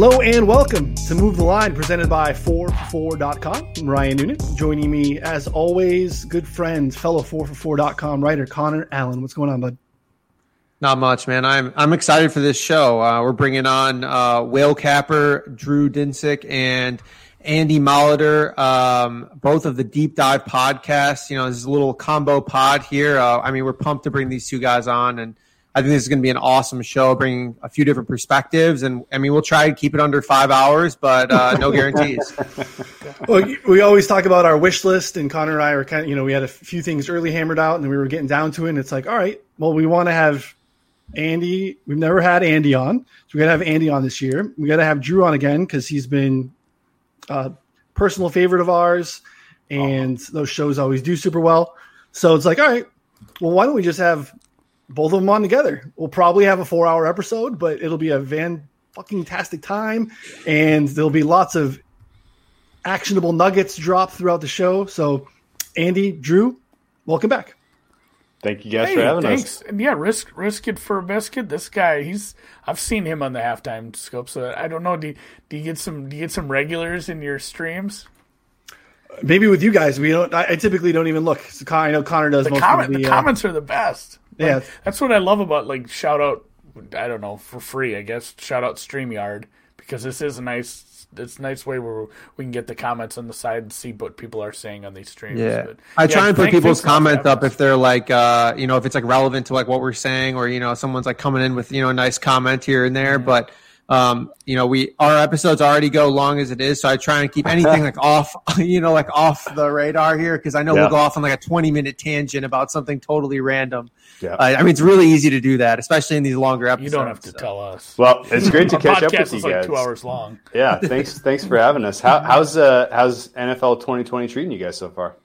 Hello and welcome to Move the Line, presented by 4for4.com. I'm Ryan Noonan. Joining me, as always, good friend, fellow 4for4.com writer Connor Allen. What's going on, bud? Not much, man. I'm I'm excited for this show. Uh, we're bringing on uh, Whale Capper, Drew Dinsick, and Andy Molitor, um, both of the Deep Dive podcasts. You know, this is a little combo pod here. Uh, I mean, we're pumped to bring these two guys on, and I think this is going to be an awesome show, bringing a few different perspectives. And I mean, we'll try to keep it under five hours, but uh, no guarantees. well, we always talk about our wish list, and Connor and I are kind of, you know, we had a few things early hammered out, and then we were getting down to it. And it's like, all right, well, we want to have Andy. We've never had Andy on, so we got to have Andy on this year. We got to have Drew on again because he's been a personal favorite of ours, and oh. those shows always do super well. So it's like, all right, well, why don't we just have both of them on together? We'll probably have a four-hour episode, but it'll be a van fucking tastic time, and there'll be lots of actionable nuggets dropped throughout the show. So, Andy, Drew, welcome back. Thank you guys hey, for having thanks. us. Yeah, risk risk it for a biscuit. This guy, he's I've seen him on the halftime scope. So I don't know. Do you, do you get some do you get some regulars in your streams? Maybe with you guys, we don't. I, typically don't even look. So I know Connor does. The, most comment, the, the uh, comments are the best. Yeah, like, that's what I love about like shout out. I don't know for free. I guess shout out Streamyard because this is a nice it's a nice way where we can get the comments on the side and see what people are saying on these streams. Yeah, but, I try and put people's comments up if they're like, uh, you know, if it's like relevant to like what we're saying, or you know, someone's like coming in with you know a nice comment here and there, but. Um, you know, we our episodes already go long as it is, so I try and keep anything like off, you know, like off the radar here because I know yeah. we'll go off on like a twenty minute tangent about something totally random. Yeah, uh, I mean it's really easy to do that, especially in these longer episodes. You don't have to so. tell us. Well, it's great to catch up with you guys. Like two hours long. Yeah, thanks, thanks for having us. How, how's uh, how's NFL twenty twenty treating you guys so far?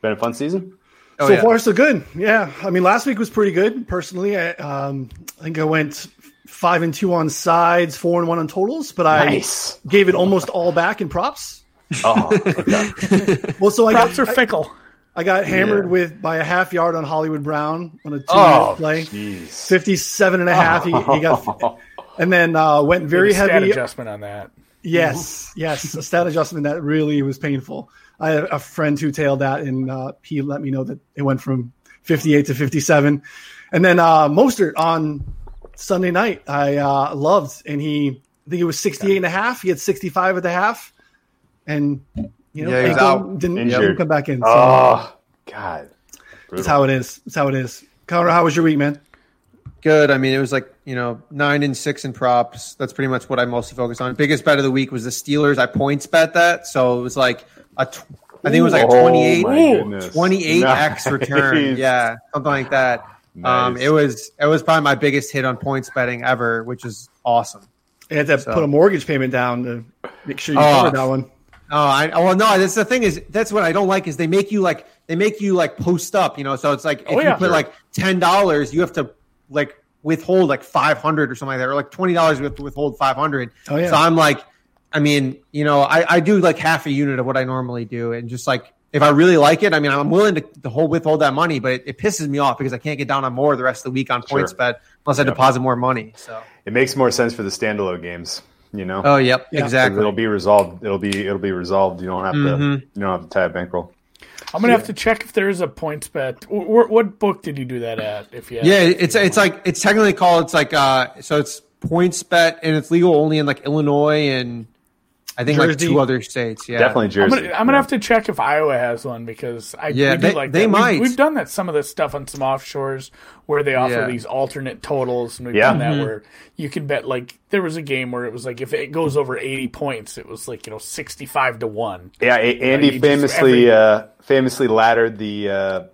Been a fun season. Oh, so yeah. far, so good. Yeah, I mean, last week was pretty good. Personally, I, um, I think I went five and two on sides, four and one on totals, but I nice. gave it almost all back in props. Oh, okay. well, so I props got, are fickle. I, got hammered yeah. with by a half yard on Hollywood Brown on a two oh, play, geez. 57 and a half. He, he got, and then uh, went very heavy adjustment on that. Yes, yes, a stat adjustment that really was painful. I had a friend who tailed that, and uh, he let me know that it went from 58 to 57. And then uh, Mostert on Sunday night I uh, loved, and he I think it was 68 and a half. He had 65 at the half, and you know, yeah, out. didn't, didn't come back in. So. Oh God, that's how it is. That's how it is. Connor, how was your week, man? Good. I mean, it was like you know nine and six in props. That's pretty much what I mostly focused on. Biggest bet of the week was the Steelers. I points bet that, so it was like a. Tw- I think it was like 28, oh 28 nice. x return. Yeah, something like that. Um, nice. Um, it was it was probably my biggest hit on points betting ever, which is awesome. You had to so. put a mortgage payment down to make sure you oh, covered that one. Oh, I oh, well no. That's the thing is that's what I don't like is they make you like they make you like post up, you know. So it's like oh, if oh, yeah, you put sure. like ten dollars, you have to like withhold like five hundred or something like that, or like twenty dollars you have to withhold five hundred. Oh yeah. So I'm like, I mean, you know, I I do like half a unit of what I normally do, and just like if I really like it, I mean, I'm willing to, to hold withhold that money, but it, it, pisses me off because I can't get down on more the rest of the week on points sure. bet unless I deposit more money. So it makes more sense for the standalone games, you know. Oh, yep, yeah. exactly. It'll be resolved. It'll be it'll be resolved. You don't have mm-hmm. to you don't have to tie a bankroll. I'm gonna have to check if there is a points bet. What, what book did you do that at? If you yeah, it's it's like it's technically called it's like uh so it's points bet and it's legal only in like Illinois and I think Jersey. like two other states. Yeah, definitely Jersey. I'm gonna, I'm gonna, have to check if Iowa has one because I yeah they, like they that. might. We've, we've, done that some of this stuff on some offshores where they offer yeah. these alternate totals, and we've yeah. done that mm-hmm. where you can bet like there was a game where it was like if it goes over 80 points, it was like you know 65 to one. Yeah, Andy you know, famously every... uh, famously laddered the. Uh,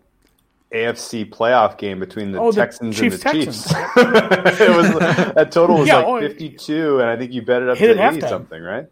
AFC playoff game between the oh, Texans the and the Texans. Chiefs. it was that total was yeah, like oh, 52, and I think you bet it up to 80 something, right?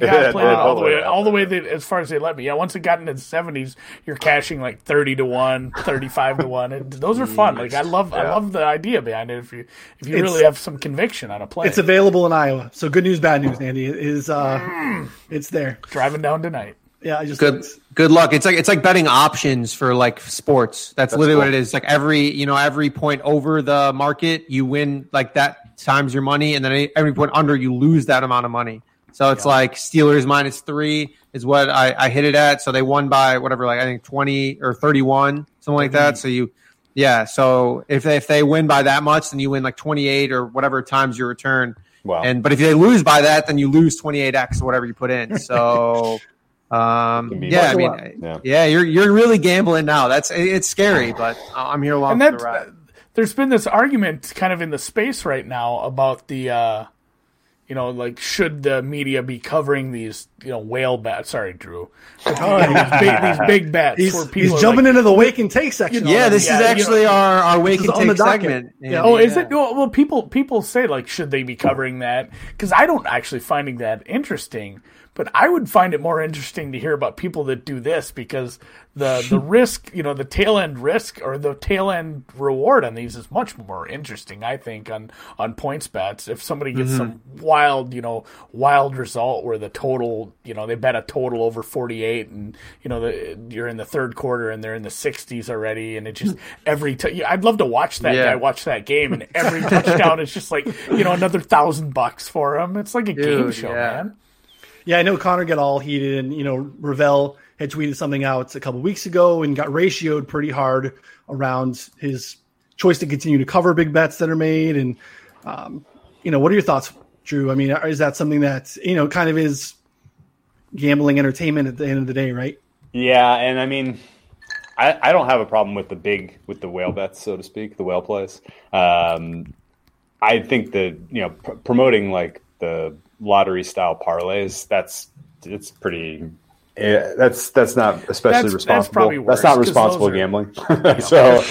Yeah, I played it all the way, all the way that, as far as they let me. Yeah, once it got into the seventies, you're cashing like thirty to one, 35 to one. And those are fun. Like I love, yeah. I love the idea behind it. If you, if you it's, really have some conviction on a play, it's available in Iowa. So good news, bad news, Andy is uh, mm. it's there. Driving down tonight. Yeah, I just good. Good luck. It's like it's like betting options for like sports. That's, That's literally cool. what it is. Like every you know every point over the market, you win like that times your money, and then every point under you lose that amount of money. So it's yeah. like Steelers minus three is what I, I hit it at. So they won by whatever, like I think twenty or thirty one, something like that. So you, yeah. So if they, if they win by that much, then you win like twenty eight or whatever times your return. Wow. And but if they lose by that, then you lose twenty eight x or whatever you put in. So. Um, yeah, I mean, yeah. yeah. you're you're really gambling now. That's it's scary, but I'm here along and for the ride. There's been this argument kind of in the space right now about the uh, you know, like should the media be covering these, you know, whale bats? Sorry, Drew. these, big, these big bets he's, where he's jumping like, into the wake and take section. Yeah, this yeah, is actually you know, our, our wake and take segment. Yeah. Oh, is it? Well, people people say like, should they be covering that? Because I don't actually finding that interesting. But I would find it more interesting to hear about people that do this because the the risk, you know, the tail end risk or the tail end reward on these is much more interesting, I think, on on points bets. If somebody gets mm-hmm. some wild, you know, wild result where the total, you know, they bet a total over forty eight, and you know, the, you're in the third quarter and they're in the sixties already, and it just every t- I'd love to watch that yeah. guy watch that game, and every touchdown is just like you know another thousand bucks for him. It's like a Dude, game show, yeah. man. Yeah, I know Connor got all heated, and you know Rovell had tweeted something out a couple weeks ago and got ratioed pretty hard around his choice to continue to cover big bets that are made. And um, you know, what are your thoughts, Drew? I mean, is that something that you know kind of is gambling entertainment at the end of the day, right? Yeah, and I mean. I, I don't have a problem with the big with the whale bets, so to speak, the whale plays. Um, I think that you know pr- promoting like the lottery style parlays, that's it's pretty. Yeah, that's that's not especially that's, responsible. That's, that's not responsible are, gambling. so,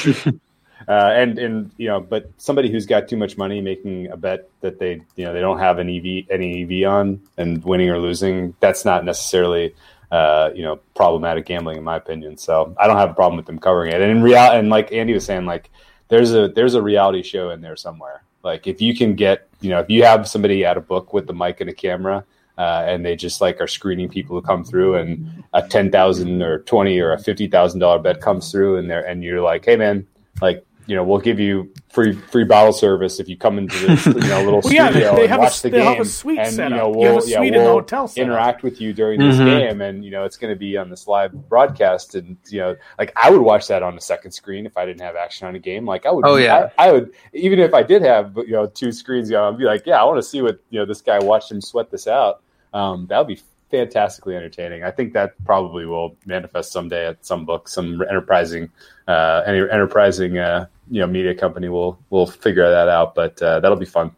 uh, and and you know, but somebody who's got too much money making a bet that they you know they don't have an EV any EV on and winning or losing, that's not necessarily uh, you know problematic gambling in my opinion. So I don't have a problem with them covering it. And in real and like Andy was saying, like there's a there's a reality show in there somewhere. Like if you can get, you know, if you have somebody at a book with the mic and a camera, uh, and they just like are screening people who come through, and a ten thousand or twenty or a fifty thousand dollar bet comes through, and there, and you're like, hey man, like you know, we'll give you free free bottle service if you come into this you know little well, yeah, studio they, and watch a, the game. and you know, we'll, yeah, we'll interact with you during this mm-hmm. game, and you know, it's going to be on this live broadcast. And you know, like I would watch that on the second screen if I didn't have action on a game. Like I would, oh yeah, I, I would even if I did have you know two screens, you know, I'd be like, yeah, I want to see what you know this guy watched him sweat this out. Um, that would be fantastically entertaining. I think that probably will manifest someday at some book, some enterprising, uh, any enterprising, uh, you know, media company will will figure that out. But uh, that'll be fun.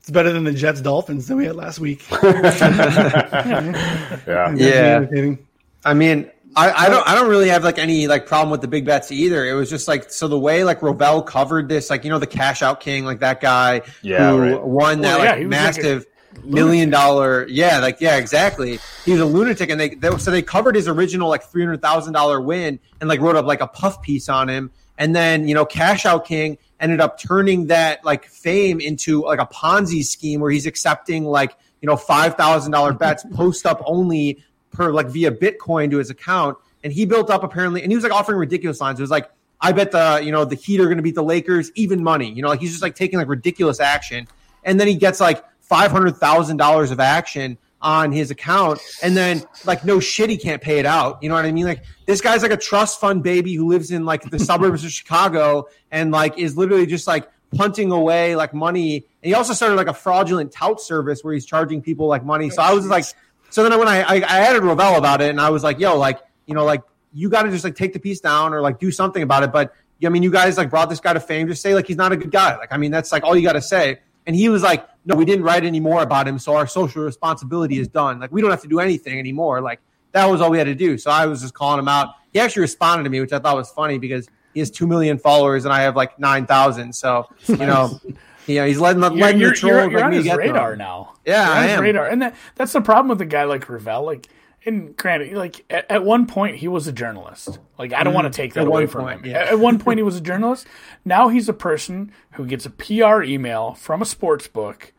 It's better than the Jets Dolphins that we had last week. yeah, yeah. I mean, I, I, don't I don't really have like any like problem with the big bets either. It was just like so the way like Rovell covered this, like you know the cash out king, like that guy yeah, who right. won that well, yeah, like massive million dollar. Yeah, like yeah, exactly. He's a lunatic, and they, they so they covered his original like three hundred thousand dollar win and like wrote up like a puff piece on him, and then you know Cash Out King ended up turning that like fame into like a Ponzi scheme where he's accepting like you know five thousand dollar bets post up only per like via Bitcoin to his account, and he built up apparently, and he was like offering ridiculous lines. It was like. I bet the you know the Heat are going to beat the Lakers even money. You know, like he's just like taking like ridiculous action, and then he gets like five hundred thousand dollars of action on his account, and then like no shit, he can't pay it out. You know what I mean? Like this guy's like a trust fund baby who lives in like the suburbs of Chicago and like is literally just like punting away like money. And he also started like a fraudulent tout service where he's charging people like money. So I was like, so then when I I, I added Rovell about it, and I was like, yo, like you know, like you got to just like take the piece down or like do something about it. But I mean, you guys like brought this guy to fame. Just say like he's not a good guy. Like I mean, that's like all you got to say. And he was like, no, we didn't write any more about him, so our social responsibility is done. Like we don't have to do anything anymore. Like that was all we had to do. So I was just calling him out. He actually responded to me, which I thought was funny because he has two million followers and I have like nine thousand. So you know. You know, he's letting, letting you're, you're, troll you're, you're on his radar now. Yeah, I am. radar, and that, that's the problem with a guy like Rovell. Like, and granted, like at, at, one point he was a journalist. Like I don't mm, want to take that away from point, him. Yeah. At, at, one point he was a journalist. Now he's a person who gets a PR email from a sports book,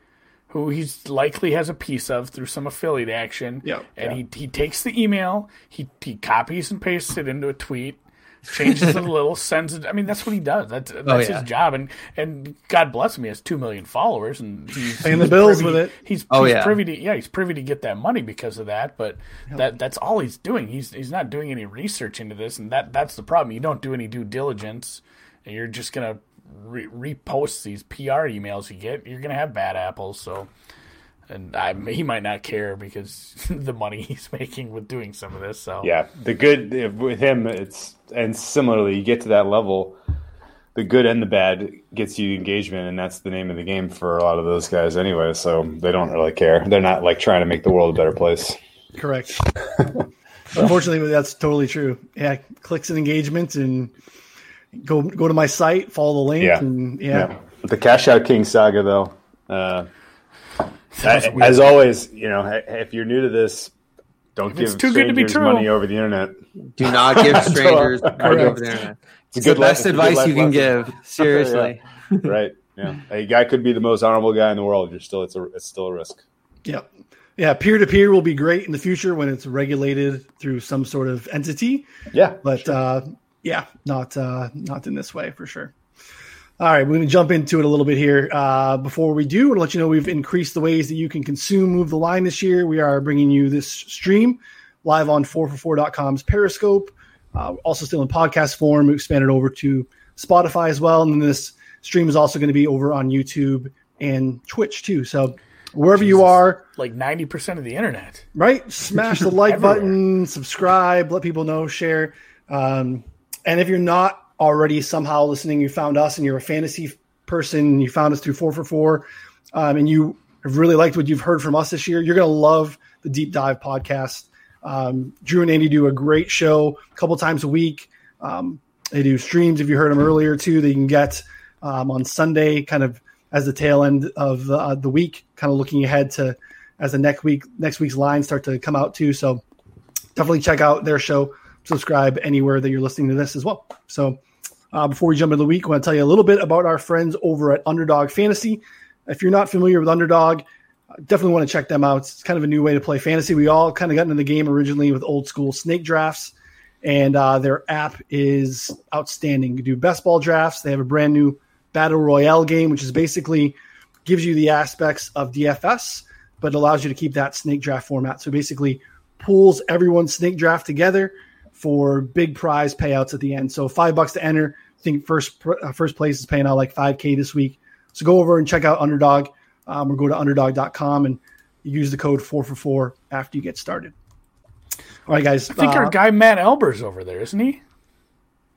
who he's likely has a piece of through some affiliate action. Yeah, and he he takes the email, he he copies and pastes it into a tweet, changes it a little, sends it. I mean, that's what he does. That's oh, that's oh, yeah. his job. And and God bless him, he has two million followers, and he's paying the bills privy, with it. He's, oh, he's yeah. privy to yeah, he's privy to get that money because of that. But that that's all he's doing. He's he's not doing any research into this, and that that's the problem. You don't do any due diligence, and you're just gonna re- repost these PR emails you get. You're gonna have bad apples. So and I, he might not care because the money he's making with doing some of this. So yeah, the good with him, it's and similarly, you get to that level, the good and the bad gets you engagement, and that's the name of the game for a lot of those guys anyway. So they don't really care. They're not like trying to make the world a better place. Correct. Unfortunately, that's totally true. Yeah, clicks and engagement, and go go to my site, follow the link, yeah. and yeah. yeah. The Cash Out King saga, though. Uh, as always, you know, if you're new to this, don't if give too good to be true. money over the internet. Do not give strangers money over the internet. It's, it's the best advice you can give. Seriously. yeah. Right. Yeah. A guy could be the most honorable guy in the world. You're still it's a it's still a risk. Yep. Yeah, peer to peer will be great in the future when it's regulated through some sort of entity. Yeah. But sure. uh, yeah, not uh, not in this way for sure. All right, we're going to jump into it a little bit here. Uh, before we do, want to let you know we've increased the ways that you can consume Move the Line this year. We are bringing you this stream live on 4for4.com's Periscope. Uh, also still in podcast form. We expanded over to Spotify as well. And then this stream is also going to be over on YouTube and Twitch too. So wherever Jesus, you are, like 90% of the internet, right? Smash the like button, subscribe, let people know, share. Um, and if you're not already somehow listening, you found us and you're a fantasy person, you found us through 4 for 4, um, and you have really liked what you've heard from us this year, you're going to love the Deep Dive podcast. Um, Drew and Andy do a great show a couple times a week. Um, they do streams, if you heard them earlier, too, that you can get um, on Sunday, kind of as the tail end of the, uh, the week, kind of looking ahead to as the next week next week's lines start to come out too. So definitely check out their show subscribe anywhere that you're listening to this as well. So, uh, before we jump into the week, I want to tell you a little bit about our friends over at Underdog Fantasy. If you're not familiar with Underdog, definitely want to check them out. It's kind of a new way to play fantasy. We all kind of got into the game originally with old school snake drafts, and uh, their app is outstanding. You do best ball drafts. They have a brand new battle royale game, which is basically gives you the aspects of DFS, but allows you to keep that snake draft format. So basically, pools everyone's snake draft together for big prize payouts at the end. So five bucks to enter. I think first uh, first place is paying out like 5K this week. So go over and check out Underdog um, or go to underdog.com and use the code 4 for 4 after you get started. All right, guys. I think uh, our guy Matt Elber's over there, isn't he?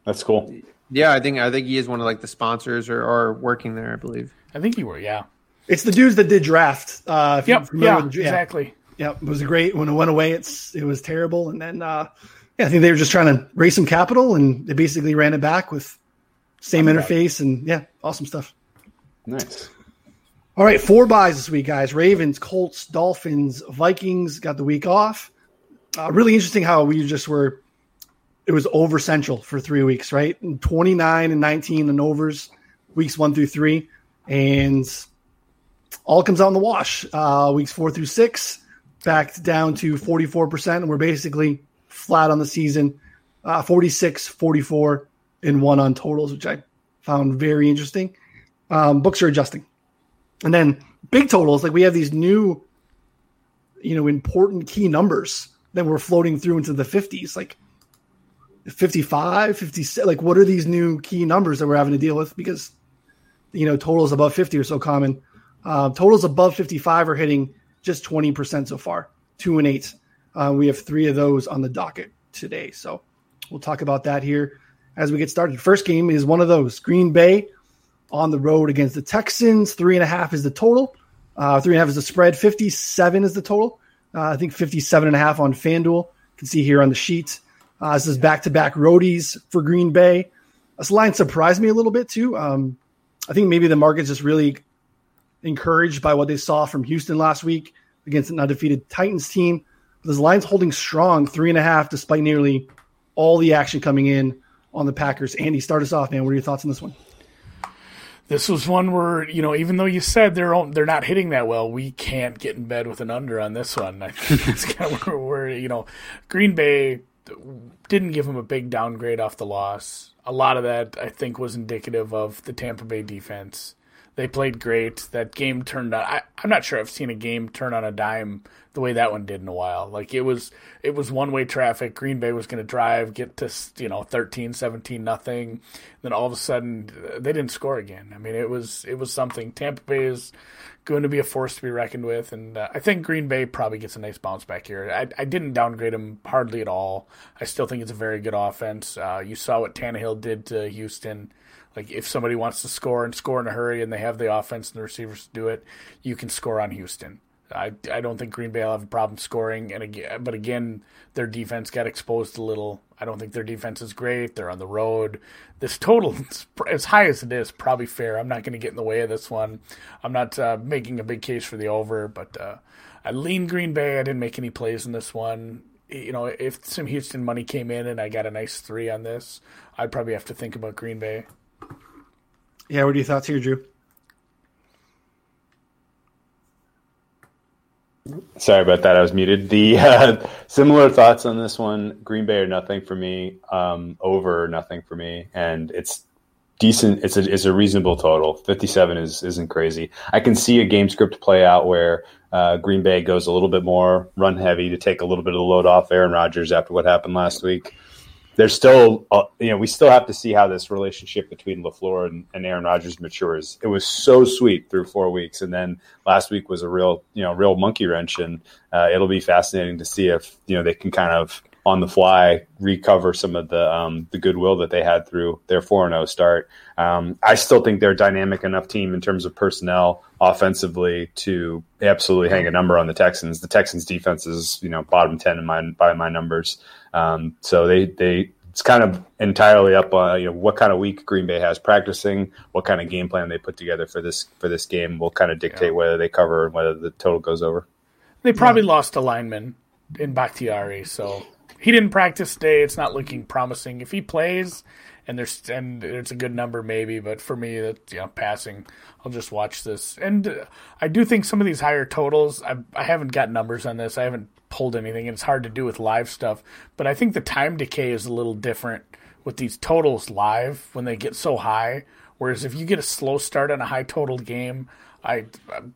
That's cool. Yeah, I think I think he is one of like the sponsors or, or working there, I believe. I think you were, yeah. It's the dudes that did draft. Uh, yep, yeah, exactly. Yeah, it was great. When it went away, it's it was terrible, and then uh, yeah, I think they were just trying to raise some capital, and they basically ran it back with same interface, and yeah, awesome stuff. Nice. All right, four buys this week, guys. Ravens, Colts, Dolphins, Vikings got the week off. Uh, really interesting how we just were. It was over central for three weeks, right? Twenty nine and nineteen and overs, weeks one through three, and all comes out in the wash. Uh, weeks four through six, back down to forty four percent, and we're basically flat on the season, uh, 46, 44, and one on totals, which I found very interesting. Um, books are adjusting. And then big totals, like we have these new, you know, important key numbers that we're floating through into the 50s, like 55, 56. Like, what are these new key numbers that we're having to deal with? Because, you know, totals above 50 are so common. Uh, totals above 55 are hitting just 20% so far, two and eight. Uh, we have three of those on the docket today. So we'll talk about that here as we get started. First game is one of those Green Bay on the road against the Texans. Three and a half is the total. Uh, three and a half is the spread. 57 is the total. Uh, I think 57 and a half on FanDuel. You can see here on the sheet. Uh, this is back to back roadies for Green Bay. This line surprised me a little bit too. Um, I think maybe the market's just really encouraged by what they saw from Houston last week against an undefeated Titans team. This line's holding strong, three and a half, despite nearly all the action coming in on the Packers. Andy, start us off, man. What are your thoughts on this one? This was one where you know, even though you said they're they're not hitting that well, we can't get in bed with an under on this one. I think that's kind of where, where you know, Green Bay didn't give them a big downgrade off the loss. A lot of that, I think, was indicative of the Tampa Bay defense. They played great. That game turned on. I, I'm not sure I've seen a game turn on a dime the way that one did in a while. Like it was it was one way traffic. Green Bay was going to drive, get to you know 13, 17 nothing. Then all of a sudden they didn't score again. I mean it was it was something. Tampa Bay is going to be a force to be reckoned with, and uh, I think Green Bay probably gets a nice bounce back here. I, I didn't downgrade them hardly at all. I still think it's a very good offense. Uh, you saw what Tannehill did to Houston. Like if somebody wants to score and score in a hurry, and they have the offense and the receivers to do it, you can score on Houston. I, I don't think Green Bay will have a problem scoring. And again, but again, their defense got exposed a little. I don't think their defense is great. They're on the road. This total, as high as it is, probably fair. I'm not going to get in the way of this one. I'm not uh, making a big case for the over, but uh, I lean Green Bay. I didn't make any plays in this one. You know, if some Houston money came in and I got a nice three on this, I'd probably have to think about Green Bay. Yeah, what are your thoughts here, Drew? Sorry about that. I was muted. The uh, similar thoughts on this one: Green Bay or nothing for me. Um, over nothing for me, and it's decent. It's a it's a reasonable total. Fifty seven is isn't crazy. I can see a game script play out where uh, Green Bay goes a little bit more run heavy to take a little bit of the load off Aaron Rodgers after what happened last week there's still, uh, you know, we still have to see how this relationship between LaFleur and, and Aaron Rodgers matures. It was so sweet through four weeks, and then last week was a real, you know, real monkey wrench, and uh, it'll be fascinating to see if you know they can kind of on the fly recover some of the um, the goodwill that they had through their four and zero oh start. Um, I still think they're a dynamic enough team in terms of personnel offensively to absolutely hang a number on the Texans. The Texans defense is you know bottom ten in my by my numbers. Um, so they they it's kind of entirely up on you know what kind of week Green Bay has practicing, what kind of game plan they put together for this for this game will kind of dictate yeah. whether they cover and whether the total goes over. They probably yeah. lost a lineman in Bakhtiari, so he didn't practice today. It's not looking promising. If he plays and there's and it's a good number maybe, but for me that you know passing, I'll just watch this. And uh, I do think some of these higher totals, I I haven't got numbers on this. I haven't pulled anything, and it's hard to do with live stuff. But I think the time decay is a little different with these totals live when they get so high. Whereas if you get a slow start on a high total game, I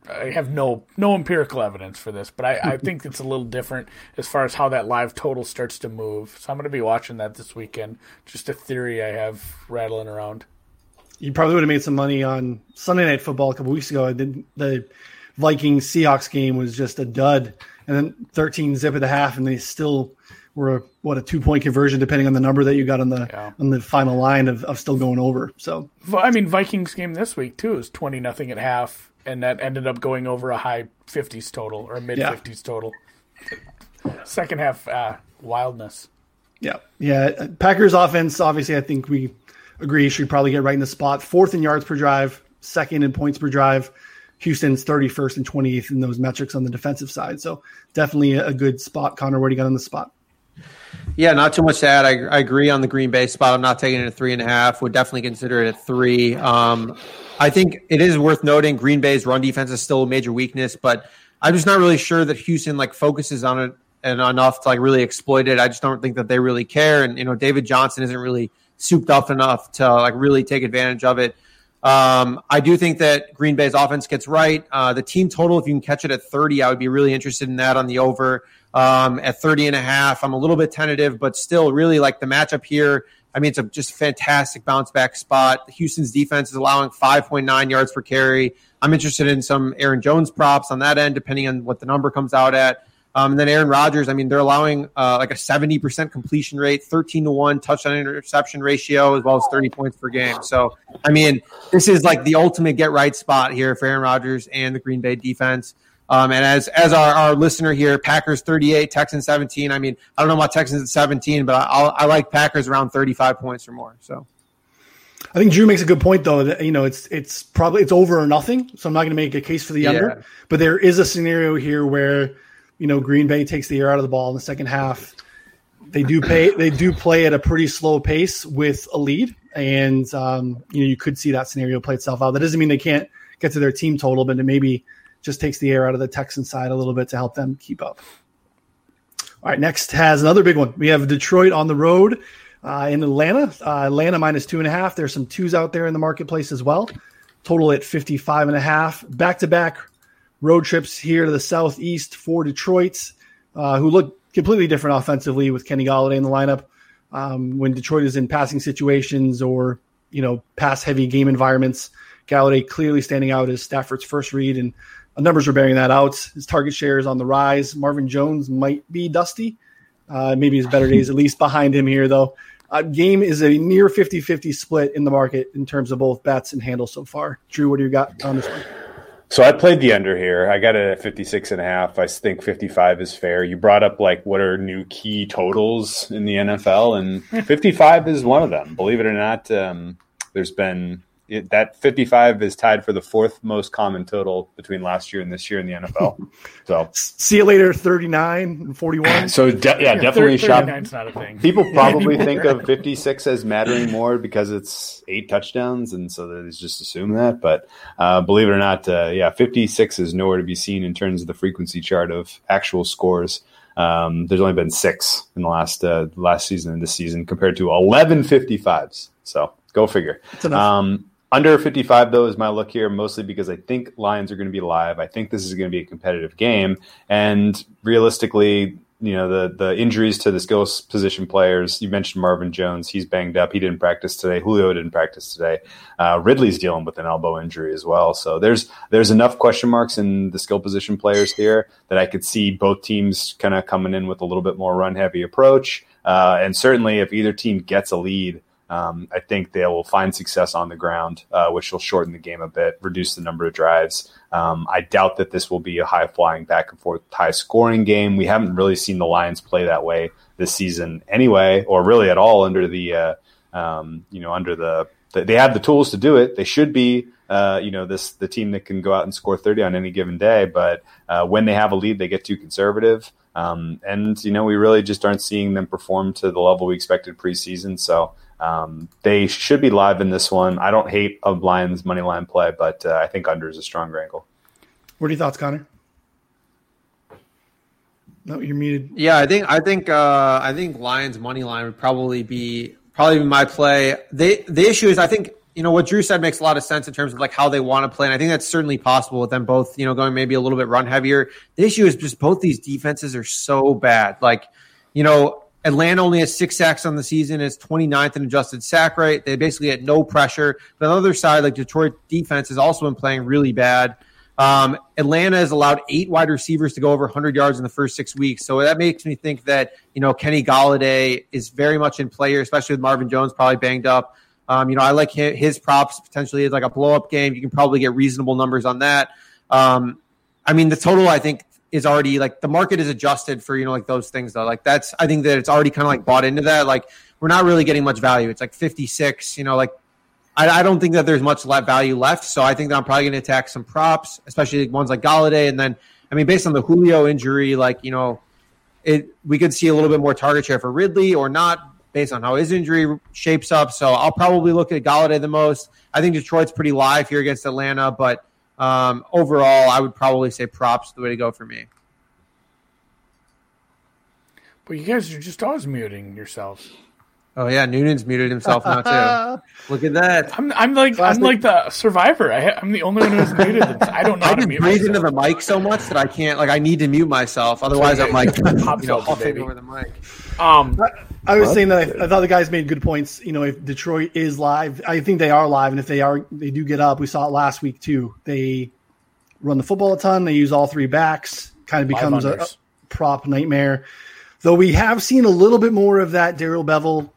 I have no no empirical evidence for this, but I, I think it's a little different as far as how that live total starts to move. So I'm going to be watching that this weekend. Just a theory I have rattling around. You probably would have made some money on Sunday Night Football a couple weeks ago. I The, the Vikings Seahawks game was just a dud and then 13 zip at the half, and they still were what a two point conversion, depending on the number that you got on the yeah. on the final line of, of still going over. So, I mean, Vikings game this week too is 20 nothing at half, and that ended up going over a high 50s total or mid 50s yeah. total. Second half uh, wildness. Yeah, yeah. Packers offense, obviously, I think we agree should probably get right in the spot. Fourth in yards per drive, second in points per drive. Houston's 31st and 28th in those metrics on the defensive side. So definitely a good spot. Connor, where do you got on the spot? Yeah, not too much to add. I, I, agree on the Green Bay spot. I'm not taking it at three and a half. Would definitely consider it at three. Um, I think it is worth noting Green Bay's run defense is still a major weakness, but I'm just not really sure that Houston like focuses on it and enough to like really exploit it. I just don't think that they really care. And you know, David Johnson isn't really souped up enough to like really take advantage of it. Um, I do think that Green Bay's offense gets right. Uh, the team total, if you can catch it at 30, I would be really interested in that on the over. Um, at 30 and a half, I'm a little bit tentative, but still really like the matchup here. I mean, it's a just fantastic bounce back spot. Houston's defense is allowing 5.9 yards per carry. I'm interested in some Aaron Jones props on that end, depending on what the number comes out at. Um, and then Aaron Rodgers, I mean, they're allowing uh, like a 70% completion rate, 13 to 1 touchdown interception ratio, as well as 30 points per game. So, I mean, this is like the ultimate get right spot here for Aaron Rodgers and the Green Bay defense. Um, and as as our, our listener here, Packers 38, Texans 17. I mean, I don't know about Texans at 17, but I, I like Packers around 35 points or more. So. I think Drew makes a good point though that you know it's it's probably it's over or nothing. So I'm not going to make a case for the under, yeah. but there is a scenario here where you know, Green Bay takes the air out of the ball in the second half. They do pay. They do play at a pretty slow pace with a lead, and um, you know you could see that scenario play itself out. That doesn't mean they can't get to their team total, but it maybe just takes the air out of the Texan side a little bit to help them keep up. All right, next has another big one. We have Detroit on the road uh, in Atlanta. Uh, Atlanta minus two and a half. There's some twos out there in the marketplace as well. Total at 55 and a half. Back to back road trips here to the southeast for Detroit, uh, who look completely different offensively with Kenny Golladay in the lineup. Um, when Detroit is in passing situations or you know pass heavy game environments, Golladay clearly standing out as Stafford's first read, and numbers are bearing that out. His target share is on the rise. Marvin Jones might be dusty. Uh, maybe his better days at least behind him here, though. Uh, game is a near 50 50 split in the market in terms of both bets and handles so far. Drew, what do you got on this one? So I played the under here. I got it at 56 and a half. I think 55 is fair. You brought up like what are new key totals in the NFL and 55 is one of them. Believe it or not, um, there's been it, that 55 is tied for the fourth most common total between last year and this year in the NFL. So see you later, 39 and 41. So de- yeah, yeah, definitely shop. Not a thing. People probably think of 56 as mattering more because it's eight touchdowns, and so they just assume that. But uh, believe it or not, uh, yeah, 56 is nowhere to be seen in terms of the frequency chart of actual scores. Um, there's only been six in the last uh, last season and this season compared to 11 55s. So go figure. Um, under 55, though, is my look here, mostly because I think Lions are going to be live. I think this is going to be a competitive game. And realistically, you know, the the injuries to the skill position players, you mentioned Marvin Jones. He's banged up. He didn't practice today. Julio didn't practice today. Uh, Ridley's dealing with an elbow injury as well. So there's there's enough question marks in the skill position players here that I could see both teams kind of coming in with a little bit more run heavy approach. Uh, and certainly, if either team gets a lead, um, I think they will find success on the ground, uh, which will shorten the game a bit, reduce the number of drives. Um, I doubt that this will be a high flying back and forth, high scoring game. We haven't really seen the Lions play that way this season anyway, or really at all under the, uh, um, you know, under the, the, they have the tools to do it. They should be, uh, you know, this the team that can go out and score 30 on any given day. But uh, when they have a lead, they get too conservative. Um, and, you know, we really just aren't seeing them perform to the level we expected preseason. So, um, they should be live in this one. I don't hate a Lions money line play, but uh, I think under is a stronger angle. What are your thoughts, Connor? No, you're muted. Yeah, I think I think uh, I think Lions money line would probably be probably be my play. They the issue is I think you know what Drew said makes a lot of sense in terms of like how they want to play, and I think that's certainly possible with them both. You know, going maybe a little bit run heavier. The issue is just both these defenses are so bad. Like, you know, Atlanta only has six sacks on the season. It's 29th in adjusted sack rate. They basically had no pressure. But on the other side, like Detroit defense has also been playing really bad. Um, Atlanta has allowed eight wide receivers to go over 100 yards in the first six weeks. So that makes me think that, you know, Kenny Golladay is very much in play here, especially with Marvin Jones probably banged up. Um, you know, I like his props potentially as like a blow up game. You can probably get reasonable numbers on that. Um, I mean, the total, I think, is already like the market is adjusted for you know like those things though. Like that's i think that it's already kind of like bought into that. Like we're not really getting much value. It's like 56 you know like i, I don't think that there's much value left. So i think that i'm probably going to attack some props especially ones like Golladay and then i mean based on the julio injury like you know it we could see a little bit more target share for ridley or not based on how his injury shapes up. So i'll probably look at Golladay the most. I think detroit's pretty live here against atlanta but um, overall, I would probably say props the way to go for me. But you guys are just always muting yourselves. Oh yeah, Noonan's muted himself now too. Look at that. I'm, I'm like I'm like the survivor. I, am the only one who's muted. I don't know. I can breathe myself. into the mic so much that I can't. Like I need to mute myself. Otherwise, I'm like you know huffing over the mic. Um, I, I was what? saying that I, I, thought the guys made good points. You know, if Detroit is live, I think they are live, and if they are, they do get up. We saw it last week too. They run the football a ton. They use all three backs. Kind of becomes a, a prop nightmare. Though we have seen a little bit more of that Darrell Bevell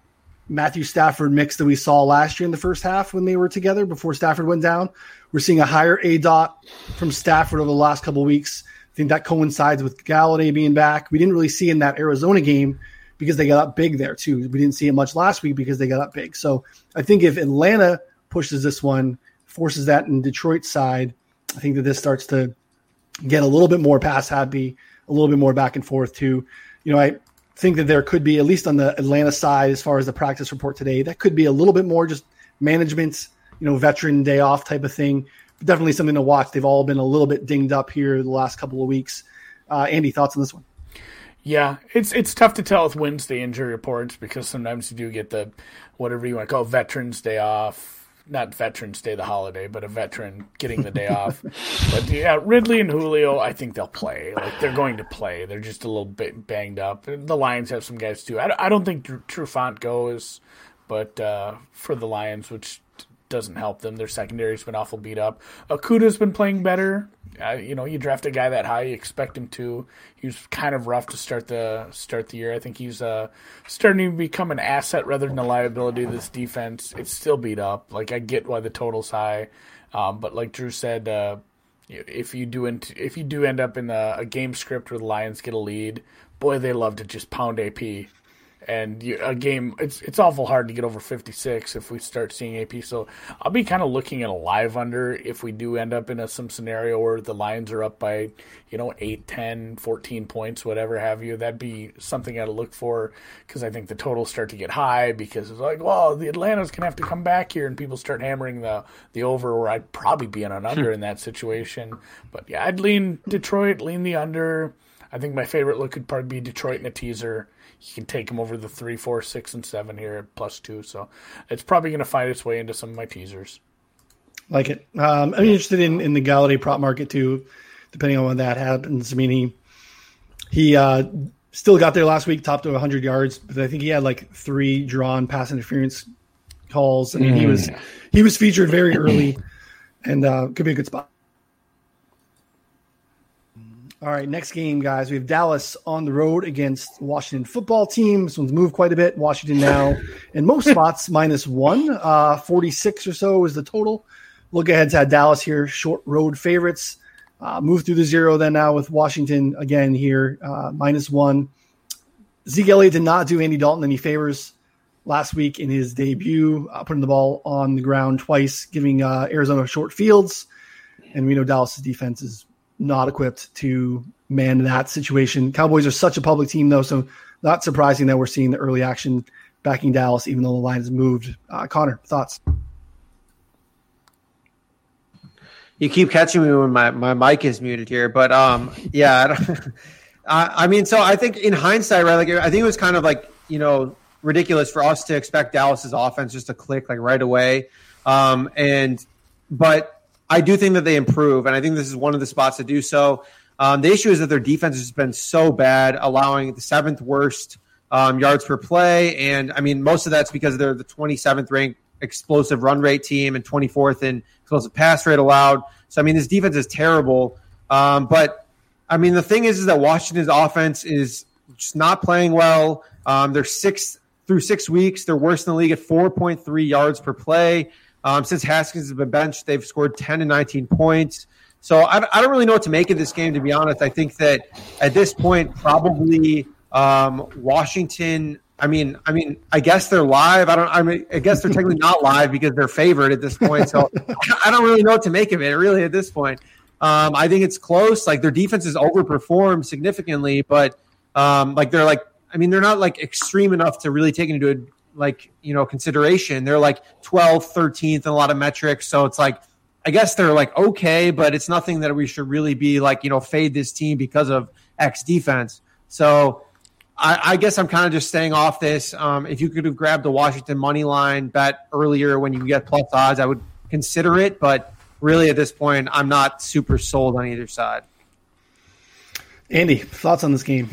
Matthew Stafford mix that we saw last year in the first half when they were together before Stafford went down. We're seeing a higher A dot from Stafford over the last couple weeks. I think that coincides with Golladay being back. We didn't really see in that Arizona game because they got up big there too. We didn't see it much last week because they got up big. So I think if Atlanta pushes this one, forces that in Detroit's side, I think that this starts to get a little bit more pass happy, a little bit more back and forth too. You know, I think that there could be, at least on the Atlanta side, as far as the practice report today, that could be a little bit more just management, you know, veteran day off type of thing. But definitely something to watch. They've all been a little bit dinged up here the last couple of weeks. Uh, Andy, thoughts on this one? Yeah, it's it's tough to tell with Wednesday injury reports because sometimes you do get the whatever you want to call Veterans Day off. Not Veterans Day, the holiday, but a veteran getting the day off. But yeah, Ridley and Julio, I think they'll play. Like they're going to play. They're just a little bit banged up. The Lions have some guys too. I, I don't think Trufant goes, but uh, for the Lions, which doesn't help them. Their secondary's been awful beat up. Okudah's been playing better. Uh, you know, you draft a guy that high, you expect him to. He was kind of rough to start the start the year. I think he's uh, starting to become an asset rather than a liability of this defense. It's still beat up. Like I get why the total's high, um, but like Drew said, uh, if you do if you do end up in a, a game script where the Lions get a lead, boy, they love to just pound AP and you, a game it's it's awful hard to get over 56 if we start seeing AP. So I'll be kind of looking at a live under if we do end up in a, some scenario where the Lions are up by you know 8, 10, 14 points, whatever have you. That'd be something I'd look for because I think the totals start to get high because it's like, well, the Atlanta's gonna have to come back here and people start hammering the the over, where I'd probably be in an under hmm. in that situation. But yeah, I'd lean Detroit, lean the under. I think my favorite look could probably be Detroit in a teaser you can take them over the three, four, six, and seven here at plus two. So it's probably going to find its way into some of my teasers. Like it. Um, I'm interested in, in the Golladay prop market too, depending on when that happens. I mean, he he uh, still got there last week, topped to 100 yards, but I think he had like three drawn pass interference calls. I mean, mm. he was he was featured very early, and uh, could be a good spot. All right, next game, guys. We have Dallas on the road against Washington football team. This one's moved quite a bit. Washington now in most spots minus one, uh, 46 or so is the total. Look ahead's had Dallas here, short road favorites. Uh, move through the zero then now with Washington again here, uh, minus one. Zeke Elliott did not do Andy Dalton any favors last week in his debut, uh, putting the ball on the ground twice, giving uh, Arizona short fields. And we know Dallas' defense is not equipped to man that situation. Cowboys are such a public team, though, so not surprising that we're seeing the early action backing Dallas, even though the line has moved. Uh, Connor, thoughts? You keep catching me when my, my mic is muted here, but um, yeah, I, I mean, so I think in hindsight, right? Like, I think it was kind of like you know ridiculous for us to expect Dallas's offense just to click like right away, um, and but I do think that they improve, and I think this is one of the spots to do so. Um, the issue is that their defense has been so bad, allowing the seventh worst um, yards per play, and I mean most of that's because they're the 27th ranked explosive run rate team and 24th in explosive pass rate allowed. So I mean this defense is terrible. Um, but I mean the thing is, is that Washington's offense is just not playing well. Um, they're six through six weeks. They're worse in the league at 4.3 yards per play. Um, since Haskins has been benched, they've scored 10 and 19 points. So I, I, don't really know what to make of this game, to be honest. I think that at this point, probably um, Washington. I mean, I mean, I guess they're live. I don't. I mean, I guess they're technically not live because they're favored at this point. So I don't really know what to make of it. Really, at this point, um, I think it's close. Like their defense has overperformed significantly, but um, like they're like. I mean, they're not like extreme enough to really take into like you know consideration. They're like 12th, 13th in a lot of metrics. So it's like I guess they're like okay, but it's nothing that we should really be like you know fade this team because of X defense. So I, I guess I'm kind of just staying off this. Um, if you could have grabbed the Washington money line bet earlier when you get plus odds, I would consider it. But really, at this point, I'm not super sold on either side. Andy, thoughts on this game?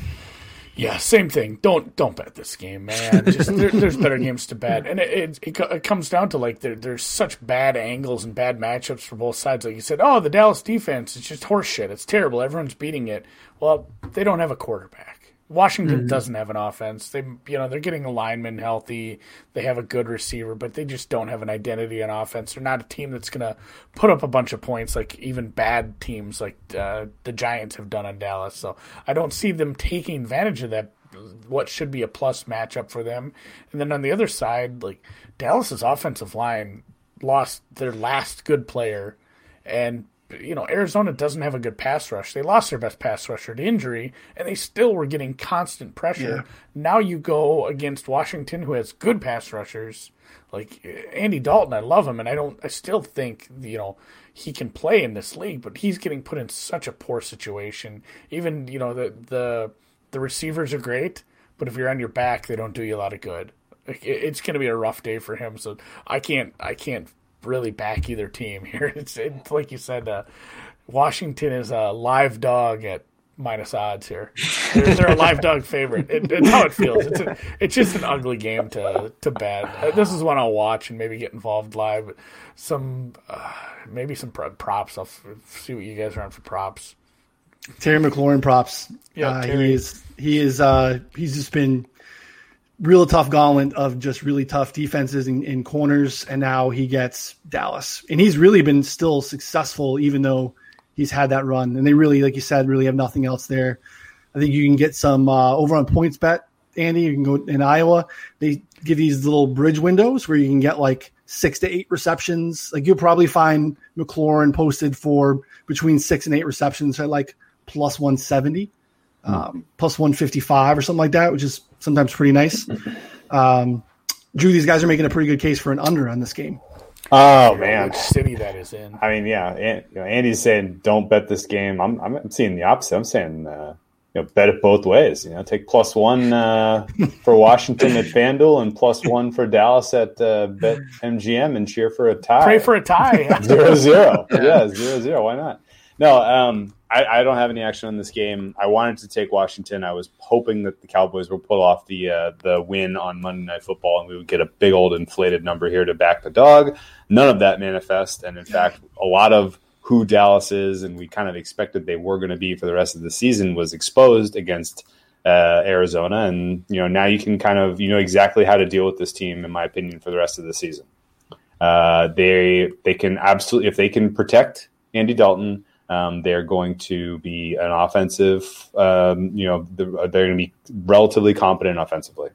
Yeah, same thing. Don't don't bet this game, man. Just there, there's better games to bet, and it, it, it comes down to like there, there's such bad angles and bad matchups for both sides. Like you said, oh, the Dallas defense is just horseshit. It's terrible. Everyone's beating it. Well, they don't have a quarterback. Washington mm-hmm. doesn't have an offense. They, you know, they're getting a lineman healthy. They have a good receiver, but they just don't have an identity on offense. They're not a team that's going to put up a bunch of points like even bad teams like uh, the Giants have done on Dallas. So I don't see them taking advantage of that. What should be a plus matchup for them. And then on the other side, like Dallas's offensive line lost their last good player, and you know, Arizona doesn't have a good pass rush. They lost their best pass rusher to injury, and they still were getting constant pressure. Yeah. Now you go against Washington, who has good pass rushers, like eh, Andy Dalton. I love him, and I don't. I still think you know he can play in this league, but he's getting put in such a poor situation. Even you know the the the receivers are great, but if you're on your back, they don't do you a lot of good. It's going to be a rough day for him. So I can't I can't really back either team here. It's, it's like you said, uh, Washington is a live dog at minus odds here. They're, they're a live dog favorite. It, it's how it feels. It's a, it's just an ugly game to to bet. Uh, this is one I'll watch and maybe get involved live. Some uh, maybe some props. I'll see what you guys are on for props. Terry McLaurin props. Yeah, uh, he is he is uh, he's just been real tough gauntlet of just really tough defenses in, in corners, and now he gets Dallas, and he's really been still successful even though he's had that run, and they really, like you said, really have nothing else there. I think you can get some uh, over on PointsBet, Andy. You can go in Iowa. They give these little bridge windows where you can get like six to eight receptions. Like you'll probably find McLaurin posted for between six and eight receptions at like plus 170, mm. Um, plus 155 or something like that, which is sometimes pretty nice. Um, Drew, these guys are making a pretty good case for an under on this game. Oh man, Which city that is in. I mean, yeah, and, you know, Andy's saying don't bet this game. I'm, I'm seeing the opposite. I'm saying uh, you know, bet it both ways. You know, take plus one uh, for Washington at FanDuel and plus one for Dallas at uh, Bet MGM and cheer for a tie. Pray for a tie. zero zero. Yeah, zero zero. Why not? No, um, I, I, don't have any action on this game. I wanted to take Washington. I was hoping that the Cowboys would pull off the uh, the win on Monday Night Football, and we would get a big old inflated number here to back the dog. None of that manifest, and in fact, a lot of who Dallas is, and we kind of expected they were going to be for the rest of the season, was exposed against uh, Arizona, and you know now you can kind of you know exactly how to deal with this team, in my opinion, for the rest of the season. Uh, they they can absolutely if they can protect Andy Dalton um, they're going to be an offensive, um, you know, they're going to be relatively competent offensively.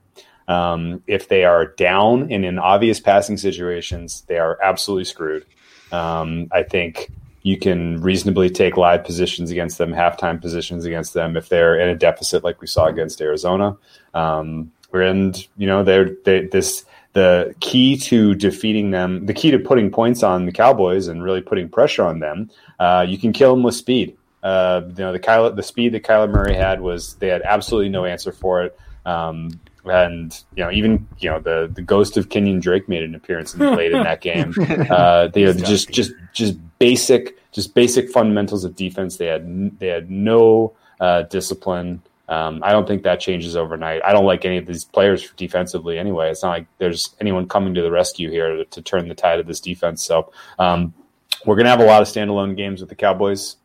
Um, if they are down and in obvious passing situations, they are absolutely screwed. Um, I think you can reasonably take live positions against them, halftime positions against them if they're in a deficit like we saw against Arizona. Um, we're and you know, they're they, this the key to defeating them, the key to putting points on the Cowboys and really putting pressure on them, uh, you can kill them with speed. Uh, you know, the Kyler, the speed that Kyler Murray had was they had absolutely no answer for it. Um, and you know, even you know the the ghost of Kenyon Drake made an appearance and played in that game. Uh, they had just just just basic just basic fundamentals of defense. They had they had no uh, discipline. Um, I don't think that changes overnight. I don't like any of these players defensively anyway. It's not like there's anyone coming to the rescue here to, to turn the tide of this defense. So um, we're going to have a lot of standalone games with the Cowboys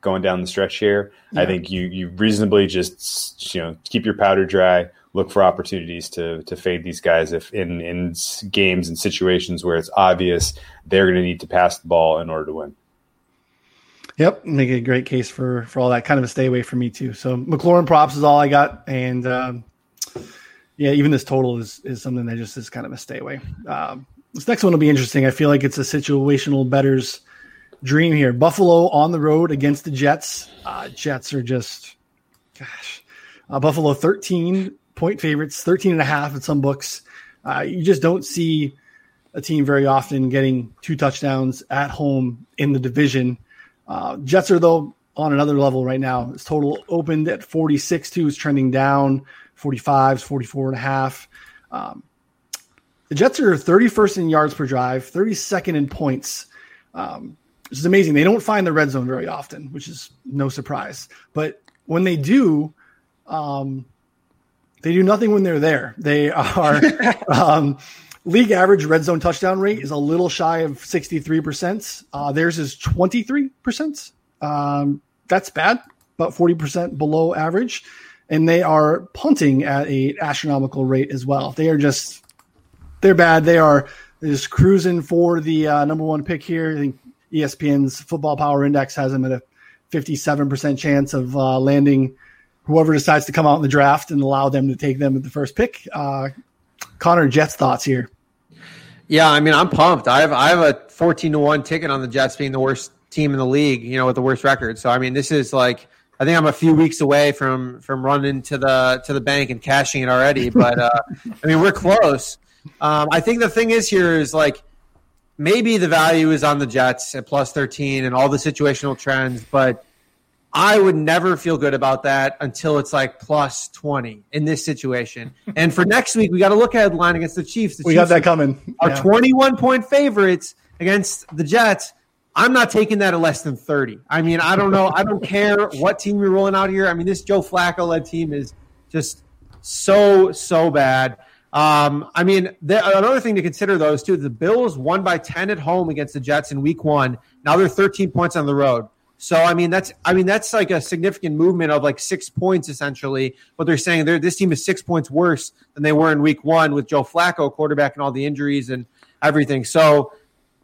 going down the stretch here. Yeah. I think you you reasonably just you know keep your powder dry. Look for opportunities to to fade these guys if in in games and situations where it's obvious they're going to need to pass the ball in order to win. Yep, make a great case for for all that. Kind of a stay away from me too. So McLaurin props is all I got, and um, yeah, even this total is is something that just is kind of a stay away. Um, this next one will be interesting. I feel like it's a situational betters dream here. Buffalo on the road against the Jets. Uh, Jets are just, gosh, uh, Buffalo 13 point favorites, 13 and a half at some books. Uh, you just don't see a team very often getting two touchdowns at home in the division. Uh, Jets are though on another level right now. This total opened at 46 2 is trending down 45s, 44 and a half. Um, the Jets are 31st in yards per drive, 32nd in points, um, which is amazing. They don't find the red zone very often, which is no surprise. But when they do, um, they do nothing when they're there. They are um, league average red zone touchdown rate is a little shy of 63%. Uh, theirs is 23%. Um, that's bad, about 40% below average. And they are punting at a astronomical rate as well. They are just they're bad. They are just cruising for the uh, number one pick here. I think ESPN's Football Power Index has them at a 57% chance of uh, landing whoever decides to come out in the draft and allow them to take them at the first pick. Uh, Connor, Jets thoughts here. Yeah, I mean, I'm pumped. I have I have a 14 to one ticket on the Jets being the worst team in the league. You know, with the worst record. So I mean, this is like I think I'm a few weeks away from from running to the to the bank and cashing it already. But uh, I mean, we're close. Um, I think the thing is here is like maybe the value is on the Jets at plus 13 and all the situational trends, but I would never feel good about that until it's like plus 20 in this situation. and for next week, we got to look at the line against the Chiefs. The we Chiefs got that coming. Our yeah. 21 point favorites against the Jets. I'm not taking that at less than 30. I mean, I don't know. I don't care what team you're rolling out here. I mean, this Joe Flacco led team is just so, so bad. Um, I mean, another thing to consider though is too the Bills won by 10 at home against the Jets in week one. Now they're 13 points on the road. So I mean that's I mean that's like a significant movement of like six points essentially. But they're saying they're, this team is six points worse than they were in week one with Joe Flacco quarterback and all the injuries and everything. So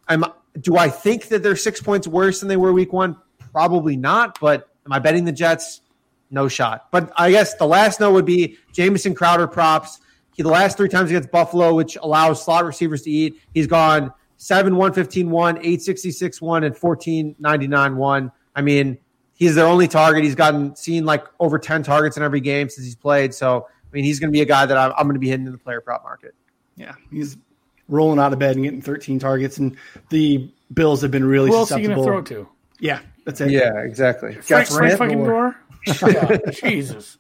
I'm do I think that they're six points worse than they were week one? Probably not. But am I betting the Jets? No shot. But I guess the last note would be Jamison Crowder props. He the last three times against Buffalo, which allows slot receivers to eat, he's gone 7 1 15 1, 866 1, and 14 99 1. I mean, he's their only target. He's gotten seen like over 10 targets in every game since he's played. So, I mean, he's going to be a guy that I'm, I'm going to be hitting in the player prop market. Yeah, he's rolling out of bed and getting 13 targets, and the Bills have been really Who susceptible. else are you going to throw to? Yeah, that's it. Yeah, exactly. Frank, Frank fucking Gore. yeah, Jesus.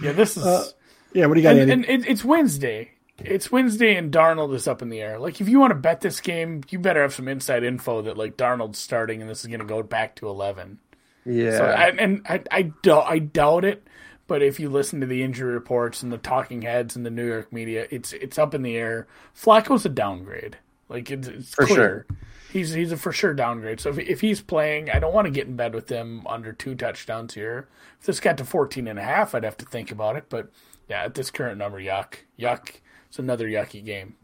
Yeah, this is. Uh, yeah, what do you got? And, and it, it's Wednesday. It's Wednesday, and Darnold is up in the air. Like, if you want to bet this game, you better have some inside info that like Darnold's starting, and this is going to go back to eleven. Yeah, so, I, and I, I, doubt, I doubt it. But if you listen to the injury reports and the talking heads and the New York media, it's it's up in the air. Flacco's a downgrade. Like it's, it's for clear. sure. He's he's a for sure downgrade. So if, if he's playing, I don't want to get in bed with him under two touchdowns here. If this got to 14 and a half, I'd have to think about it. But yeah, at this current number, yuck, yuck. It's another yucky game.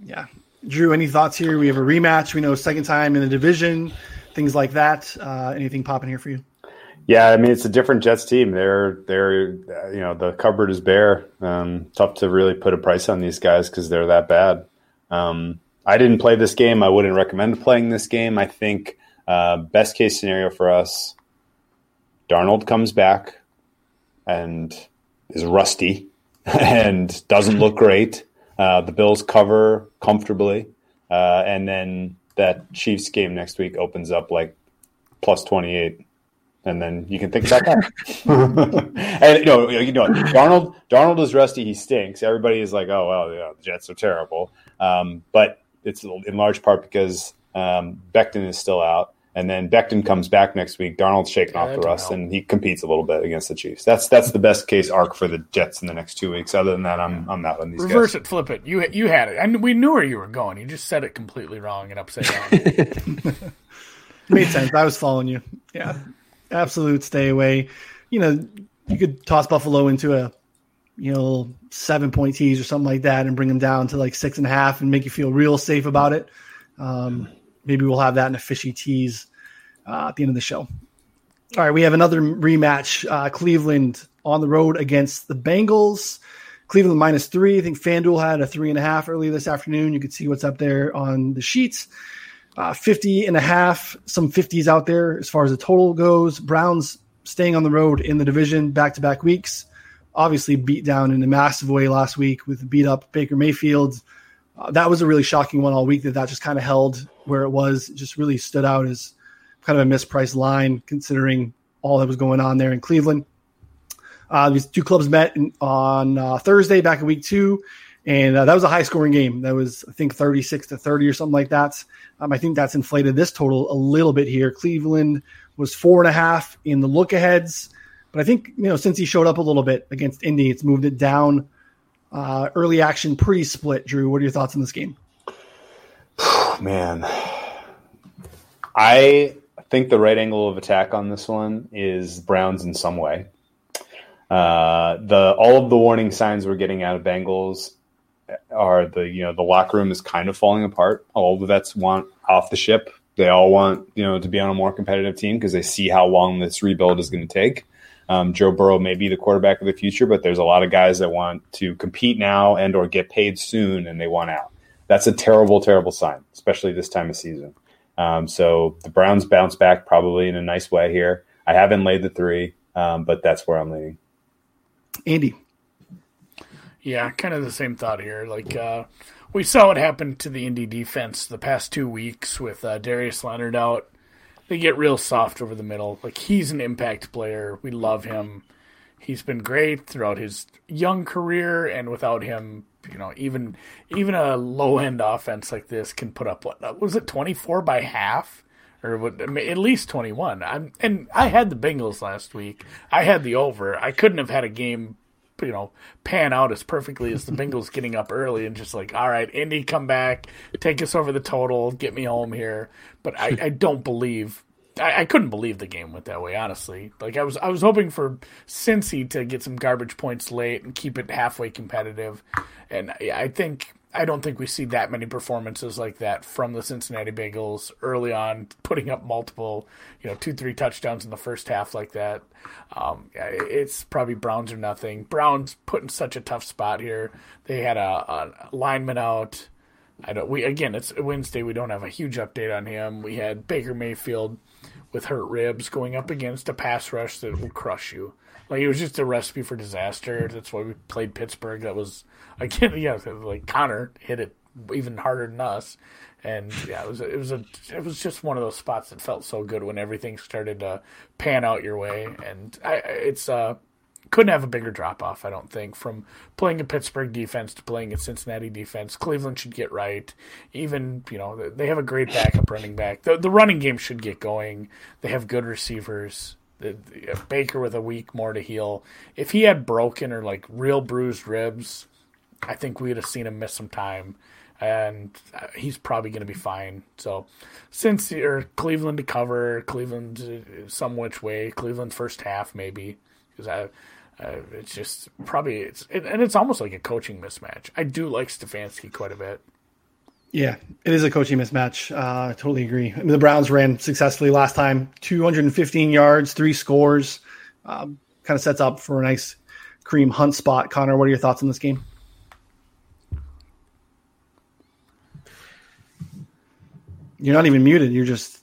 Yeah. Drew, any thoughts here? We have a rematch. We know second time in the division, things like that. Uh, anything popping here for you? Yeah, I mean it's a different Jets team. They're they're you know the cupboard is bare. Um, tough to really put a price on these guys because they're that bad. Um, I didn't play this game. I wouldn't recommend playing this game. I think uh, best case scenario for us, Darnold comes back and is rusty and doesn't look great. Uh, the Bills cover comfortably, uh, and then that Chiefs game next week opens up like plus twenty eight and then you can think about that. and you know, you know, Darnold, Darnold is rusty. He stinks. Everybody is like, oh well, yeah, the Jets are terrible. Um, but it's in large part because um, Becton is still out, and then Becton comes back next week. Darnold's shaking yeah, off the rust, and he competes a little bit against the Chiefs. That's that's the best case arc for the Jets in the next two weeks. Other than that, I'm I'm out on these. Reverse guys. it, flip it. You you had it, and we knew where you were going. You just said it completely wrong and upside down. Made sense. I was following you. Yeah absolute stay away. You know, you could toss Buffalo into a you know seven point tease or something like that and bring them down to like six and a half and make you feel real safe about it. Um, maybe we'll have that in a fishy tease uh, at the end of the show. All right, we have another rematch. Uh, Cleveland on the road against the Bengals. Cleveland minus three. I think FanDuel had a three and a half earlier this afternoon. You could see what's up there on the sheets uh, 50 and a half, some 50s out there as far as the total goes. Browns staying on the road in the division back to back weeks. Obviously, beat down in a massive way last week with beat up Baker Mayfield. Uh, that was a really shocking one all week that that just kind of held where it was. Just really stood out as kind of a mispriced line considering all that was going on there in Cleveland. Uh, these two clubs met in, on uh, Thursday back in week two, and uh, that was a high scoring game. That was, I think, 36 to 30 or something like that. Um, I think that's inflated this total a little bit here. Cleveland was four and a half in the look aheads. But I think, you know, Cincy showed up a little bit against Indy, it's moved it down. Uh, early action, pretty split. Drew, what are your thoughts on this game? Man, I think the right angle of attack on this one is Browns in some way. Uh, the all of the warning signs we're getting out of Bengals are the you know the locker room is kind of falling apart. All the vets want off the ship. They all want you know to be on a more competitive team because they see how long this rebuild is going to take. Um, Joe Burrow may be the quarterback of the future, but there's a lot of guys that want to compete now and or get paid soon, and they want out. That's a terrible, terrible sign, especially this time of season. Um, so the Browns bounce back probably in a nice way here. I haven't laid the three, um, but that's where I'm leaning. Andy, yeah, kind of the same thought here. Like uh, we saw what happened to the Indy defense the past two weeks with uh, Darius Leonard out. They get real soft over the middle. Like he's an impact player. We love him. He's been great throughout his young career, and without him, you know, even even a low end offense like this can put up what was it twenty four by half or what, at least twenty one. I'm and I had the Bengals last week. I had the over. I couldn't have had a game you know pan out as perfectly as the Bengals getting up early and just like, all right, Indy, come back, take us over the total, get me home here. But I, I don't believe I, couldn't believe the game went that way. Honestly, like I was I was hoping for Cincy to get some garbage points late and keep it halfway competitive, and I think I don't think we see that many performances like that from the Cincinnati Bengals early on, putting up multiple, you know, two, three touchdowns in the first half like that. Um, it's probably Browns or nothing. Browns put in such a tough spot here. They had a, a lineman out. I don't. We again, it's Wednesday. We don't have a huge update on him. We had Baker Mayfield with hurt ribs going up against a pass rush that will crush you. Like it was just a recipe for disaster. That's why we played Pittsburgh. That was again, yeah, like Connor hit it even harder than us, and yeah, it was it was a it was just one of those spots that felt so good when everything started to pan out your way, and I it's uh couldn't have a bigger drop off, I don't think, from playing a Pittsburgh defense to playing a Cincinnati defense. Cleveland should get right. Even, you know, they have a great backup running back. The, the running game should get going. They have good receivers. The, the, Baker with a week more to heal. If he had broken or like real bruised ribs, I think we'd have seen him miss some time, and uh, he's probably going to be fine. So, since or Cleveland to cover, Cleveland uh, some which way, Cleveland first half maybe because I. It's just probably it's it, and it's almost like a coaching mismatch. I do like Stefanski quite a bit. Yeah, it is a coaching mismatch. Uh, I totally agree. I mean, the Browns ran successfully last time, 215 yards, three scores. Um, kind of sets up for a nice Kareem Hunt spot. Connor, what are your thoughts on this game? You're not even muted. You're just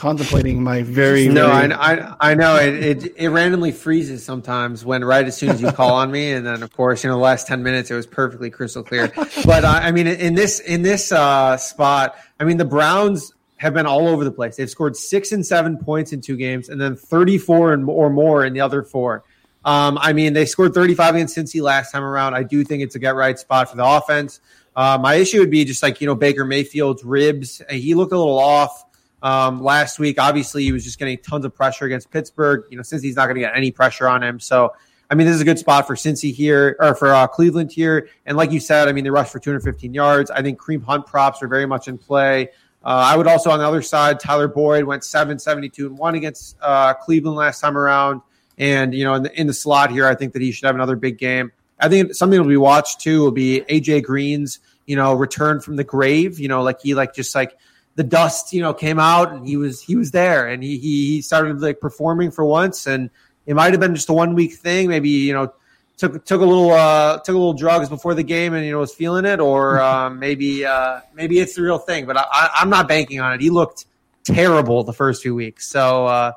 contemplating my very no. Very... I, I, I know it, it, it randomly freezes sometimes when right as soon as you call on me, and then of course you know the last ten minutes it was perfectly crystal clear. But uh, I mean in this in this uh, spot, I mean the Browns have been all over the place. They've scored six and seven points in two games, and then thirty four and or more in the other four. Um, I mean, they scored 35 against Cincy last time around. I do think it's a get right spot for the offense. Uh, my issue would be just like, you know, Baker Mayfield's ribs. He looked a little off um, last week. Obviously, he was just getting tons of pressure against Pittsburgh. You know, Cincy's not going to get any pressure on him. So, I mean, this is a good spot for Cincy here or for uh, Cleveland here. And like you said, I mean, they rushed for 215 yards. I think Kareem Hunt props are very much in play. Uh, I would also on the other side, Tyler Boyd went 7 72 and 1 against uh, Cleveland last time around. And, you know, in the, in the slot here, I think that he should have another big game. I think something will be watched too will be AJ Green's, you know, return from the grave. You know, like he like just like the dust, you know, came out and he was he was there and he he started like performing for once and it might have been just a one week thing. Maybe you know took took a little uh, took a little drugs before the game and you know was feeling it, or um, maybe uh, maybe it's the real thing. But I, am not banking on it. He looked terrible the first few weeks, so uh,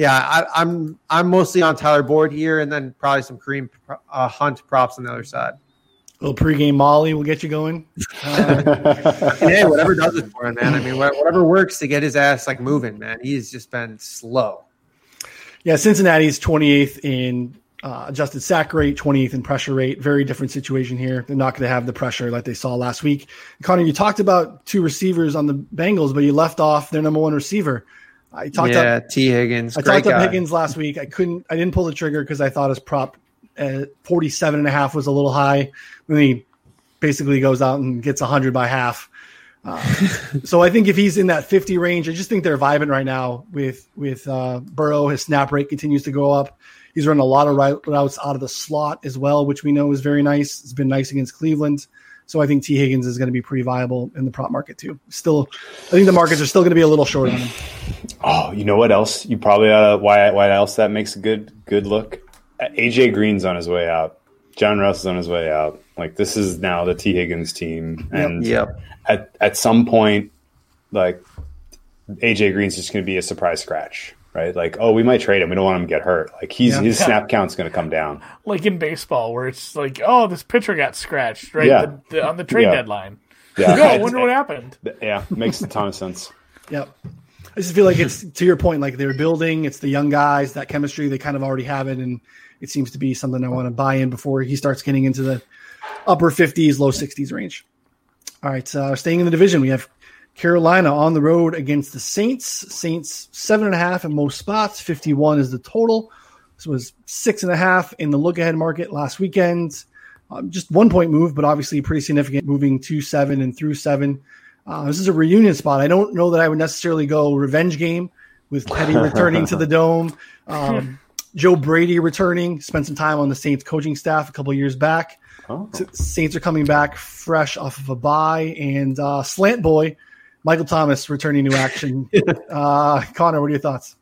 yeah, I, am I'm, I'm mostly on Tyler Boyd here, and then probably some Kareem uh, Hunt props on the other side. A little pregame Molly will get you going. Uh, hey, whatever does it for him, man. I mean, whatever works to get his ass like moving, man. He's just been slow. Yeah, Cincinnati's 28th in uh, adjusted sack rate, 28th in pressure rate. Very different situation here. They're not going to have the pressure like they saw last week. Connor, you talked about two receivers on the Bengals, but you left off their number one receiver. I talked yeah, up Tee Higgins. I talked guy. up Higgins last week. I couldn't. I didn't pull the trigger because I thought his prop at 47 and a half was a little high. Then he basically goes out and gets 100 by half. Uh, so I think if he's in that 50 range, I just think they're vibing right now with with uh, Burrow. His snap rate continues to go up. He's running a lot of routes out of the slot as well, which we know is very nice. It's been nice against Cleveland. So I think Tee Higgins is going to be pretty viable in the prop market too. Still, I think the markets are still going to be a little short on him. Oh, you know what else? You probably uh, why why else that makes a good good look. AJ Green's on his way out. John Ross is on his way out. Like this is now the Tee Higgins team, and yep. at at some point, like AJ Green's just going to be a surprise scratch right? Like, oh, we might trade him. We don't want him to get hurt. Like he's yeah. his snap count's going to come down. Like in baseball, where it's like, oh, this pitcher got scratched, right? Yeah. The, the, on the trade yeah. deadline. Yeah. Go, I wonder what happened. Yeah, makes a ton of sense. Yep. I just feel like it's to your point, like they're building. It's the young guys, that chemistry. They kind of already have it, and it seems to be something I want to buy in before he starts getting into the upper 50s, low 60s range. All right, uh, staying in the division, we have Carolina on the road against the Saints. Saints seven and a half in most spots. 51 is the total. This was six and a half in the look ahead market last weekend. Um, just one point move, but obviously pretty significant moving to seven and through seven. Uh, this is a reunion spot. I don't know that I would necessarily go revenge game with Teddy returning to the dome. Um, Joe Brady returning, spent some time on the Saints coaching staff a couple years back. Oh. Saints are coming back fresh off of a bye, and uh, Slant Boy, Michael Thomas returning to action. uh, Connor, what are your thoughts?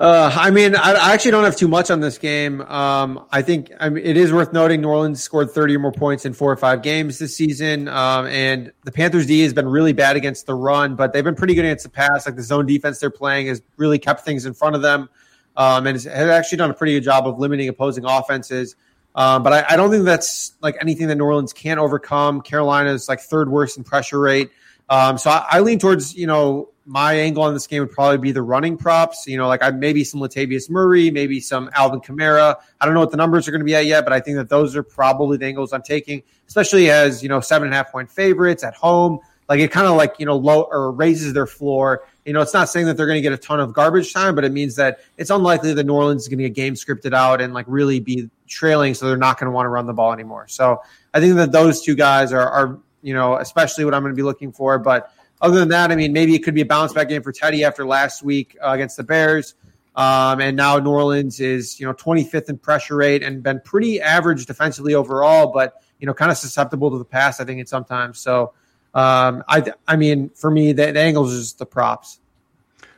Uh, I mean, I, I, actually don't have too much on this game. Um, I think I mean, it is worth noting New Orleans scored 30 or more points in four or five games this season. Um, and the Panthers D has been really bad against the run, but they've been pretty good against the pass. Like the zone defense they're playing has really kept things in front of them. Um, and has actually done a pretty good job of limiting opposing offenses. Um, but I, I, don't think that's like anything that New Orleans can't overcome. Carolina's like third worst in pressure rate. Um, so I, I, lean towards, you know, my angle on this game would probably be the running props. You know, like I maybe some Latavius Murray, maybe some Alvin Kamara. I don't know what the numbers are going to be at yet, but I think that those are probably the angles I'm taking, especially as you know seven and a half point favorites at home. Like it kind of like you know low or raises their floor. You know, it's not saying that they're going to get a ton of garbage time, but it means that it's unlikely that New Orleans is going to get game scripted out and like really be trailing, so they're not going to want to run the ball anymore. So I think that those two guys are, are you know especially what I'm going to be looking for, but other than that, I mean, maybe it could be a bounce back game for Teddy after last week uh, against the Bears. Um, and now New Orleans is, you know, 25th in pressure rate and been pretty average defensively overall, but, you know, kind of susceptible to the pass, I think, in sometimes. So, um, I, I mean, for me, the, the angles is the props.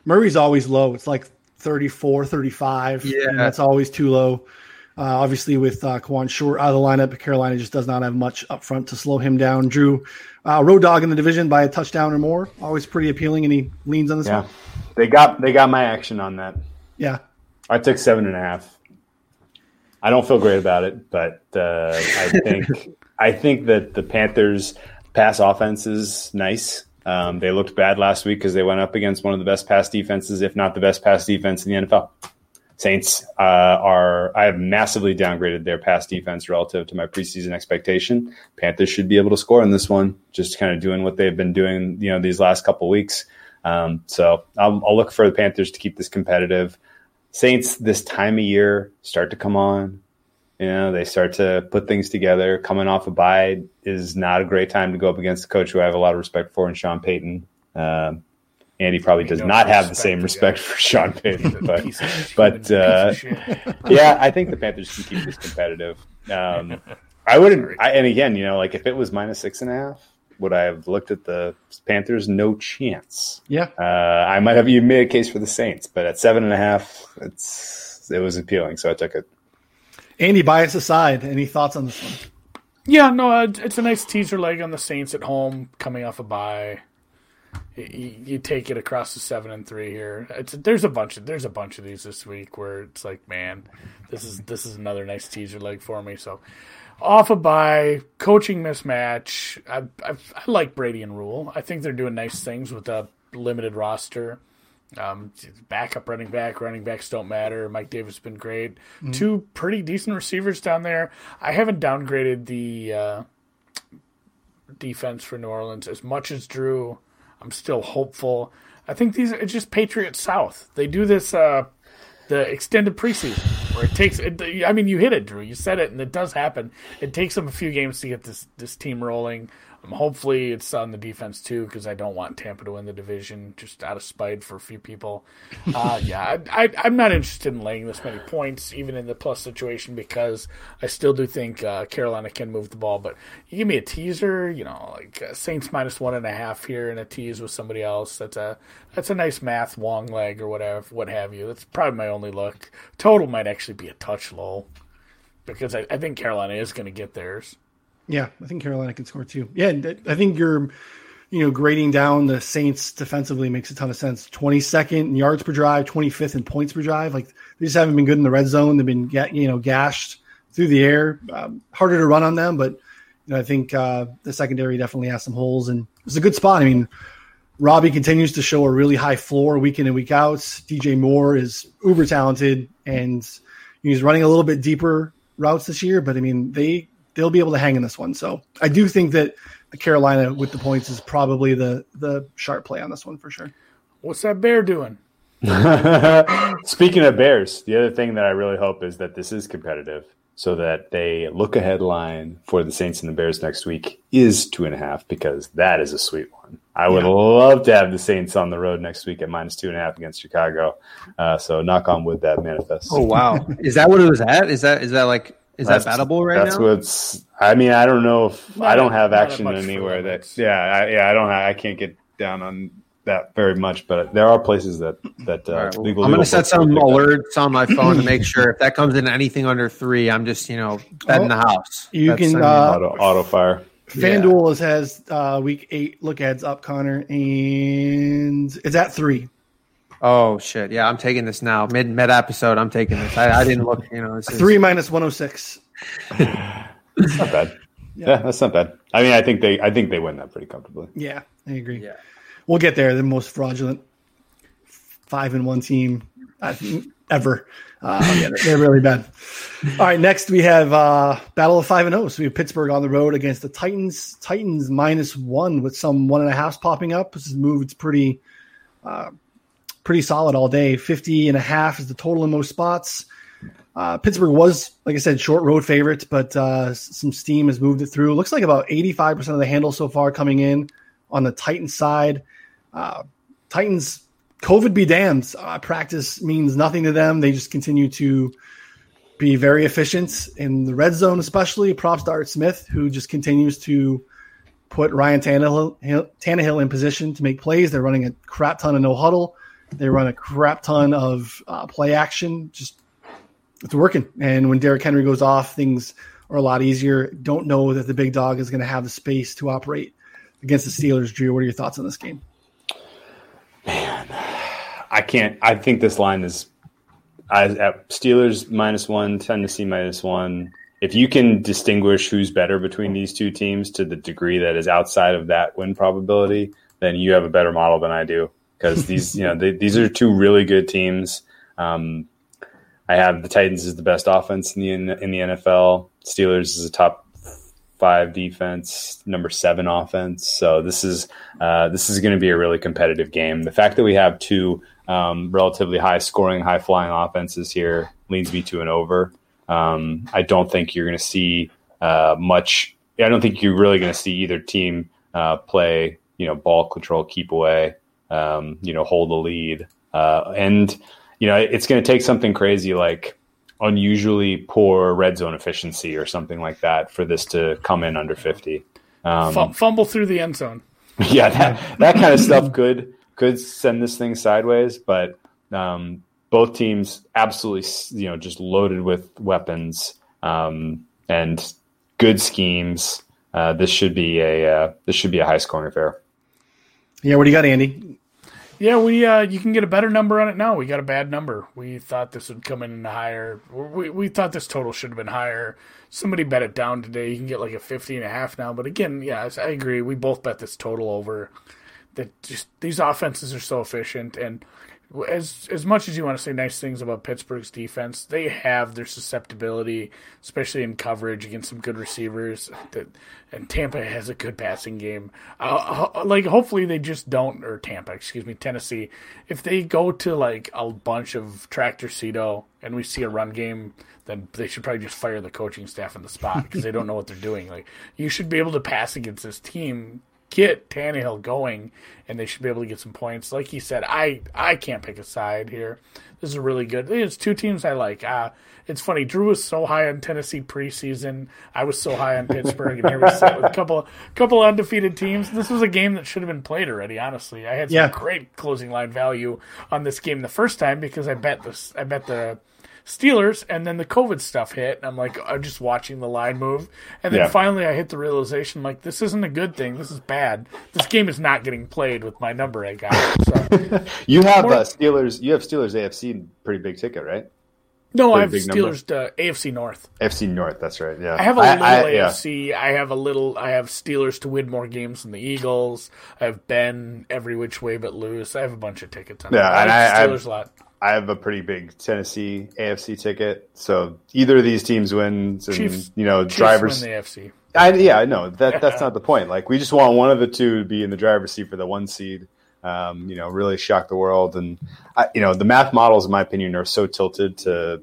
Murray's always low. It's like 34, 35. Yeah. that's always too low. Uh, obviously, with uh, Kawann Short out of the lineup, Carolina just does not have much up front to slow him down. Drew, uh, road dog in the division by a touchdown or more, always pretty appealing, and he leans on this yeah. one. They got they got my action on that. Yeah, I took seven and a half. I don't feel great about it, but uh, I think I think that the Panthers' pass offense is nice. Um, they looked bad last week because they went up against one of the best pass defenses, if not the best pass defense in the NFL. Saints uh, are I have massively downgraded their pass defense relative to my preseason expectation. Panthers should be able to score in this one, just kind of doing what they've been doing, you know, these last couple weeks. Um, so I'll, I'll, look for the Panthers to keep this competitive. Saints this time of year start to come on. You know, they start to put things together. Coming off a bye is not a great time to go up against a coach who I have a lot of respect for, and Sean Payton. Um, Andy probably does not have the same respect for Sean Payton, but but uh, yeah, I think the Panthers can keep this competitive. Um, I wouldn't, I, and again, you know, like if it was minus six and a half, would I have looked at the Panthers? No chance. Yeah, uh, I might have even made a case for the Saints, but at seven and a half, it's it was appealing, so I took it. Andy, bias aside, any thoughts on this one? Yeah, no, uh, it's a nice teaser leg on the Saints at home, coming off a bye you, you, take it across the seven and three here. It's there's a bunch of there's a bunch of these this week where it's like, man, this is this is another nice teaser leg for me. So off a bye, coaching mismatch. I, I, I like Brady and Rhule. I think they're doing nice things with a limited roster. Um, backup running back, running backs don't matter. Mike Davis has been great. Mm-hmm. Two pretty decent receivers down there. I haven't downgraded the uh, defense for New Orleans as much as Drew I'm still hopeful. I think these are just Patriots South. They do this uh, the extended preseason where it takes. It, I mean, you hit it, Drew. You said it, and it does happen. It takes them a few games to get this this team rolling. Um, hopefully, it's on the defense too, because I don't want Tampa to win the division just out of spite for a few people. Uh, yeah, I, am not interested in laying this many points, even in the plus situation, because I still do think uh, Carolina can move the ball. But you give me a teaser, you know, like uh, Saints minus one and a half here, and a tease with somebody else. That's a that's a nice math long leg or whatever, what have you. That's probably my only look. Total might actually be a touch low because I, I think Carolina is going to get theirs. Yeah, I think Carolina can score too. Yeah, I think you're, you know, grading down the Saints defensively makes a ton of sense. 22nd in yards per drive, 25th in points per drive. Like they just haven't been good in the red zone. They've been, you know, gashed through the air. Um, harder to run on them, but you know, I think uh, the secondary definitely has some holes, and it's a good spot. I mean, Robby continues to show a really high floor week in and week out. DJ Moore is uber talented and he's running a little bit deeper routes this year, but I mean they they'll be able to hang in this one. So I do think that the Carolina with the points is probably the the sharp play on this one for sure. What's that bear doing? Speaking of Bears, the other thing that I really hope is that this is competitive so that they look ahead line for the Saints and the Bears next week is two and a half because that is a sweet one. I would yeah. love to have the Saints on the road next week at minus two and a half against Chicago. Uh, so knock on wood that manifests. Oh wow, is that what it was at? Is that is that like is that's, that battable right that's now? That's what's. I mean, I don't know if not I don't have action anywhere that. Yeah, I, yeah, I don't. I can't get down on that very much, but there are places that that uh, right, well, legal. I'm going to set some alerts on my phone to make sure if that comes in anything under three, I'm just you know betting oh, the house. You That's can uh, auto, auto fire. FanDuel yeah. has uh, week eight look aheads up, Connor, and it's at three. Oh shit! Yeah, I'm taking this now. Mid mid episode, I'm taking this. I, I didn't look. You know, is... three minus one hundred oh six. not bad. Yeah. yeah. that's not bad. I mean, I think they, I think they win that pretty comfortably. Yeah, I agree. Yeah we'll get there. The most fraudulent five and one team ever. Uh, they're really bad. All right, next we have uh, Battle of Five and Zero. Oh. So we have Pittsburgh on the road against the Titans. Titans minus one with some one and a half popping up. This is moved pretty, uh, pretty solid all day. 50 and a half is the total in most spots. Uh, Pittsburgh was, like I said, short road favorite, but uh, some steam has moved it through. Looks like about 85% of the handle so far coming in on the Titans side. Uh, Titans, COVID be damned. Uh, practice means nothing to them. They just continue to be very efficient in the red zone, especially. Props to Art Smith, who just continues to put Ryan Tannehill, Tannehill in position to make plays. They're running a crap ton of no huddle. They run a crap ton of uh, play action. Just it's working. And when Derrick Henry goes off, things are a lot easier. Don't know that the big dog is going to have the space to operate against the Steelers. Drew, what are your thoughts on this game? Man, I can't. I think this line is I, at Steelers minus one, Tennessee minus one. If you can distinguish who's better between these two teams to the degree that is outside of that win probability, then you have a better model than I do. Because these, you know, they, these are two really good teams. Um, I have the Titans as the best offense in the in the NFL. Steelers is a top five defense, number seven offense. So this is uh, this is going to be a really competitive game. The fact that we have two um, relatively high scoring, high flying offenses here leads me to an over. Um, I don't think you're going to see uh, much. I don't think you're really going to see either team uh, play. You know, ball control, keep away. Um, you know, hold the lead, uh, and you know it's going to take something crazy like unusually poor red zone efficiency or something like that for this to come in under 50. Um, fumble through the end zone. Yeah, that, that kind of stuff could could send this thing sideways, but um, both teams absolutely, you know, just loaded with weapons um, and good schemes. Uh, this should be a uh, this should be a high scoring affair. Yeah, what do you got, Andy? Yeah, we uh, you can get a better number on it now. We got a bad number. We thought this would come in higher. We, we thought this total should have been higher. Somebody bet it down today. You can get like a 50 and a half now. But again, yeah, I agree. We both bet this total over. That just these offenses are so efficient and as as much as you want to say nice things about Pittsburgh's defense, they have their susceptibility, especially in coverage against some good receivers. And Tampa has a good passing game. Uh, like hopefully they just don't, or Tampa, excuse me, Tennessee. If they go to like a bunch of tractor Cito and we see a run game, then they should probably just fire the coaching staff in the spot because they don't know what they're doing. Like you should be able to pass against this team get Tannehill going, and they should be able to get some points. Like he said, I I can't pick a side here. This is really good. It's two teams I like. Uh, it's funny. Drew was so high on Tennessee preseason. I was so high on Pittsburgh, and here we sit with a couple couple undefeated teams. This was a game that should have been played already. Honestly, I had some yeah. great closing line value on this game the first time because I bet this. I bet the Steelers, and then the COVID stuff hit. And I'm like, I'm just watching the line move, and then yeah. finally I hit the realization, like, this isn't a good thing. This is bad. This game is not getting played with my number I got. So. you have uh, Steelers. You have Steelers AFC pretty big ticket, right? No, I have Steelers to AFC North. AFC North, that's right. Yeah, I have a little I, AFC. Yeah. I have a little. I have Steelers to win more games than the Eagles. I have Ben every which way but loose. I have a bunch of tickets on. Yeah, that. and I, I Steelers a lot. I have a pretty big Tennessee AFC ticket. So either of these teams wins, and Chiefs, you know, Chiefs drivers win the AFC. I, yeah, I know that that's not the point. Like we just want one of the two to be in the driver's seat for the one seed um, you know, really shock the world. And I, you know, the math models, in my opinion, are so tilted to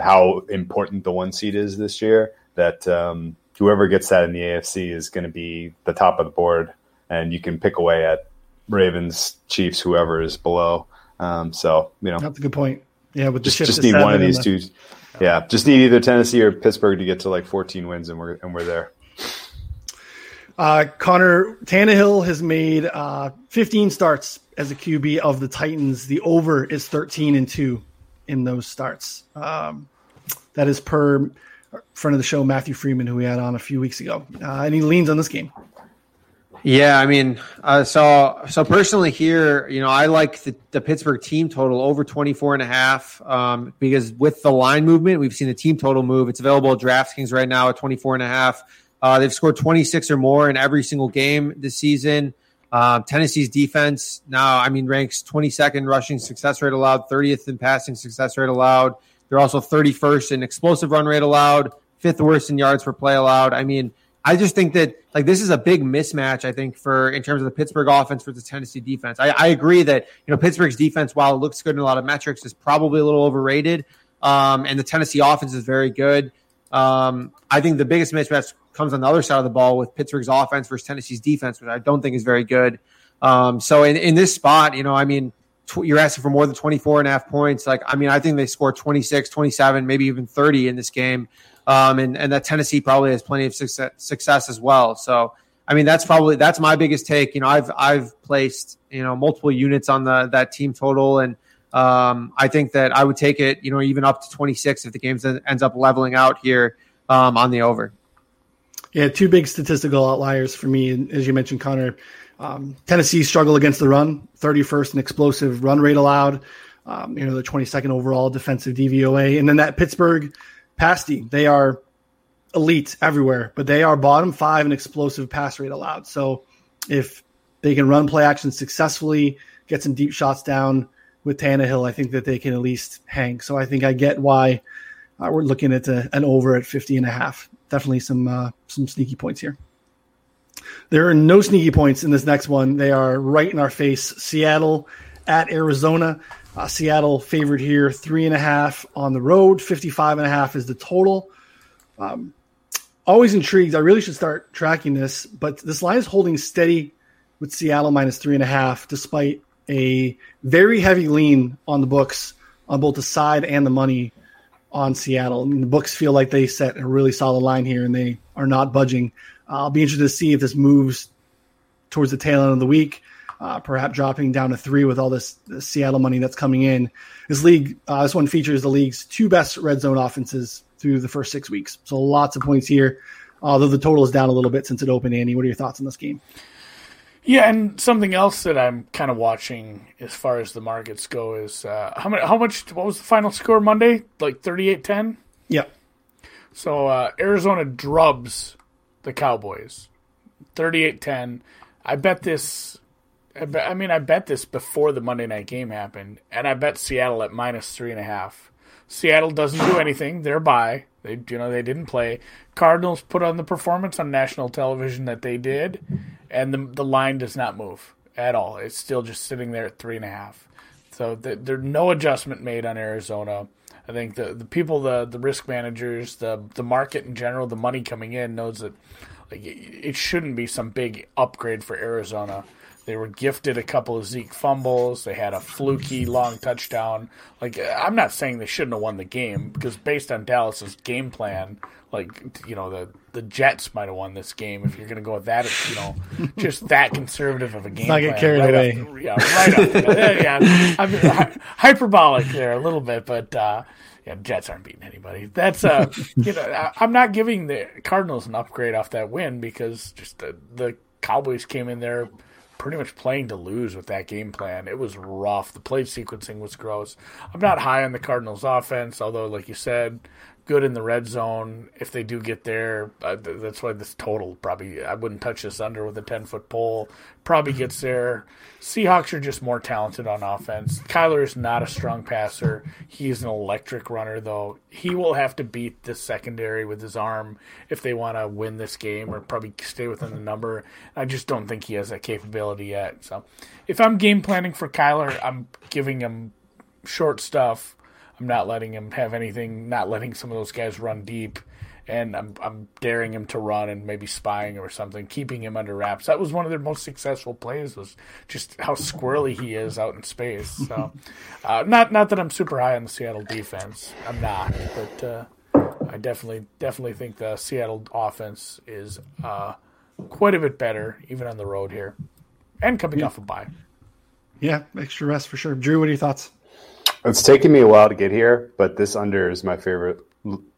how important the one seed is this year that um, whoever gets that in the AFC is going to be the top of the board, and you can pick away at Ravens, Chiefs, whoever is below. Um, so you know, that's a good point. Yeah, with the just, just need one of these the... two. Yeah, just need either Tennessee or Pittsburgh to get to like 14 wins, and we're and we're there. Uh, Connor Tannehill has made uh, 15 starts as a QB of the Titans. The over is 13 and two in those starts. Um, that is per friend of the show Matthew Freeman, who we had on a few weeks ago, uh, and he leans on this game. Yeah, I mean, uh, so so personally here, you know, I like the, the, Pittsburgh team total over 24 and a half um, because with the line movement, we've seen the team total move. It's available at DraftKings right now at 24 and a half. Uh, they've scored 26 or more in every single game this season. Uh, Tennessee's defense now, I mean, ranks 22nd rushing success rate allowed, 30th in passing success rate allowed. They're also 31st in explosive run rate allowed, fifth worst in yards per play allowed. I mean, I just think that like this is a big mismatch. I think for in terms of the Pittsburgh offense versus Tennessee defense. I, I agree that you know Pittsburgh's defense, while it looks good in a lot of metrics, is probably a little overrated. Um, and the Tennessee offense is very good. Um, I think the biggest mismatch comes on the other side of the ball with Pittsburgh's offense versus Tennessee's defense, which I don't think is very good. Um, so in, in this spot, you know, I mean, tw- you're asking for more than 24 and a half points. Like, I mean, I think they score 26, 27, maybe even 30 in this game. Um, and, and that Tennessee probably has plenty of success, success as well. So, I mean, that's probably, that's my biggest take. You know, I've, I've placed, you know, multiple units on the, that team total. And, um, I think that I would take it, you know, even up to 26 if the game ends up leveling out here um, on the over. Yeah, two big statistical outliers for me. As you mentioned, Connor, um, Tennessee struggle against the run, 31st in explosive run rate allowed. Um, you know, the 22nd overall defensive DVOA. And then that Pittsburgh pass team, they are elite everywhere, but they are bottom five in explosive pass rate allowed. So if they can run play action successfully, get some deep shots down with Tannehill, I think that they can at least hang. So I think I get why uh, we're looking at a, an over at 50 and a half definitely some uh, some sneaky points here. There are no sneaky points in this next one. They are right in our face. Seattle at Arizona. Uh, Seattle favored here, three and a half on the road. 55 and a half is the total. Um, always intrigued. I really should start tracking this, but this line is holding steady with Seattle minus three and a half, despite a very heavy lean on the books on both the side and the money on Seattle. Mean, the books feel like they set a really solid line here, and they are not budging. Uh, I'll be interested to see if this moves towards the tail end of the week, uh, perhaps dropping down to three with all this, this Seattle money that's coming in. This league, uh, this one features the league's two best red zone offenses through the first six weeks. So lots of points here. Although the total is down a little bit since it opened, Andy, what are your thoughts on this game? Yeah, and something else that I'm kind of watching as far as the markets go is uh, how much? How much? What was the final score Monday? Like 38-10? Yeah. So uh, Arizona drubs the Cowboys, 38-10. I bet this. I, bet, I mean, I bet this before the Monday night game happened, and I bet Seattle at minus three and a half. Seattle doesn't do anything; they're by. They, you know, they didn't play. Cardinals put on the performance on national television that they did and the the line does not move at all. It's still just sitting there at three and a half. So the, there's no adjustment made on Arizona. I think the the people, the the risk managers, the the market in general, the money coming in knows that like it shouldn't be some big upgrade for Arizona. They were gifted a couple of Zeke fumbles. They had a fluky long touchdown. Like I'm not saying they shouldn't have won the game because based on Dallas's game plan, like you know the the Jets might have won this game if you're going to go with that. You know, just that conservative of a game. Not get carried right away. After, yeah, right up. yeah, I'm hyperbolic there a little bit, but uh, yeah, Jets aren't beating anybody. That's uh, you know, I, I'm not giving the Cardinals an upgrade off that win because just the, the Cowboys came in there pretty much playing to lose with that game plan. It was rough. The play sequencing was gross. I'm not high on the Cardinals' offense, although, like you said, good in the red zone. If they do get there, uh, that's why this total probably I wouldn't touch this under with a ten foot pole. Probably gets there. Seahawks are just more talented on offense. Kyler is not a strong passer. He is an electric runner, though. He will have to beat the secondary with his arm if they want to win this game or probably stay within the number. I just don't think he has that capability yet. So, if I'm game planning for Kyler, I'm giving him short stuff I'm not letting him have anything, not letting some of those guys run deep, and I'm I'm daring him to run and maybe spying or something, keeping him under wraps. That was one of their most successful plays was just how squirrely he is out in space. So, uh, not not that I'm super high on the Seattle defense, I'm not, but uh, I definitely definitely think the Seattle offense is uh, quite a bit better, even on the road here, and coming yeah. off a bye. Yeah, extra rest for sure. Drew, what are your thoughts? It's taken me a while to get here, but this under is my favorite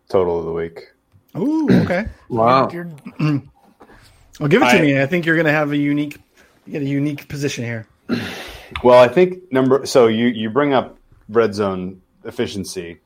total of the week. Ooh, okay. wow. Well, give it to I, me. I think you're going to have a unique, get a unique position here. Well, I think number. So you you bring up red zone efficiency.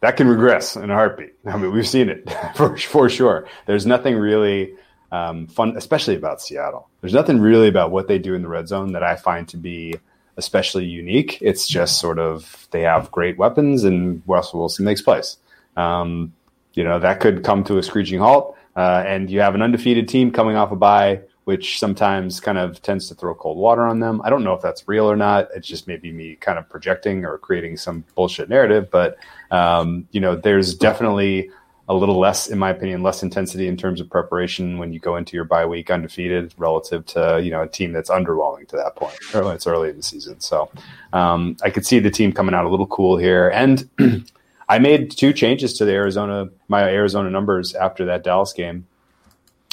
That can regress in a heartbeat. I mean, we've seen it for for sure. There's nothing really um, fun, especially about Seattle. There's nothing really about what they do in the red zone that I find to be especially unique. It's just sort of they have great weapons, and Russell Wilson makes plays. Um, you know that could come to a screeching halt, uh, and you have an undefeated team coming off a bye, which sometimes kind of tends to throw cold water on them. I don't know if that's real or not. It's just maybe me kind of projecting or creating some bullshit narrative, but um, you know, there's definitely a little less, in my opinion, less intensity in terms of preparation when you go into your bye week undefeated relative to you know a team that's underwhelming to that point. Or it's early in the season, so um, I could see the team coming out a little cool here. And I made two changes to the Arizona my Arizona numbers after that Dallas game.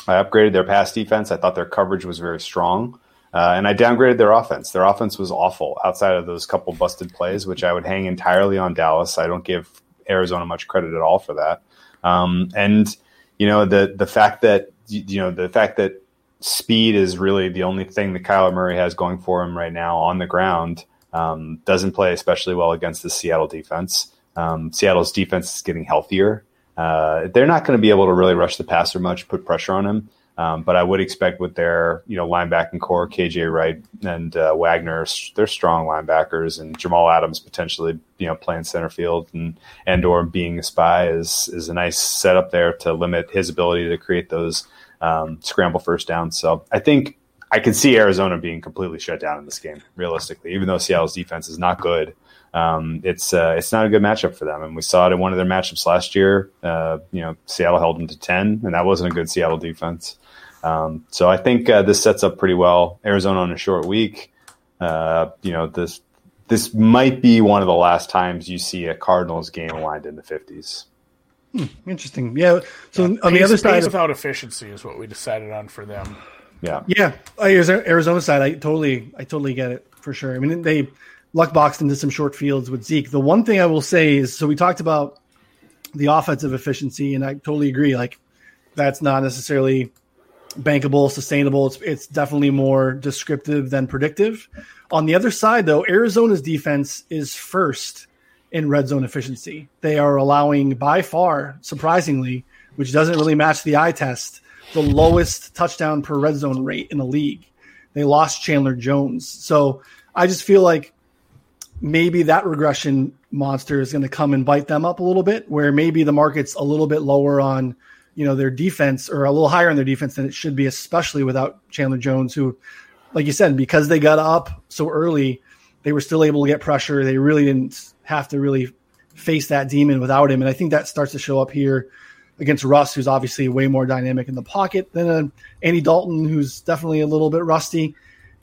I upgraded their pass defense. I thought their coverage was very strong. Uh, and I downgraded their offense. Their offense was awful outside of those couple busted plays, which I would hang entirely on Dallas. I don't give Arizona much credit at all for that. Um, and you know the the fact that you know the fact that speed is really the only thing that Kyler Murray has going for him right now on the ground um, doesn't play especially well against the Seattle defense. Um, Seattle's defense is getting healthier. Uh, they're not going to be able to really rush the passer much, put pressure on him. Um, but I would expect with their you know linebacking core, KJ Wright and uh, Wagner, they're strong linebackers, and Jamal Adams potentially you know playing center field and and or being a spy is is a nice setup there to limit his ability to create those um, scramble first downs. So I think I can see Arizona being completely shut down in this game, realistically, even though Seattle's defense is not good. Um, it's uh, it's not a good matchup for them, and we saw it in one of their matchups last year. Uh, you know, Seattle held them to ten, and that wasn't a good Seattle defense. Um, so I think uh, this sets up pretty well. Arizona on a short week. Uh, you know this this might be one of the last times you see a Cardinals game aligned in the fifties. Hmm, interesting. Yeah. So yeah. on pace, the other side, of, without efficiency is what we decided on for them. Yeah. Yeah. Arizona side, I totally, I totally get it for sure. I mean, they luck boxed into some short fields with Zeke. The one thing I will say is, so we talked about the offensive efficiency, and I totally agree. Like, that's not necessarily bankable, sustainable. It's it's definitely more descriptive than predictive. On the other side, though, Arizona's defense is first in red zone efficiency. They are allowing by far, surprisingly, which doesn't really match the eye test, the lowest touchdown per red zone rate in the league. They lost Chandler Jones. So I just feel like maybe that regression monster is going to come and bite them up a little bit, where maybe the market's a little bit lower on you know their defense or a little higher on their defense than it should be, especially without Chandler Jones, who, like you said, because they got up so early, they were still able to get pressure. They really didn't have to really face that demon without him, and I think that starts to show up here against Russ, who's obviously way more dynamic in the pocket than uh, Andy Dalton, who's definitely a little bit rusty.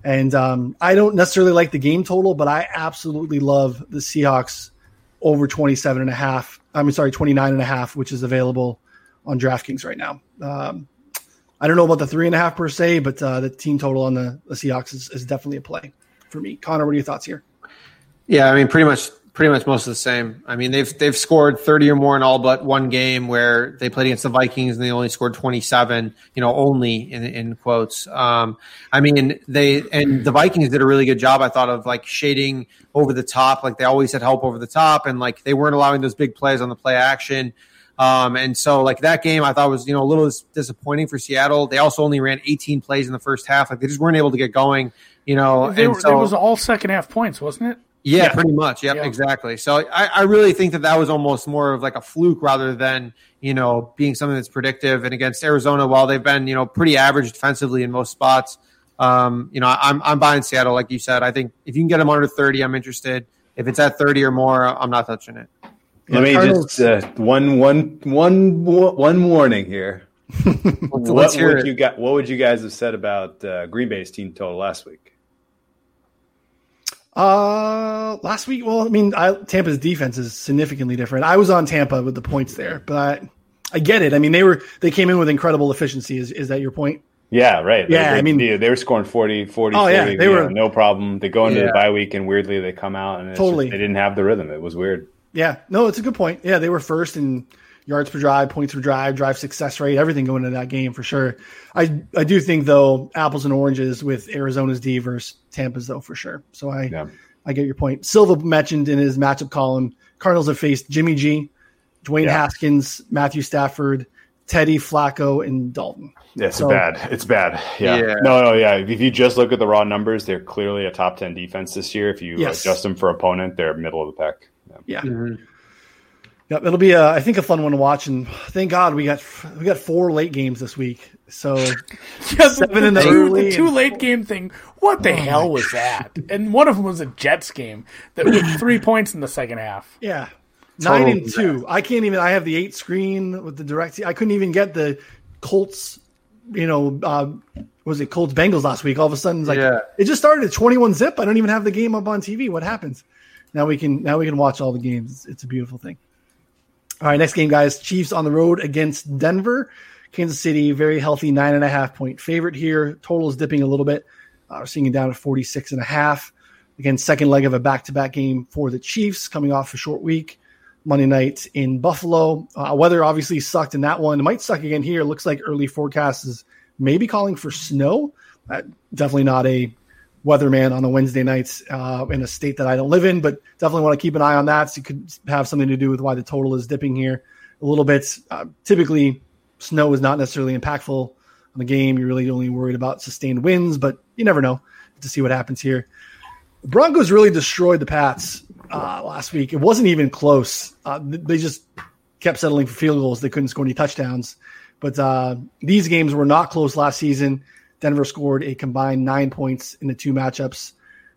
And um, I don't necessarily like the game total, but I absolutely love the Seahawks over 27 and a half. I'm sorry, 29 and a half, which is available on DraftKings right now. Um, I don't know about the three and a half per se, but uh, the team total on the, the Seahawks is, is, definitely a play for me. Connor, what are your thoughts here? Yeah, I mean, pretty much pretty much most of the same. I mean, they've they've scored 30 or more in all but one game where they played against the Vikings and they only scored 27. You know, only in in quotes. Um, I mean, they and the Vikings did a really good job. I thought of like shading over the top, like they always had help over the top, and like they weren't allowing those big plays on the play action. Um, and so like that game I thought was, you know, a little disappointing for Seattle. They also only ran 18 plays in the first half. Like they just weren't able to get going, you know. They, and so, it was all second half points, wasn't it? Yeah, yeah. pretty much. Yep, yeah. exactly. So I, I really think that that was almost more of like a fluke rather than you know being something that's predictive. And against Arizona, while they've been you know pretty average defensively in most spots, um, you know I'm I'm buying Seattle like you said. I think if you can get them under 30, I'm interested. If it's at 30 or more, I'm not touching it. Let me just uh, one one one one warning here. what would you got? What would you guys have said about uh, Green Bay's team total last week? Uh, last week, well, I mean, I, Tampa's defense is significantly different. I was on Tampa with the points there, but I get it. I mean, they were they came in with incredible efficiency. Is is that your point? Yeah, right. Yeah, I mean, they were scoring 40, 40, oh, 40, yeah, they were know, no problem. They go into yeah. the bye week and weirdly they come out and totally just, they didn't have the rhythm. It was weird. Yeah, no, it's a good point. Yeah, they were first in yards per drive, points per drive, drive success rate, everything going into that game for sure. I I do think though apples and oranges with Arizona's D versus Tampa's though for sure. So I yeah. I get your point. Silva mentioned in his matchup column, Cardinals have faced Jimmy G, Dwayne yeah. Haskins, Matthew Stafford, Teddy Flacco, and Dalton. Yeah, it's so, bad. It's bad. Yeah. yeah. No, no, yeah. If you just look at the raw numbers, they're clearly a top ten defense this year. If you yes. adjust them for opponent, they're middle of the pack. Yeah. yeah. Mm-hmm. Yep, it'll be a, I think a fun one to watch, and thank God we got we got four late games this week. So yeah, seven in the, early the two and, late game thing. What the oh hell was that? And one of them was a Jets game that with three points in the second half. Yeah, nine and two. I can't even. I have the eight screen with the direct. I couldn't even get the Colts. You know, uh, was it Colts Bengals last week? All of a sudden, it's like yeah. it just started at twenty one zip. I don't even have the game up on TV. What happens? Now we can now we can watch all the games. It's, a beautiful thing. All right, next game, guys. Chiefs on the road against Denver. Kansas City, very healthy, nine and a half point favorite here. Total is dipping a little bit. Uh, we're seeing it down at 46 and a half. Again, second leg of a back to back game for the Chiefs coming off a short week. Monday night in Buffalo. Uh, weather obviously sucked in that one. It might suck again here. It looks like early forecast is maybe calling for snow. Uh, definitely not a weatherman on a Wednesday nights uh, in a state that I don't live in, but definitely want to keep an eye on that. So it could have something to do with why the total is dipping here a little bit. Uh, typically, snow is not necessarily impactful on the game. You're really only worried about sustained winds, but you never know to see what happens here. The Broncos really destroyed the Pats uh, last week. It wasn't even close. Uh, they just kept settling for field goals. They couldn't score any touchdowns. But uh, these games were not close last season. Denver scored a combined nine points in the two matchups.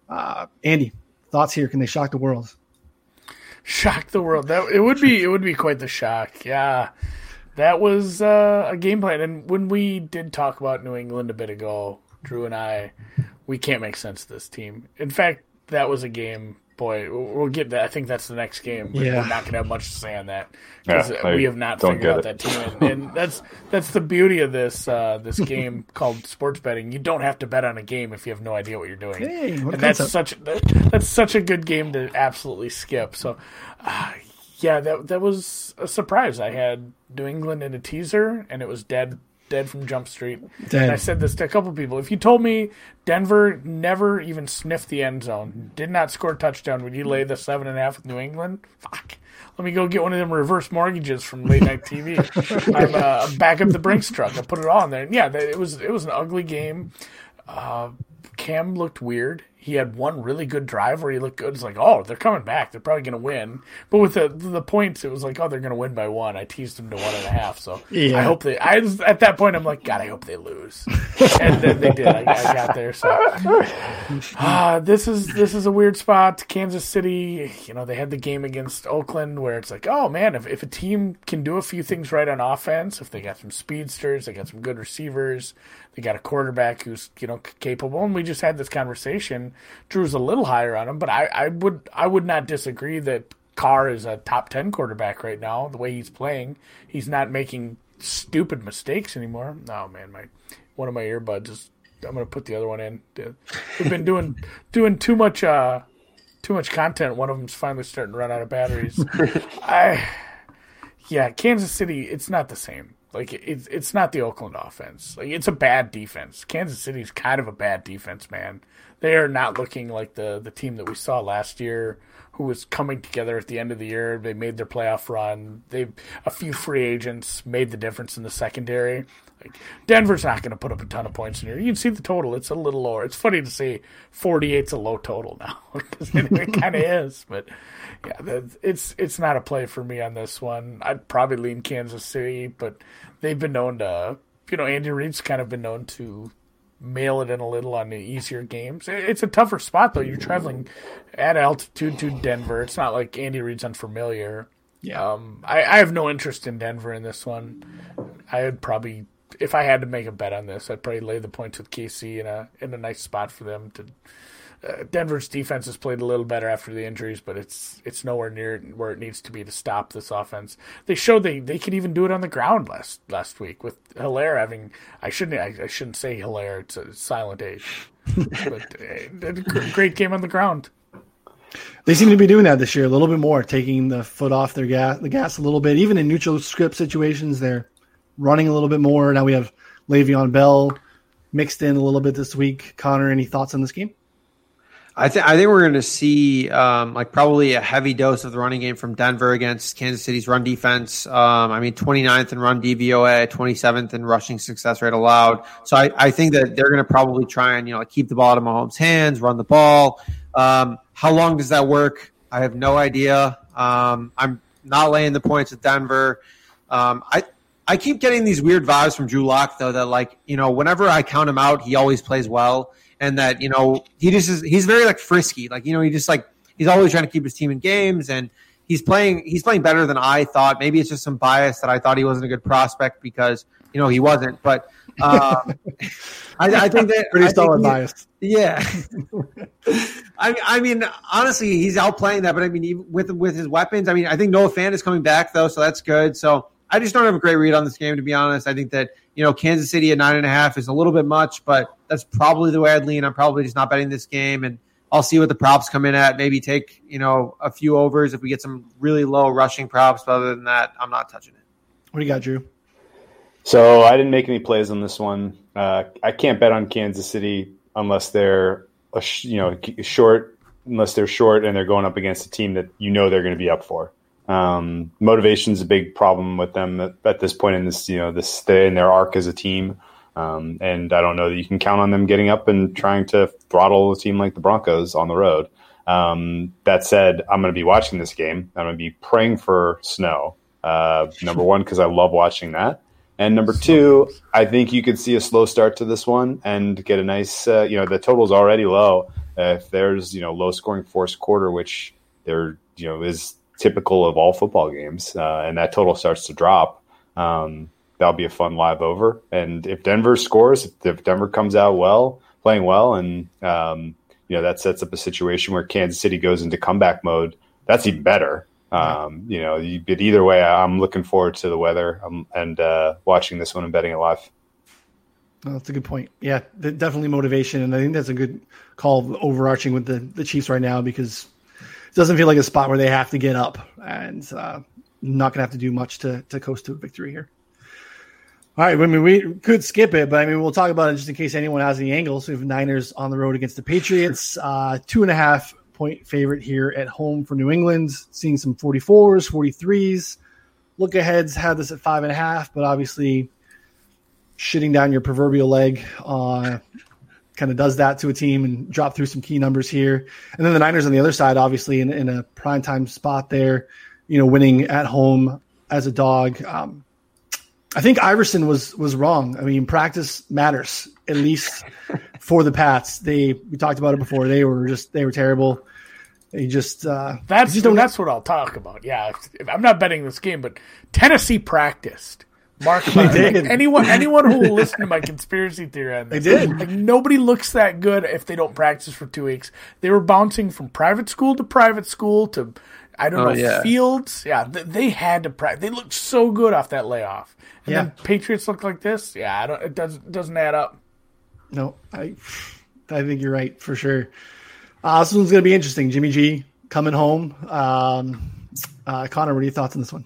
Uh, Andy, thoughts here? Can they shock the world? Shock the world. That it would be it would be quite the shock. Yeah, that was uh, a game plan. And when we did talk about New England a bit ago, Drew and I, we can't make sense of this team. In fact, that was a game boy, we'll get that. I think that's the next game. Yeah. We're not going to have much to say on that because yeah, we have not figured out that team, and, and, that's that's the beauty of this uh, this game called sports betting. You don't have to bet on a game if you have no idea what you're doing, hey, and that's such that's such a good game to absolutely skip. So, uh, yeah, that that was a surprise. I had New England in a teaser, and it was dead dead from Jump Street. Dead. And I said this to a couple people. If you told me Denver never even sniffed the end zone, did not score a touchdown, would you lay the seven and a half with New England? Fuck. Let me go get one of them reverse mortgages from late night TV. I'm uh, back up the Brinks truck. I put it on there. Yeah, it was it was an ugly game. Uh, Cam looked weird he had one really good drive where he looked good. It's like, oh, they're coming back. They're probably going to win. But with the the points, it was like, oh, they're going to win by one. I teased them to one and a half. So yeah. I hope they. I at that point, I'm like, God, I hope they lose. and then they did. I, I got there. So uh, this is this is a weird spot. Kansas City. You know, they had the game against Oakland where it's like, oh man, if if a team can do a few things right on offense, if they got some speedsters, they got some good receivers, they got a quarterback who's you know capable, and we just had this conversation. Drew's a little higher on him, but I, I would I would not disagree that Carr is a top ten quarterback right now. The way he's playing, he's not making stupid mistakes anymore. Oh man, my one of my earbuds is. I'm gonna put the other one in. We've been doing doing too much uh, too much content. One of them's finally starting to run out of batteries. I, yeah, Kansas City. It's not the same. Like it's it's not the Oakland offense. Like it's a bad defense. Kansas City's kind of a bad defense, man. They are not looking like the the team that we saw last year who was coming together at the end of the year. They made their playoff run. They a few free agents made the difference in the secondary. Like Denver's not going to put up a ton of points in here. You can see the total; it's a little lower. It's funny to say 48's a low total now because it, it kind of is. But yeah, it's it's not a play for me on this one. I'd probably lean Kansas City, but they've been known to, you know, Andy Reid's kind of been known to mail it in a little on the easier games. It's a tougher spot though. You're traveling at altitude to Denver. It's not like Andy Reid's unfamiliar. Yeah. Um, I, I have no interest in Denver in this one. I would probably, if I had to make a bet on this, I'd probably lay the points with KC in a in a nice spot for them to uh, Denver's defense has played a little better after the injuries, but it's it's nowhere near where it needs to be to stop this offense. They showed they, they could even do it on the ground last last week with Helaire having I shouldn't I, I shouldn't say Helaire it's a silent age, but uh, great game on the ground. They seem to be doing that this year a little bit more, taking the foot off their gas the gas a little bit. Even in neutral script situations, they're running a little bit more. Now we have Le'Veon Bell mixed in a little bit this week. Connor, any thoughts on this game? I think I think we're going to see um, like probably a heavy dose of the running game from Denver against Kansas City's run defense. Um, I mean, 29th in run DVOA, 27th in rushing success rate allowed. So I, I think that they're going to probably try and you know like keep the ball out of Mahomes' hands, run the ball. Um, how long does that work? I have no idea. Um, I'm not laying the points with Denver. Um, I I keep getting these weird vibes from Drew Lock though that like you know whenever I count him out, he always plays well and that you know he just is he's very like frisky. Like you know he just like he's always trying to keep his team in games and he's playing he's playing better than I thought. Maybe it's just some bias that I thought he wasn't a good prospect because you know he wasn't but um, I, I, think that pretty solid bias. yeah. I, I mean honestly he's outplaying that but I mean with with his weapons I mean I think Noah Fant is coming back though so that's good. So I just don't have a great read on this game to be honest I think that you know, Kansas City at nine and a half is a little bit much, but that's probably the way I'd lean. I'm probably just not betting this game, and I'll see what the props come in at. Maybe take you know a few overs if we get some really low rushing props. But other than that, I'm not touching it. What do you got, Drew? So I didn't make any plays on this one. Uh, I can't bet on Kansas City unless they're a sh- you know short, unless they're short and they're going up against a team that you know they're going to be up for. Um, motivation is a big problem with them at, at, this point in this, you know, this in their arc as a team. Um, and I don't know that you can count on them getting up and trying to throttle a team like the Broncos on the road. Um, that said, I'm going to be watching this game. I'm going to be praying for snow. Uh, number one, because I love watching that. And number two, I think you could see a slow start to this one and get a nice, uh, you know, the total's already low. Uh, if there's, you know, low scoring fourth quarter, which there, you know, is typical of all football games, uh, and that total starts to drop, um, that'll be a fun live over. And if Denver scores, if Denver comes out well, playing well, and um, you know that sets up a situation where Kansas City goes into comeback mode, that's even better. Um, you know, you, but either way, I'm looking forward to the weather um, and uh, watching this one and betting it live. Oh, that's a good point. Yeah, definitely motivation, and I think that's a good call overarching with the the Chiefs right now because doesn't feel like a spot where they have to get up and uh, not going to have to do much to, to coast to a victory here. All right, I mean, we could skip it, but I mean, we'll talk about it just in case anyone has any angles. We have Niners on the road against the Patriots, uh, two and a half point favorite here at home for New England, seeing some 44s, 43s. Look aheads had this at five and a half, but obviously shitting down your proverbial leg uh, kind of does that to a team and drop through some key numbers here. And then the Niners on the other side, obviously in, in a prime time spot there, you know, winning at home as a dog. Um, I think Iverson was was wrong. I mean, practice matters at least for the Pats. They we talked about it before. They were just they were terrible. They just uh, that's just that's what I'll talk about. Yeah, I'm not betting this game, but Tennessee practiced. Mark, they did. anyone anyone who will listen to my conspiracy theory on this, they did. Like, nobody looks that good if they don't practice for two weeks. They were bouncing from private school to private school to I don't oh, know yeah. fields. Yeah, they had to practice. They looked so good off that layoff. And yeah. then Patriots look like this. Yeah, I don't, it doesn't doesn't add up. No, I I think you're right for sure. Uh, this one's going to be interesting. Jimmy G coming home. Um, uh, Connor, what are your thoughts on this one?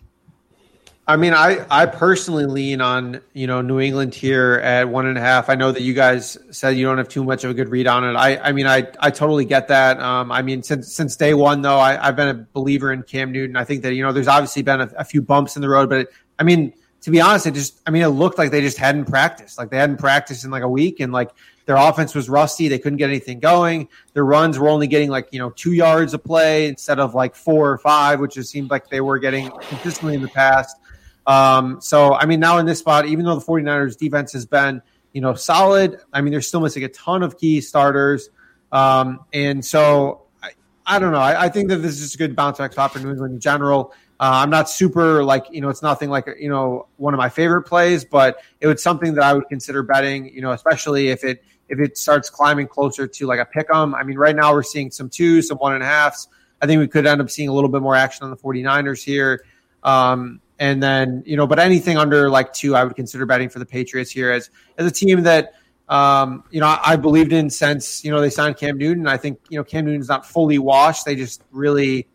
I mean, I, I personally lean on you know New England here at one and a half. I know that you guys said you don't have too much of a good read on it. I, I mean, I, I totally get that. Um, I mean, since since day one though, I, I've been a believer in Cam Newton. I think that you know there's obviously been a, a few bumps in the road, but it, I mean, to be honest, it just I mean it looked like they just hadn't practiced. Like they hadn't practiced in like a week, and like their offense was rusty. They couldn't get anything going. Their runs were only getting like you know two yards a play instead of like four or five, which just seemed like they were getting consistently in the past. Um, so, I mean, now in this spot, even though the 49ers defense has been, you know, solid, I mean, they're still missing a ton of key starters. Um, and so I, I don't know. I, I, think that this is just a good bounce back spot for New England in general. Uh, I'm not super like, you know, it's nothing like, you know, one of my favorite plays, but it was something that I would consider betting, you know, especially if it, if it starts climbing closer to like a pick 'em. I mean, right now we're seeing some twos, some one and a halves. I think we could end up seeing a little bit more action on the 49ers here. Um, and then, you know, but anything under like two, I would consider betting for the Patriots here as as a team that um, you know, I, I believed in since, you know, they signed Cam Newton. I think, you know, Cam Newton's not fully washed. They just really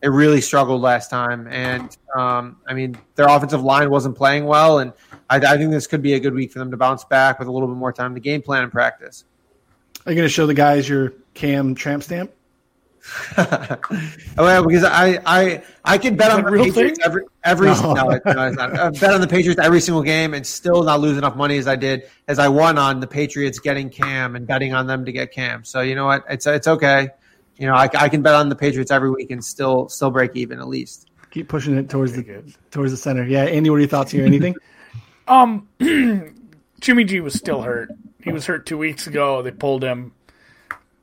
they really struggled last time. And um, I mean, their offensive line wasn't playing well, and I, I, think this could be a good week for them to bounce back with a little bit more time to game plan and practice. Are you going to show the guys your Cam tramp stamp? Well, because I I I can bet on the Patriots thing? every every no. no, no I bet on the Patriots every single game and still not lose enough money as I did as I won on the Patriots getting Cam and betting on them to get Cam. So you know what? It's it's okay. You know, I, I can bet on the Patriots every week and still still break even at least. Keep pushing it towards the good. towards the center. Yeah, Andy, what are your thoughts here? Anything? um, Jimmy G was still hurt. He was hurt two weeks ago. They pulled him.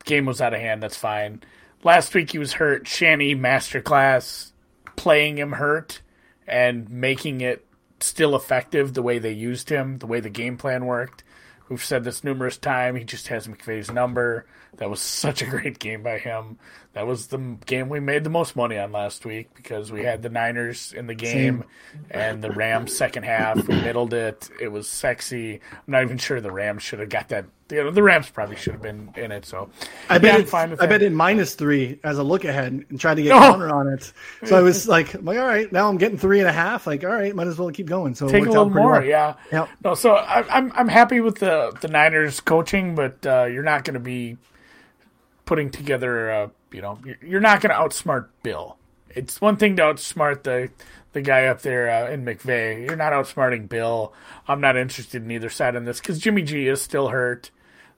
Game was out of hand. That's fine. Last week he was hurt. Shanny masterclass playing him hurt and making it still effective the way they used him, the way the game plan worked. We've said this numerous times. He just has McVay's number. That was such a great game by him. That was the game we made the most money on last week because we had the Niners in the game Same. and the Rams second half. We middled it. It was sexy. I'm not even sure the Rams should have got that. You know, the Rams probably should have been in it. So I bet it's, I bet it minus three as a look ahead and tried to get oh. counter on it. So I was like, I'm like, all right, now I'm getting three and a half. Like, all right, might as well keep going. So take a little more, well. yeah. Yep. No, so I, am I'm, I'm happy with the the Niners coaching, but uh, you're not going to be putting together a you know you're not going to outsmart Bill. It's one thing to outsmart the the guy up there uh, in McVay. You're not outsmarting Bill. I'm not interested in either side on this because Jimmy G is still hurt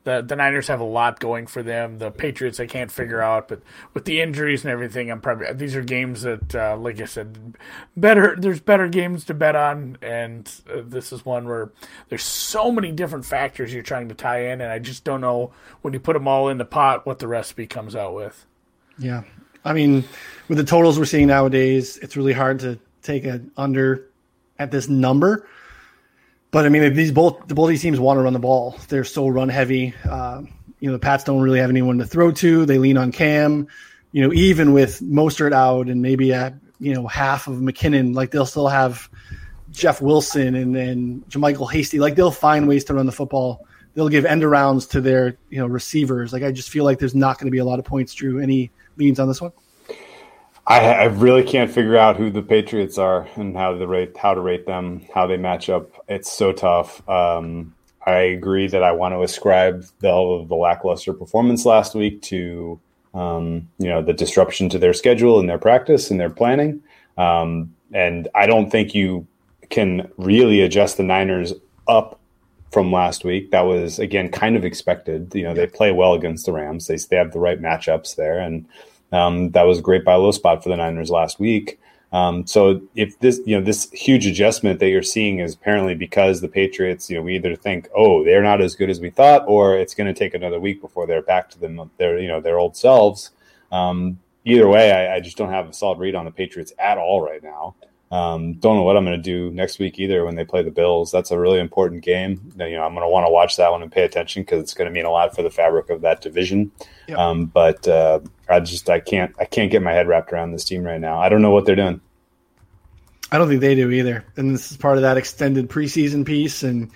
the the Niners have a lot going for them. The Patriots I can't figure out, but with the injuries and everything, I'm probably these are games that, uh, like I said, better. There's better games to bet on, and uh, this is one where there's so many different factors you're trying to tie in, and I just don't know when you put them all in the pot what the recipe comes out with. Yeah, I mean, with the totals we're seeing nowadays, it's really hard to take an under at this number. But I mean, these both the both these teams want to run the ball. They're so run heavy. Uh, you know, the Pats don't really have anyone to throw to. They lean on Cam. You know, even with Mostert out and maybe a you know half of McKinnon, like they'll still have Jeff Wilson and then JaMycal Hasty. Like they'll find ways to run the football. They'll give end arounds to their you know receivers. Like I just feel like there's not going to be a lot of points. Drew, any leans on this one? I, I, really can't figure out who the Patriots are and how to rate how to rate them, how they match up. It's so tough. Um, I agree that I want to ascribe the, of the lackluster performance last week to um, you know the disruption to their schedule and their practice and their planning. Um, and I don't think you can really adjust the Niners up from last week. That was again kind of expected. You know they play well against the Rams. They they have the right matchups there and um, that was a great buy low spot for the Niners last week. Um, so if this, you know, this huge adjustment that you're seeing is apparently because the Patriots, you know, we either think, oh, they're not as good as we thought, or it's going to take another week before they're back to them, their, you know, their old selves. Um, either way, I, I, just don't have a solid read on the Patriots at all right now. Um, don't know what I'm going to do next week either when they play the Bills. That's a really important game. You know, I'm going to want to watch that one and pay attention because it's going to mean a lot for the fabric of that division. Yep. Um, but uh, I just I can't I can't get my head wrapped around this team right now. I don't know what they're doing. I don't think they do either. And this is part of that extended preseason piece. And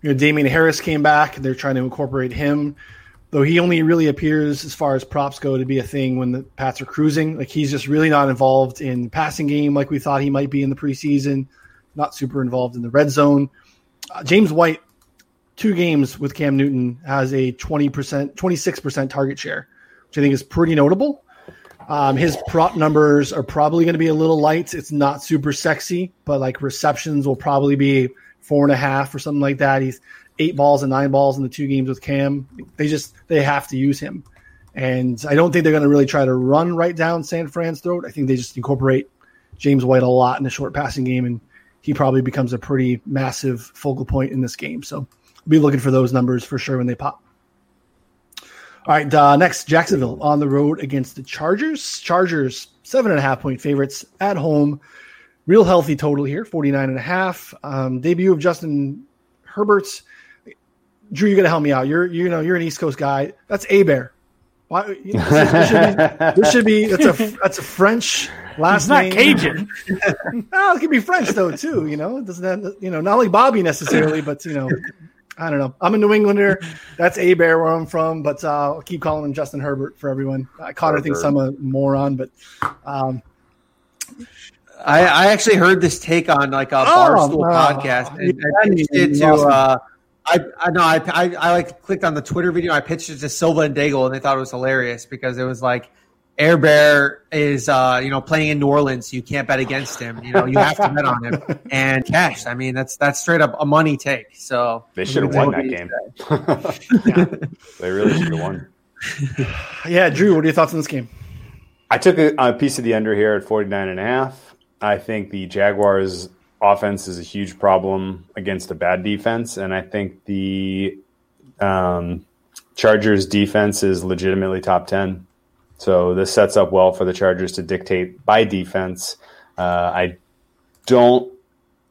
you know, Damien Harris came back. They're trying to incorporate him. Though he only really appears as far as props go to be a thing when the Pats are cruising. Like he's just really not involved in the passing game like we thought he might be in the preseason. Not super involved in the red zone. Uh, James White, two games with Cam Newton, has a twenty percent, twenty six percent target share, which I think is pretty notable. Um, his prop numbers are probably going to be a little light. It's not super sexy, but like receptions will probably be four and a half or something like that. He's eight balls and nine balls in the two games with Cam. They just they have to use him, and I don't think they're going to really try to run right down San Fran's throat. I think they just incorporate James White a lot in the short passing game, and he probably becomes a pretty massive focal point in this game. So, be looking for those numbers for sure when they pop. All right, uh, next Jacksonville on the road against the Chargers. Chargers seven and a half point favorites at home. Real healthy total here, 49 and a half. Um, debut of Justin Herbert's Drew, you got to help me out. You're you know you're an East Coast guy. That's a bear. Why? You know, this, should be, this should be that's a that's a French last He's not name. Cajun. well, it could be French though too. You know, it doesn't that, you know not like Bobby necessarily, but you know, I don't know. I'm a New Englander. That's a bear where I'm from, but uh, I'll keep calling him Justin Herbert for everyone. Uh, Connor Herbert. thinks I'm a moron, but. Um, I, I, actually heard this take on like a oh, Barstool uh, podcast, and I pitched it to uh, I I know I, I, I like clicked on the Twitter video. I pitched it to Silva and Daigle, and they thought it was hilarious because it was like Air Bear is uh, you know playing in New Orleans, so you can't bet against him. You know you have to bet on him and cash. I mean that's that's straight up a money take. So they should have won that game. yeah. They really should have won. yeah, Drew, what are your thoughts on this game? I took a, a piece of the under here at 49 and a half. I think the Jaguars offense is a huge problem against a bad defense, and I think the um, Chargers defense is legitimately top ten. So this sets up well for the Chargers to dictate by defense. Uh, I don't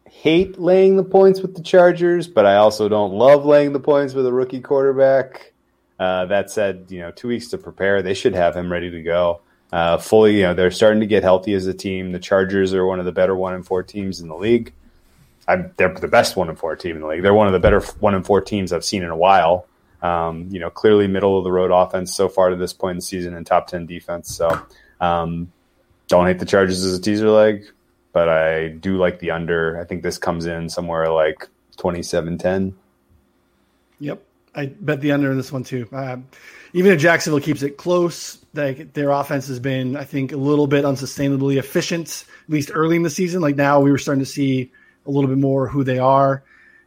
hate laying the points with the Chargers, but I also don't love laying the points with a rookie quarterback. Uh, that said, you know, two weeks to prepare, they should have him ready to go uh, fully. You know, they're starting to get healthy as a team. The Chargers are one of the better one and four teams in the league. I'm, they're the best one and four team in the league. They're one of the better one and four teams I've seen in a while. Um, you know, clearly middle of the road offense so far to this point in the season and top ten defense. So um, don't hate the Chargers as a teaser leg, but I do like the under. I think this comes in somewhere like 27-10. Yep, I bet the under in this one too. Uh, even if Jacksonville keeps it close, like their offense has been, I think, a little bit unsustainably efficient, at least early in the season. Like now, we were starting to see a little bit more who they are,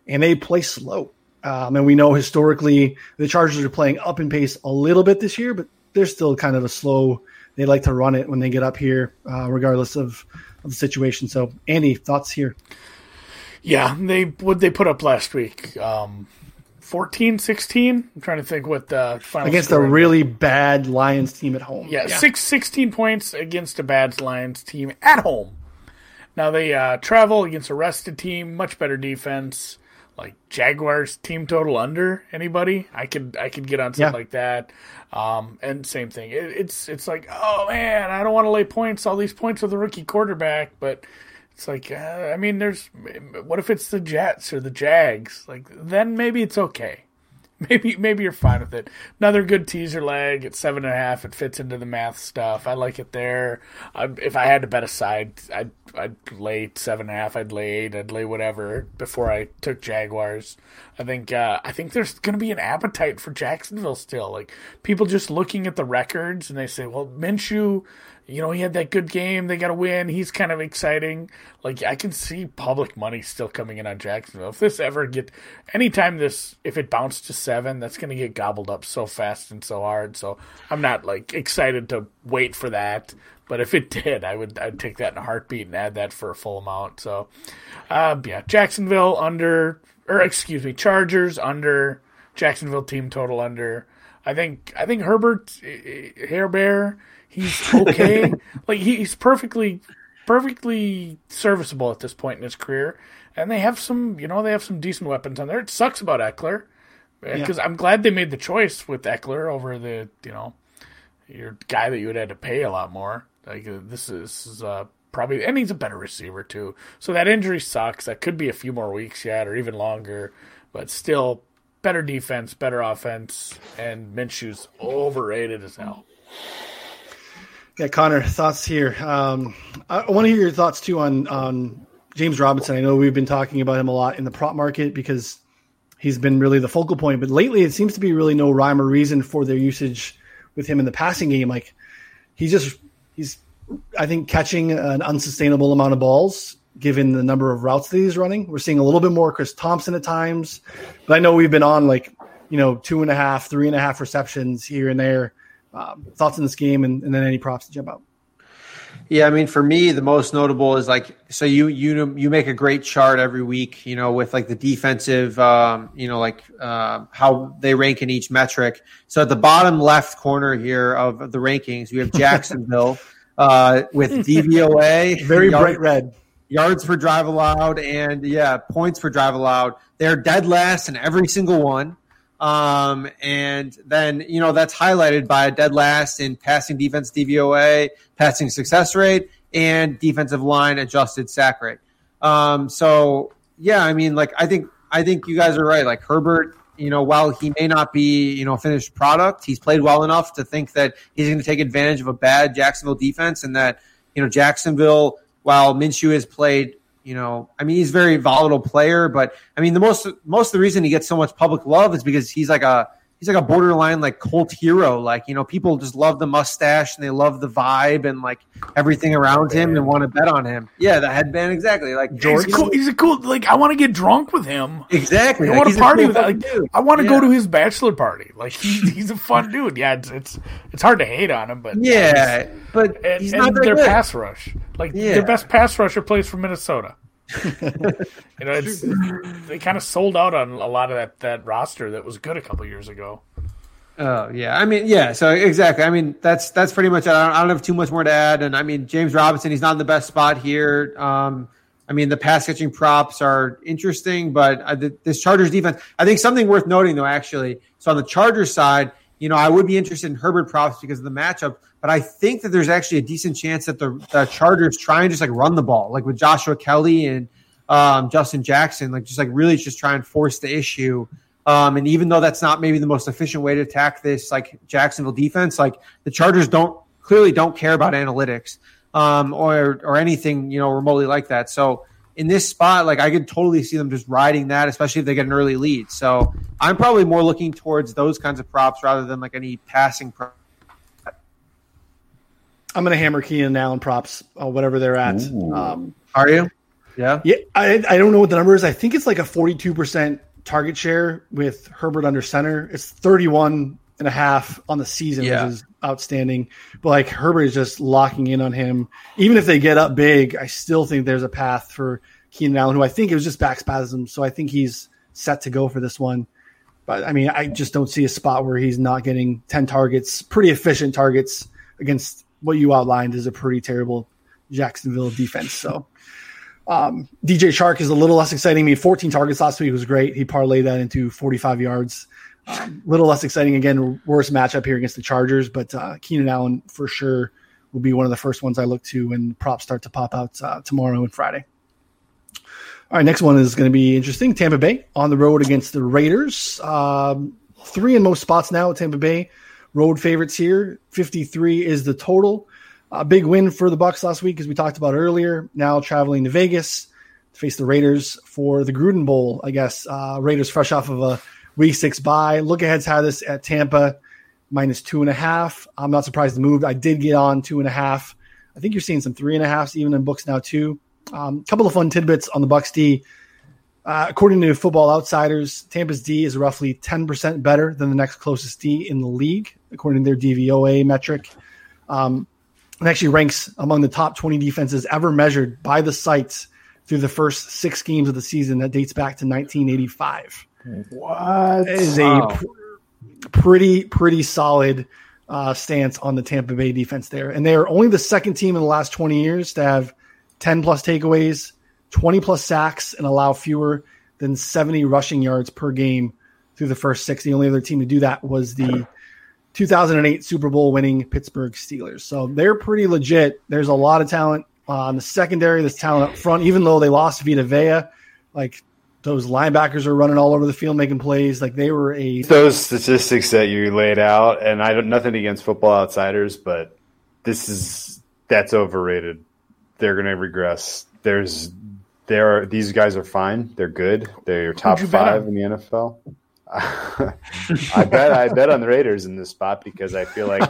and they play slow. Um, and we know historically the Chargers are playing up in pace a little bit this year, but they're still kind of a slow. They like to run it when they get up here, uh, regardless of, of the situation. So, Andy, thoughts here? Yeah, they what they put up last week. Um, 14 16 i'm trying to think what the final against a really was. bad lions team at home. Yeah, yeah, Six, 16 points against a bad lions team at home. Now they uh, travel against a rested team much better defense. Like jaguars team total under anybody? I could i could get on something yeah. like that. Um, and same thing. It, it's it's like oh man i don't want to lay points all these points with the rookie quarterback but it's like, uh, I mean, there's. What if it's the Jets or the Jags? Like, then maybe it's okay. Maybe maybe you're fine with it. Another good teaser leg at seven and a half. It fits into the math stuff. I like it there. I, if I had to bet a side, I'd I'd lay seven and a half. I'd lay eight. I'd lay whatever before I took Jaguars. I think uh, I think there's going to be an appetite for Jacksonville still. Like people just looking at the records and they say, well, Minshew you know, he had that good game. They got to win. He's kind of exciting. Like I can see public money still coming in on Jacksonville. If this ever get, anytime this, if it bounced to seven, that's going to get gobbled up so fast and so hard. So I'm not like excited to wait for that. But if it did, I would I'd take that in a heartbeat and add that for a full amount. So, uh, yeah, Jacksonville under, or excuse me, Chargers under, Jacksonville team total under. I think I think Herbert Hair Bear He's okay. like he's perfectly perfectly serviceable at this point in his career. And they have some, you know, they have some decent weapons on there. It sucks about Ekeler because yeah. I'm glad they made the choice with Ekeler over the, you know, your guy that you would have to pay a lot more. Like uh, this is, this is uh, probably, and he's a better receiver too. So that injury sucks. That could be a few more weeks yet, or even longer. But still, better defense, better offense, and Minshew's overrated as hell. Yeah, Connor, thoughts here. Um, I want to hear your thoughts too on on James Robinson. I know we've been talking about him a lot in the prop market because he's been really the focal point. But lately, it seems to be really no rhyme or reason for their usage with him in the passing game. Like he's just he's I think catching an unsustainable amount of balls given the number of routes that he's running. We're seeing a little bit more Chris Thompson at times, but I know we've been on like you know two and a half, three and a half receptions here and there. Um, thoughts on this game, and, and then any props to jump out. Yeah, I mean, for me, the most notable is like so you you you make a great chart every week, you know, with like the defensive, um, you know, like uh, how they rank in each metric. So at the bottom left corner here of the rankings, we have Jacksonville uh, with DVOA, very yard, bright red, yards per drive allowed, and yeah, points per drive allowed. They're dead last in every single one. Um, and then, you know, that's highlighted by a dead last in passing defense DVOA, passing success rate, and defensive line adjusted sack rate. Um, so yeah, I mean, like I think I think you guys are right. Like Herbert, you know, while he may not be, you know, finished product, he's played well enough to think that he's going to take advantage of a bad Jacksonville defense, and that you know Jacksonville, while Minshew has played you know, I mean, he's a very volatile player, but I mean, the most most of the reason he gets so much public love is because he's like a he's like a borderline like cult hero. Like you know, people just love the mustache and they love the vibe and like everything around him and want to bet on him. Yeah, the headband exactly. Like George, he's, cool, he's a cool. Like I want to get drunk with him. Exactly. I want to party cool with. Like, dude. I want to yeah. go to his bachelor party. Like he, he's a fun dude. Yeah, it's, it's it's hard to hate on him, but yeah, but and, he's not their good. pass rush. Like yeah. their best pass rusher plays for Minnesota. you know, it's they kind of sold out on a lot of that that roster that was good a couple years ago. Oh yeah, I mean yeah, so exactly. I mean that's that's pretty much. I don't, I don't have too much more to add. And I mean James Robinson, he's not in the best spot here. Um, I mean the pass catching props are interesting, but uh, this Chargers defense. I think something worth noting though, actually. So on the Chargers side, you know, I would be interested in Herbert props because of the matchup. But I think that there's actually a decent chance that the, the Chargers try and just like run the ball, like with Joshua Kelley and um, Justin Jackson, like just like really just try and force the issue. Um, and even though that's not maybe the most efficient way to attack this like Jacksonville defense, like the Chargers don't clearly don't care about analytics um, or or anything you know remotely like that. So in this spot, like I could totally see them just riding that, especially if they get an early lead. So I'm probably more looking towards those kinds of props rather than like any passing props I'm going to hammer Keenan Allen props, uh, whatever they're at. Um, Are you? Yeah. Yeah. I, I don't know what the number is. I think it's like a 42% target share with Herbert under center. It's 31 and a half on the season, yeah. which is outstanding. But like Herbert is just locking in on him. Even if they get up big, I still think there's a path for Keenan Allen, who I think it was just back spasm. So I think he's set to go for this one. But I mean, I just don't see a spot where he's not getting 10 targets, pretty efficient targets against what you outlined is a pretty terrible Jacksonville defense. So um, DJ Chark is a little less exciting. I mean, 14 targets last week was great. He parlayed that into 45 yards. A um, little less exciting again. Worst matchup here against the Chargers, but uh, Keenan Allen for sure will be one of the first ones I look to when props start to pop out uh, tomorrow and Friday. All right, next one is going to be interesting. Tampa Bay on the road against the Raiders. Um, three in most spots now at Tampa Bay road favorites here. 53 is the total. A big win for the Bucks last week, as we talked about earlier. Now traveling to Vegas to face the Raiders for the Gruden Bowl, I guess. Uh, Raiders fresh off of a week six bye. Look ahead's had this at Tampa minus two and a half. I'm not surprised the move. I did get on two and a half. I think you're seeing some three and a halfs even in books now too. A um, couple of fun tidbits on the Bucks D. Uh, according to Football Outsiders, Tampa's D is roughly 10% better than the next closest D in the league, according to their DVOA metric. Um, it actually ranks among the top 20 defenses ever measured by the sites through the first six games of the season that dates back to 1985. What? It is wow. a pr- pretty, pretty solid uh, stance on the Tampa Bay defense there. And they are only the second team in the last 20 years to have 10 plus takeaways 20 plus sacks and allow fewer than 70 rushing yards per game through the first six. The only other team to do that was the 2008 Super Bowl winning Pittsburgh Steelers. So they're pretty legit. There's a lot of talent uh, on the secondary, there's talent up front, even though they lost Vita Vea. Like those linebackers are running all over the field making plays. Like they were a those statistics that you laid out, and I don't nothing against football outsiders, but this is that's overrated. They're going to regress. There's there are these guys are fine. They're good. They're top five in the NFL. I bet I bet on the Raiders in this spot because I feel like,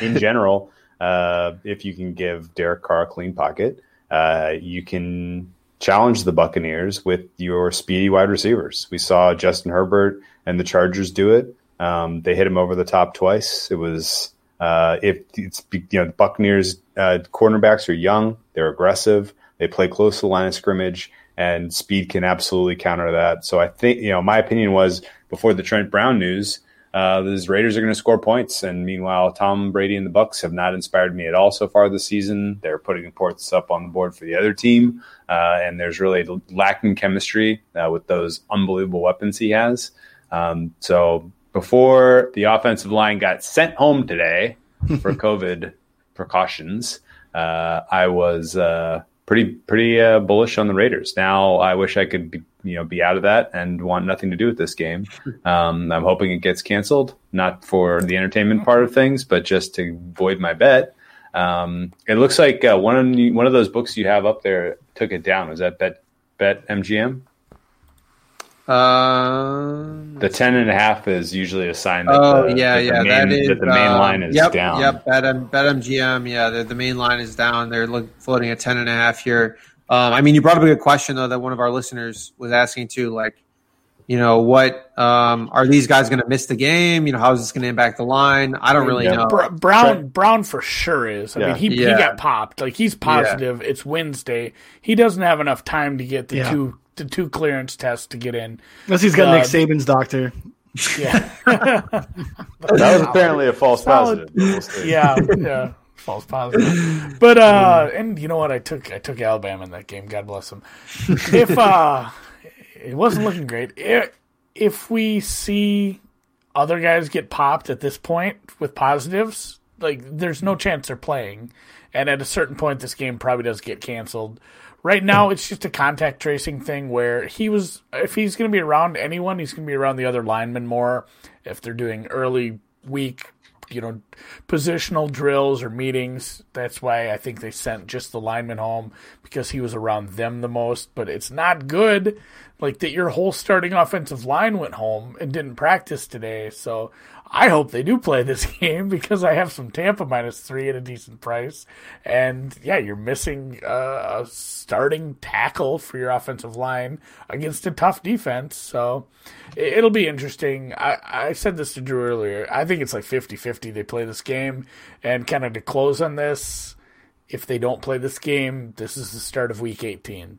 in general, uh, if you can give Derek Carr a clean pocket, uh, you can challenge the Buccaneers with your speedy wide receivers. We saw Justin Herbert and the Chargers do it. Um, they hit him over the top twice. It was uh, if it's you know the Buccaneers uh, cornerbacks are young, they're aggressive, they play close to the line of scrimmage, and speed can absolutely counter that. So I think you know my opinion was before the Trent Brown news uh, the Raiders are going to score points, and meanwhile, Tom Brady and the Bucs have not inspired me at all so far this season. They're putting points up on the board for the other team, uh, and there's really lacking chemistry uh, with those unbelievable weapons he has. Um, so before the offensive line got sent home today for COVID precautions, uh, I was uh, pretty pretty uh, bullish on the Raiders. Now I wish I could be, you know be out of that and want nothing to do with this game. Um, I'm hoping it gets canceled, not for the entertainment part of things, but just to void my bet. Um, it looks like uh, one of one of those books you have up there took it down. Was that Bet Bet MGM? Um, the ten and a half is usually a sign that oh the, yeah that yeah main, that is that the main uh, line is yep, down. Yep, Bet, BetMGM, yeah, the, the main line is down. They're look, floating at ten and a half here. Um, I mean, you brought up a good question though that one of our listeners was asking too. Like, you know, what um, are these guys going to miss the game? You know, how is this going to impact the line? I don't really yeah, know. Br- Brown Brown for sure is. I yeah. mean, he yeah. he got popped. Like he's positive. It's Wednesday. He doesn't have enough time to get the two the two clearance tests to get in. Unless he's got uh, Nick Saban's doctor. Yeah, that was apparently a false Solid. positive. yeah, yeah, false positive. But uh, and you know what? I took I took Alabama in that game. God bless them. If uh, it wasn't looking great. If, if we see other guys get popped at this point with positives, like there's no chance they're playing. And at a certain point, this game probably does get canceled. Right now, it's just a contact tracing thing where he was, if he's going to be around anyone, he's going to be around the other linemen more. If they're doing early week, you know, positional drills or meetings, that's why I think they sent just the lineman home because he was around them the most. But it's not good, like that your whole starting offensive line went home and didn't practice today. So I hope they do play this game because I have some Tampa minus three at a decent price. And yeah, you're missing uh, a starting tackle for your offensive line against a tough defense. So it'll be interesting. I, I said this to Drew earlier. I think it's like 50 50 they play this game. And kind of to close on this, if they don't play this game, this is the start of week 18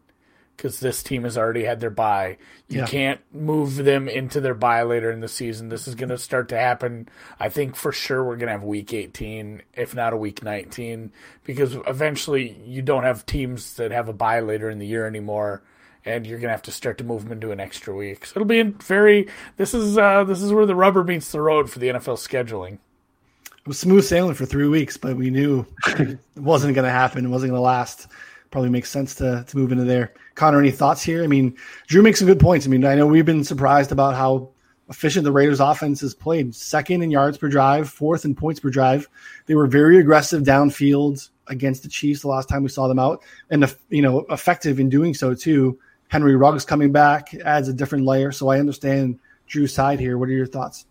because this team has already had their bye. You yeah. can't move them into their bye later in the season. This is going to start to happen. I think for sure we're going to have week 18, if not a week 19, because eventually you don't have teams that have a bye later in the year anymore. And you're gonna have to start to move them into an extra week. So it'll be very. This is uh, this is where the rubber meets the road for the NFL scheduling. It was smooth sailing for three weeks, but we knew it wasn't going to happen. It wasn't going to last probably makes sense to to move into there. Connor, any thoughts here? I mean, Drew makes some good points. I mean, I know we've been surprised about how efficient the Raiders offense has played. Second in yards per drive, fourth in points per drive. They were very aggressive downfield against the Chiefs the last time we saw them out, and you know, effective in doing so too. Henry Ruggs coming back adds a different layer. So I understand Drew's side here. What are your thoughts?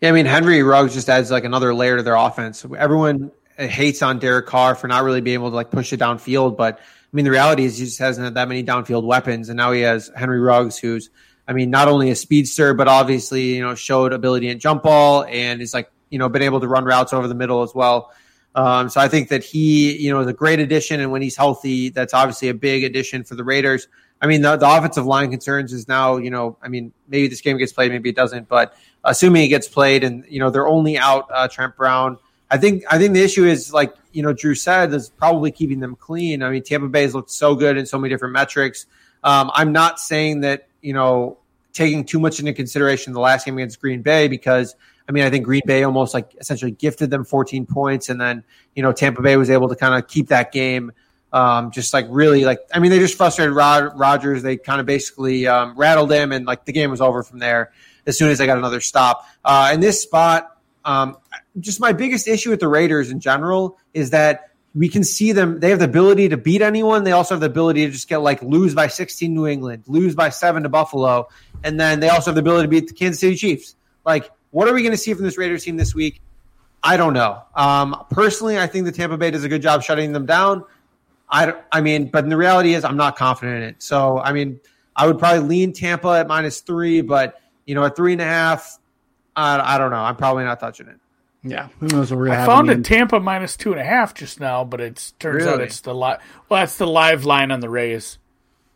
Yeah, I mean Henry Ruggs just adds like another layer to their offense. Everyone hates on Derek Carr for not really being able to like push it downfield. But mean, the reality is he just hasn't had that many downfield weapons, and now he has Henry Ruggs, who's I mean, not only a speedster, but obviously you know showed ability in jump ball and is like you know been able to run routes over the middle as well. Um, so I think that he you know is a great addition, and when he's healthy, that's obviously a big addition for the Raiders. I mean, the, the offensive line concerns is now, you know, I mean, maybe this game gets played, maybe it doesn't, but assuming it gets played and, you know, they're only out uh, Trent Brown, I think I think the issue is like you know Drew said is probably keeping them clean. I mean Tampa Bay has looked so good in so many different metrics. Um, I'm not saying that you know taking too much into consideration the last game against Green Bay because I mean I think Green Bay almost like essentially gifted them 14 points and then you know Tampa Bay was able to kind of keep that game. Um, just like really like I mean they just frustrated Rod, Rodgers. They kind of basically um, rattled him, and like the game was over from there as soon as they got another stop. Uh, in this spot, um, just my biggest issue with the Raiders in general is that we can see them. They have the ability to beat anyone. They also have the ability to just get like lose by 16 New England, lose by seven to Buffalo, and then they also have the ability to beat the Kansas City Chiefs. Like, what are we going to see from this Raiders team this week? I don't know. Um, personally, I think the Tampa Bay does a good job shutting them down. I, I mean, but the reality is, I'm not confident in it. So, I mean, I would probably lean Tampa at minus three, but you know, at three and a half, I, I don't know. I'm probably not touching it. Yeah, who knows what we're I found a Tampa minus two and a half just now, but it turns really? out it's the live. Well, that's the live line on the Rays.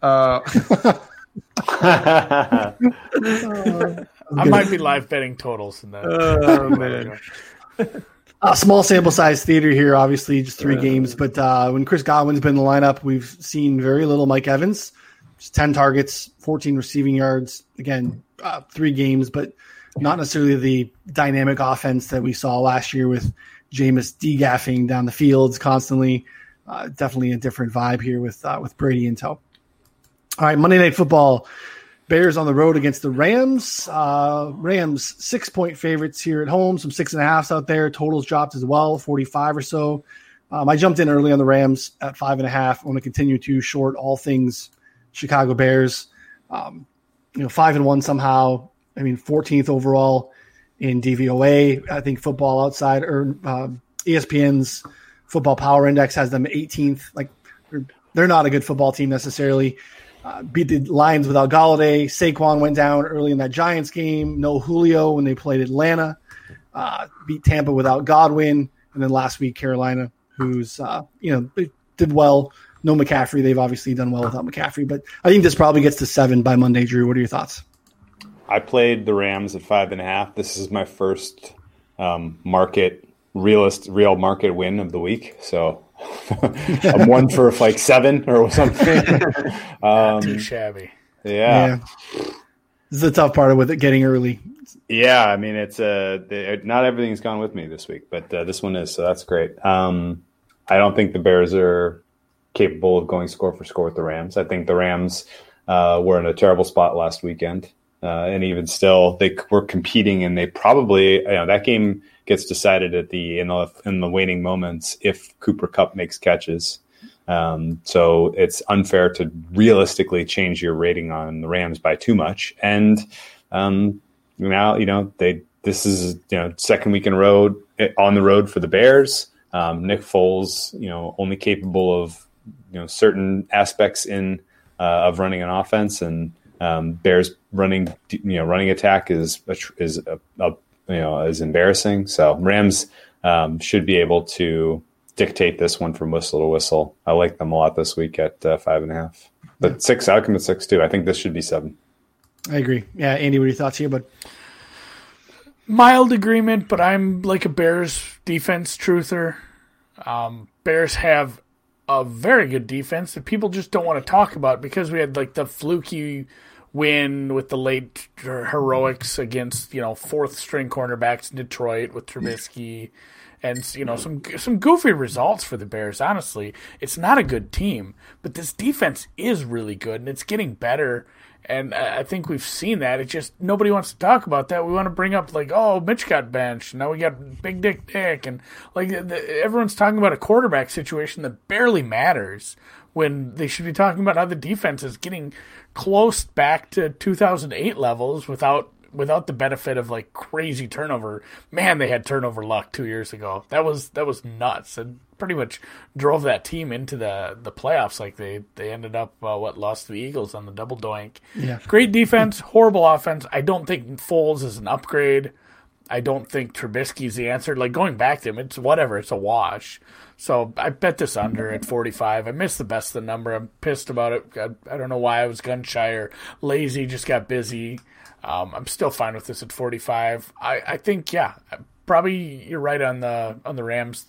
Uh, I might be live betting totals in that. Oh man. Uh, small sample size theater here, obviously, just three uh, games. But uh, when Chris Godwin's been in the lineup, we've seen very little Mike Evans. Just 10 targets, 14 receiving yards. Again, uh, three games, but not necessarily the dynamic offense that we saw last year with Jameis degaffing down the fields constantly. Uh, definitely a different vibe here with uh, with Brady tow. All right, Monday Night Football. Bears on the road against the Rams. Uh, Rams six point favorites here at home. Some six and a halfs out there. Totals dropped as well, forty five or so. Um, I jumped in early on the Rams at five and a half. I want to continue to short all things Chicago Bears. Um, you know, five and one somehow. I mean, 14th overall in DVOA. I think Football Outside or uh, ESPN's Football Power Index has them 18th. Like they're, they're not a good football team necessarily. Uh, beat the Lions without Golladay. Saquon went down early in that Giants game. No Julio when they played Atlanta. Uh, beat Tampa without Godwin, and then last week Carolina, who's uh, you know did well. No McCaffrey. They've obviously done well without McCaffrey, but I think this probably gets to seven by Monday. Drew, what are your thoughts? I played the Rams at five and a half. This is my first um, market realist real market win of the week. So I'm one for like seven or something. um, too shabby. Yeah. yeah. This is the tough part of with it getting early. Yeah, I mean it's uh not everything's gone with me this week, but uh, this one is so that's great. Um, I don't think the Bears are capable of going score for score with the Rams. I think the Rams uh, were in a terrible spot last weekend. Uh, and even still, they were competing, and they probably, you know, that game gets decided at the in the in the waning moments if Cooper Kupp makes catches. Um, so it's unfair to realistically change your rating on the Rams by too much. And um, now, you know, they this is you know second week in a row eh, on the road for the Bears. Um, Nick Foles, you know, only capable of you know certain aspects in uh, of running an offense and um, Bears running, you know, running attack is a, is a, a, you know is embarrassing. So Rams um, should be able to dictate this one from whistle to whistle. I like them a lot this week at uh, five and a half, but yeah. six. I come at six too. I think this should be seven. I agree. Yeah, Andy, what are your thoughts here? But mild agreement, but I'm like a Bears defense truther. Um, Bears have a very good defense that people just don't want to talk about because we had like the fluky win with the late heroics against you know fourth string cornerbacks in Detroit with Trubisky, and you know some some goofy results for the Bears. Honestly, it's not a good team, but this defense is really good and it's getting better. And I think we've seen that. It just nobody wants to talk about that. We want to bring up like, oh, Mitch got benched. Now we got Big Dick Dick, and like the, everyone's talking about a quarterback situation that barely matters when they should be talking about how the defense is getting close back to 2008 levels without without the benefit of like crazy turnover. Man, they had turnover luck 2 years ago. That was that was nuts and pretty much drove that team into the the playoffs like they they ended up uh, what lost to the Eagles on the double doink. Yeah. Great defense, horrible offense. I don't think Foles is an upgrade. I don't think Trubisky's the answer. Like going back to him, it's whatever. It's a wash. So I bet this under at 45. I missed the best of the number. I'm pissed about it. I, I don't know why I was gun shy or lazy. Just got busy. Um, I'm still fine with this at 45. I, I think yeah, probably you're right on the on the Rams.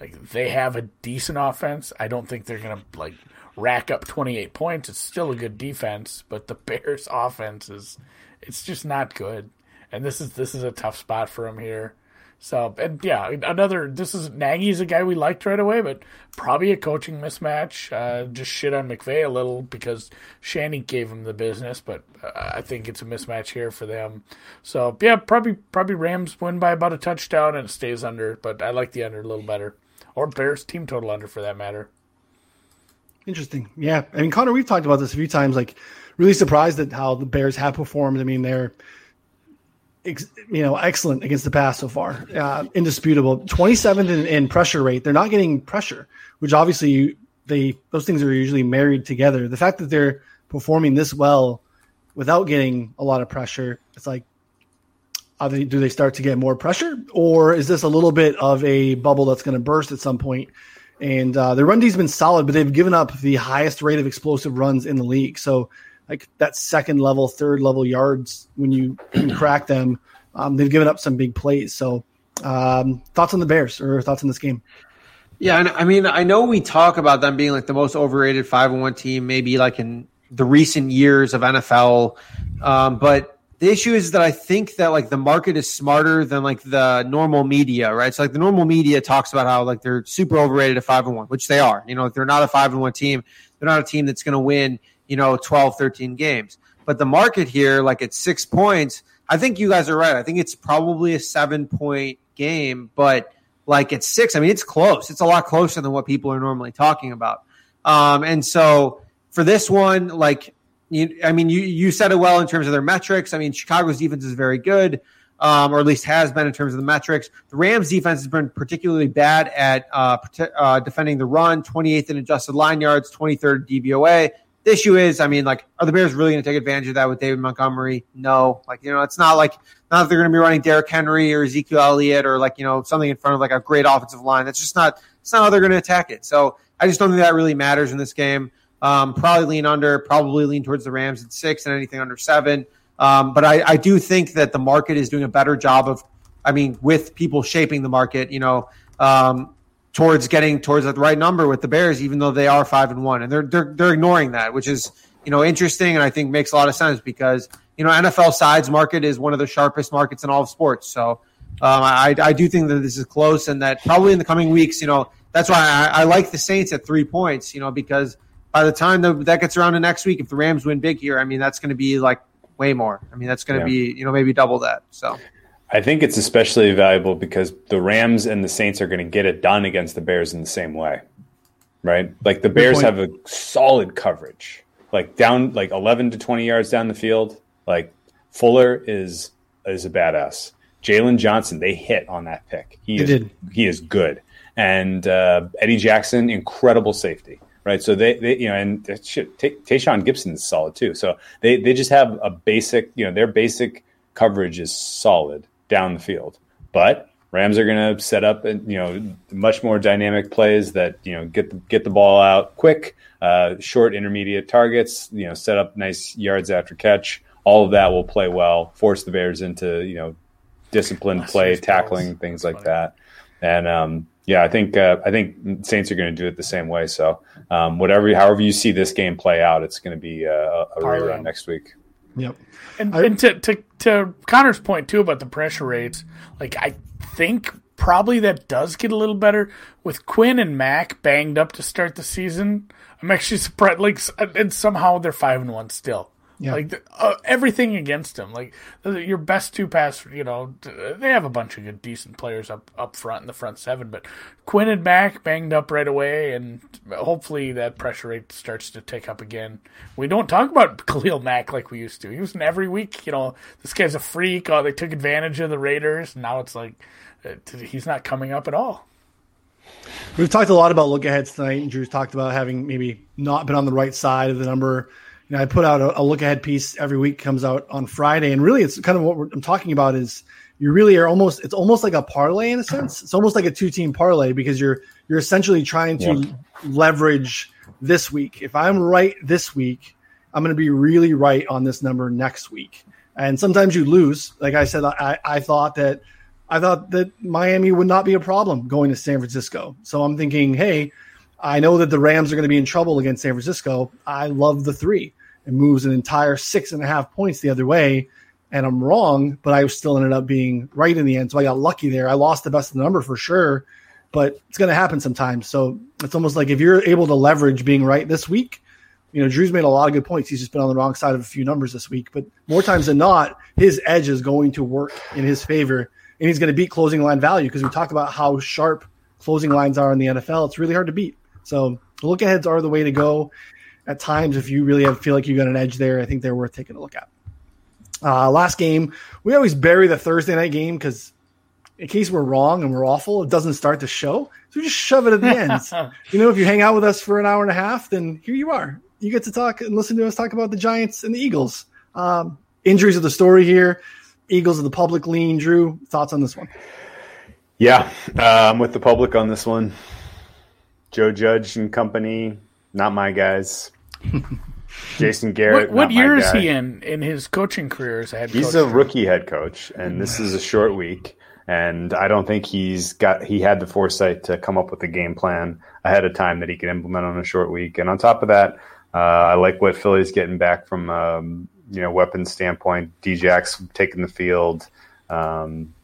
Like they have a decent offense. I don't think they're gonna like rack up 28 points. It's still a good defense, but the Bears' offense is it's just not good and this is this is a tough spot for him here. So and yeah, another. This is Nagy's a guy we liked right away, but probably a coaching mismatch. Uh, just shit on McVay a little because Shanny gave him the business, but uh, I think it's a mismatch here for them. So yeah, probably probably Rams win by about a touchdown and it stays under, but I like the under a little better, or Bears team total under for that matter. Interesting. Yeah, I mean Connor, we've talked about this a few times. Like, really surprised at how the Bears have performed. I mean, they're you know, excellent against the pass so far. Uh, indisputable. 27th in, in, pressure rate. They're not getting pressure, which obviously they those things are usually married together. The fact that they're performing this well without getting a lot of pressure, it's like, they, do they start to get more pressure, or is this a little bit of a bubble that's going to burst at some point? And uh, the run D's been solid, but they've given up the highest rate of explosive runs in the league. So like that second level, third level yards when you crack them. Um, they've given up some big plays. So, um, thoughts on the Bears or thoughts on this game? Yeah, I mean, I know we talk about them being like the most overrated five and one team, maybe like in the recent years of NFL. Um, but the issue is that I think that like the market is smarter than like the normal media, right? So like the normal media talks about how like they're super overrated at five and one, which they are. You know, they're not a five and one team. They're not a team that's going to win you know, 12, 13 games. But the market here, like at six points, I think you guys are right. I think it's probably a seven point game, but like at six, I mean, it's close. It's a lot closer than what people are normally talking about. Um, and so for this one, like, you, I mean, you, you said it well in terms of their metrics. I mean, Chicago's defense is very good, um, or at least has been in terms of the metrics. The Rams defense has been particularly bad at uh, uh, defending the run, 28th in adjusted line yards, 23rd DVOA. The issue is, I mean, like, are the Bears really going to take advantage of that with David Montgomery? No. Like, you know, it's not like not that they're going to be running Derrick Henry or Ezekiel Elliott or like you know something in front of like a great offensive line. That's just not. It's not how they're going to attack it. So I just don't think that really matters in this game. Um, probably lean under. Probably lean towards the Rams at six and anything under seven. Um, but I, I do think that the market is doing a better job of, I mean, with people shaping the market. You know, um, towards getting towards the right number with the Bears, even though they are five and one, and they're they're they're ignoring that, which is you know interesting and I think makes a lot of sense because you know NFL sides market is one of the sharpest markets in all of sports. So um, I I do think that this is close and that probably in the coming weeks, you know, that's why I, I like the Saints at three points, you know, because by the time the, that gets around to next week, if the Rams win big here, I mean that's going to be like way more. I mean that's going to yeah. be you know maybe double that. So I think it's especially valuable because the Rams and the Saints are going to get it done against the Bears in the same way, right? Like the Bears have a solid coverage, like down like 11 to 20 yards down the field. Like Fuller is is a badass. Jaylon Johnson, they hit on that pick. He is, did. he is good, and uh, Eddie Jackson, incredible safety right? So they, they you know, and shit, T- Tashaun Gipson is solid too. So they, they just have a basic, you know, their basic coverage is solid down the field. But Rams are going to set up, you know, much more dynamic plays that you know get the, get the ball out quick, uh, short intermediate targets. You know, set up nice yards after catch. All of that will play well, force the Bears into you know disciplined play, tackling things like that. And um, yeah, I think uh, I think Saints are going to do it the same way. So um, whatever, however you see this game play out, it's going to be uh, a, a rerun next week. Yep. And, I, and to, to to Connor's point too about the pressure rates, like I think probably that does get a little better with Quinn and Mack banged up to start the season. I'm actually surprised. Like, and somehow they're five and one still. Yeah. Like uh, everything against him. Like your best two pass, you know, they have a bunch of good, decent players up up front in the front seven, but Quinn and Mack banged up right away, and hopefully that pressure rate starts to tick up again. We don't talk about Khalil Mack like we used to. He was in every week. You know, this guy's a freak. Oh, they took advantage of the Raiders. Now it's like uh, he's not coming up at all. We've talked a lot about look aheads tonight, and Drew's talked about having maybe not been on the right side of the number you know, I put out a, a, look ahead piece every week comes out on Friday, and really, it's kind of what I'm talking about is you really are almost it's almost like a parlay in a sense. It's almost like a two team parlay because you're you're essentially trying to yeah. leverage this week. If I'm right this week, I'm going to be really right on this number next week. And sometimes you lose. Like I said, I, I thought that I thought that Miami would not be a problem going to San Francisco. So I'm thinking, hey, I know that the Rams are going to be in trouble against San Francisco. I love the three. It moves an entire six and a half points the other way. and I'm wrong, but I still ended up being right in the end. So I got lucky there. I lost the best of the number for sure, but it's going to happen sometimes. So it's almost like if you're able to leverage being right this week, you know, Drew's made a lot of good points. He's just been on the wrong side of a few numbers this week, but more times than not, his edge is going to work in his favor and he's going to beat closing line value because we talked about how sharp closing lines are in the NFL. It's really hard to beat. So look aheads are the way to go. At times, if you really have, feel like you got an edge there, I think they're worth taking a look at. Uh, last game, we always bury the Thursday night game because in case we're wrong and we're awful, it doesn't start the show. So we just shove it at the end. you know, if you hang out with us for an hour and a half, then here you are. You get to talk and listen to us talk about the Giants and the Eagles. Um, injuries of the story here. Eagles of the public lean. Drew, thoughts on this one? Yeah, uh, I'm with the public on this one. Joe Judge and company, not my guys. Jason Garrett. What, what year is he in in his coaching career as a head He's a rookie head coach, and this is a short week. And I don't think he's got he had the foresight to come up with a game plan ahead of time that he could implement on a short week. And on top of that, uh, I like what Philly's getting back from um, you know weapons standpoint. Djax taking the field. Um,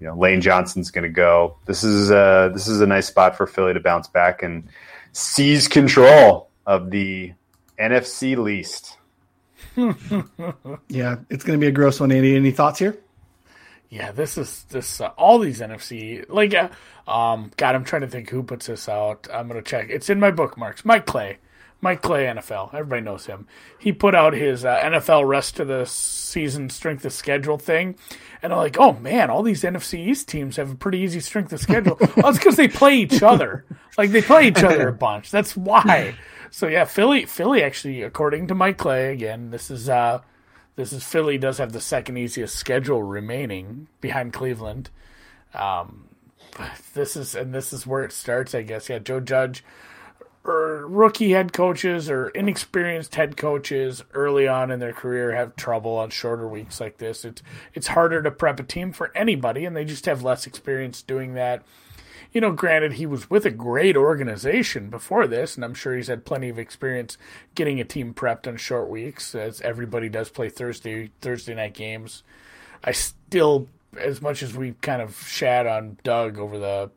you know, Lane Johnson's going to go. This is uh, this is a nice spot for Philly to bounce back and seize control of the NFC least. yeah, it's going to be a gross one. Andy, any thoughts here? Yeah, this is this uh, all these NFC like uh, um God, I'm trying to think who puts this out. I'm gonna check. It's in my bookmarks. Mike Clay, Mike Clay, NFL. Everybody knows him. He put out his uh, NFL rest of the season strength of schedule thing, and I'm like, oh man, all these NFC East teams have a pretty easy strength of schedule. well, it's because they play each other. Like they play each other a bunch. That's why. So yeah, Philly, Philly actually, according to Mike Clay, again, this is uh, this is Philly does have the second easiest schedule remaining behind Cleveland. Um, this is and this is where it starts, I guess. Yeah, Joe Judge or rookie head coaches or inexperienced head coaches early on in their career have trouble on shorter weeks like this. It's it's harder to prep a team for anybody, and they just have less experience doing that you know, granted, he was with a great organization before this, and I'm sure he's had plenty of experience getting a team prepped on short weeks, as everybody does play Thursday Thursday night games. I still, as much as we kind of shat on Doug over the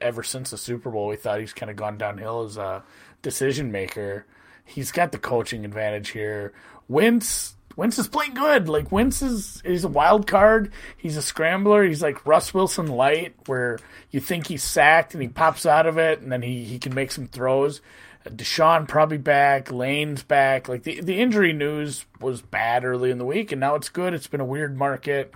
ever since the Super Bowl, we thought he's kind of gone downhill as a decision maker. He's got the coaching advantage here. Wentz Wentz is playing good. Like Wentz is is a wild card. He's a scrambler. He's like Russ Wilson light, where you think he's sacked and he pops out of it, and then he he can make some throws. Uh, DeSean probably back. Lane's back. Like the the injury news was bad early in the week, and now it's good. It's been a weird market.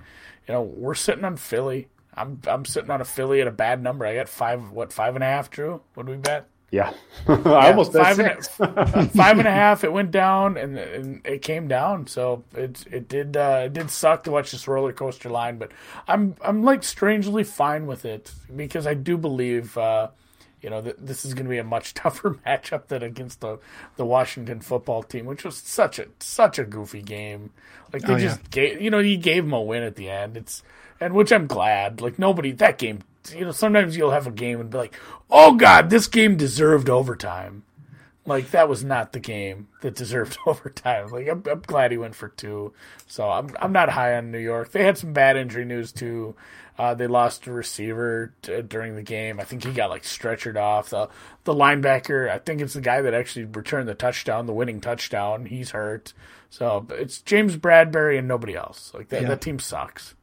You know, we're sitting on Philly. I'm I'm sitting on a Philly at a bad number. I got five what five and a half. Drew, what do we bet? Yeah, I almost five and, a, five and a half. It went down and, and it came down. So it it did uh, it did suck to watch this roller coaster line, but I'm I'm like strangely fine with it because I do believe uh, you know that this is going to be a much tougher matchup than against the the Washington football team, which was such a such a goofy game. Like they oh, just yeah. gave you know you gave them a win at the end. It's and which I'm glad. Like nobody that game you know, sometimes you'll have a game and be like, "Oh God, this game deserved overtime." Like that was not the game that deserved overtime. Like I'm, I'm glad he went for two. So I'm I'm not high on New York. They had some bad injury news too. Uh, they lost a receiver t- during the game. I think he got like stretchered off. The the linebacker, I think it's the guy that actually returned the touchdown, the winning touchdown. He's hurt. So it's James Bradberry and nobody else. Like that, yeah. that team sucks.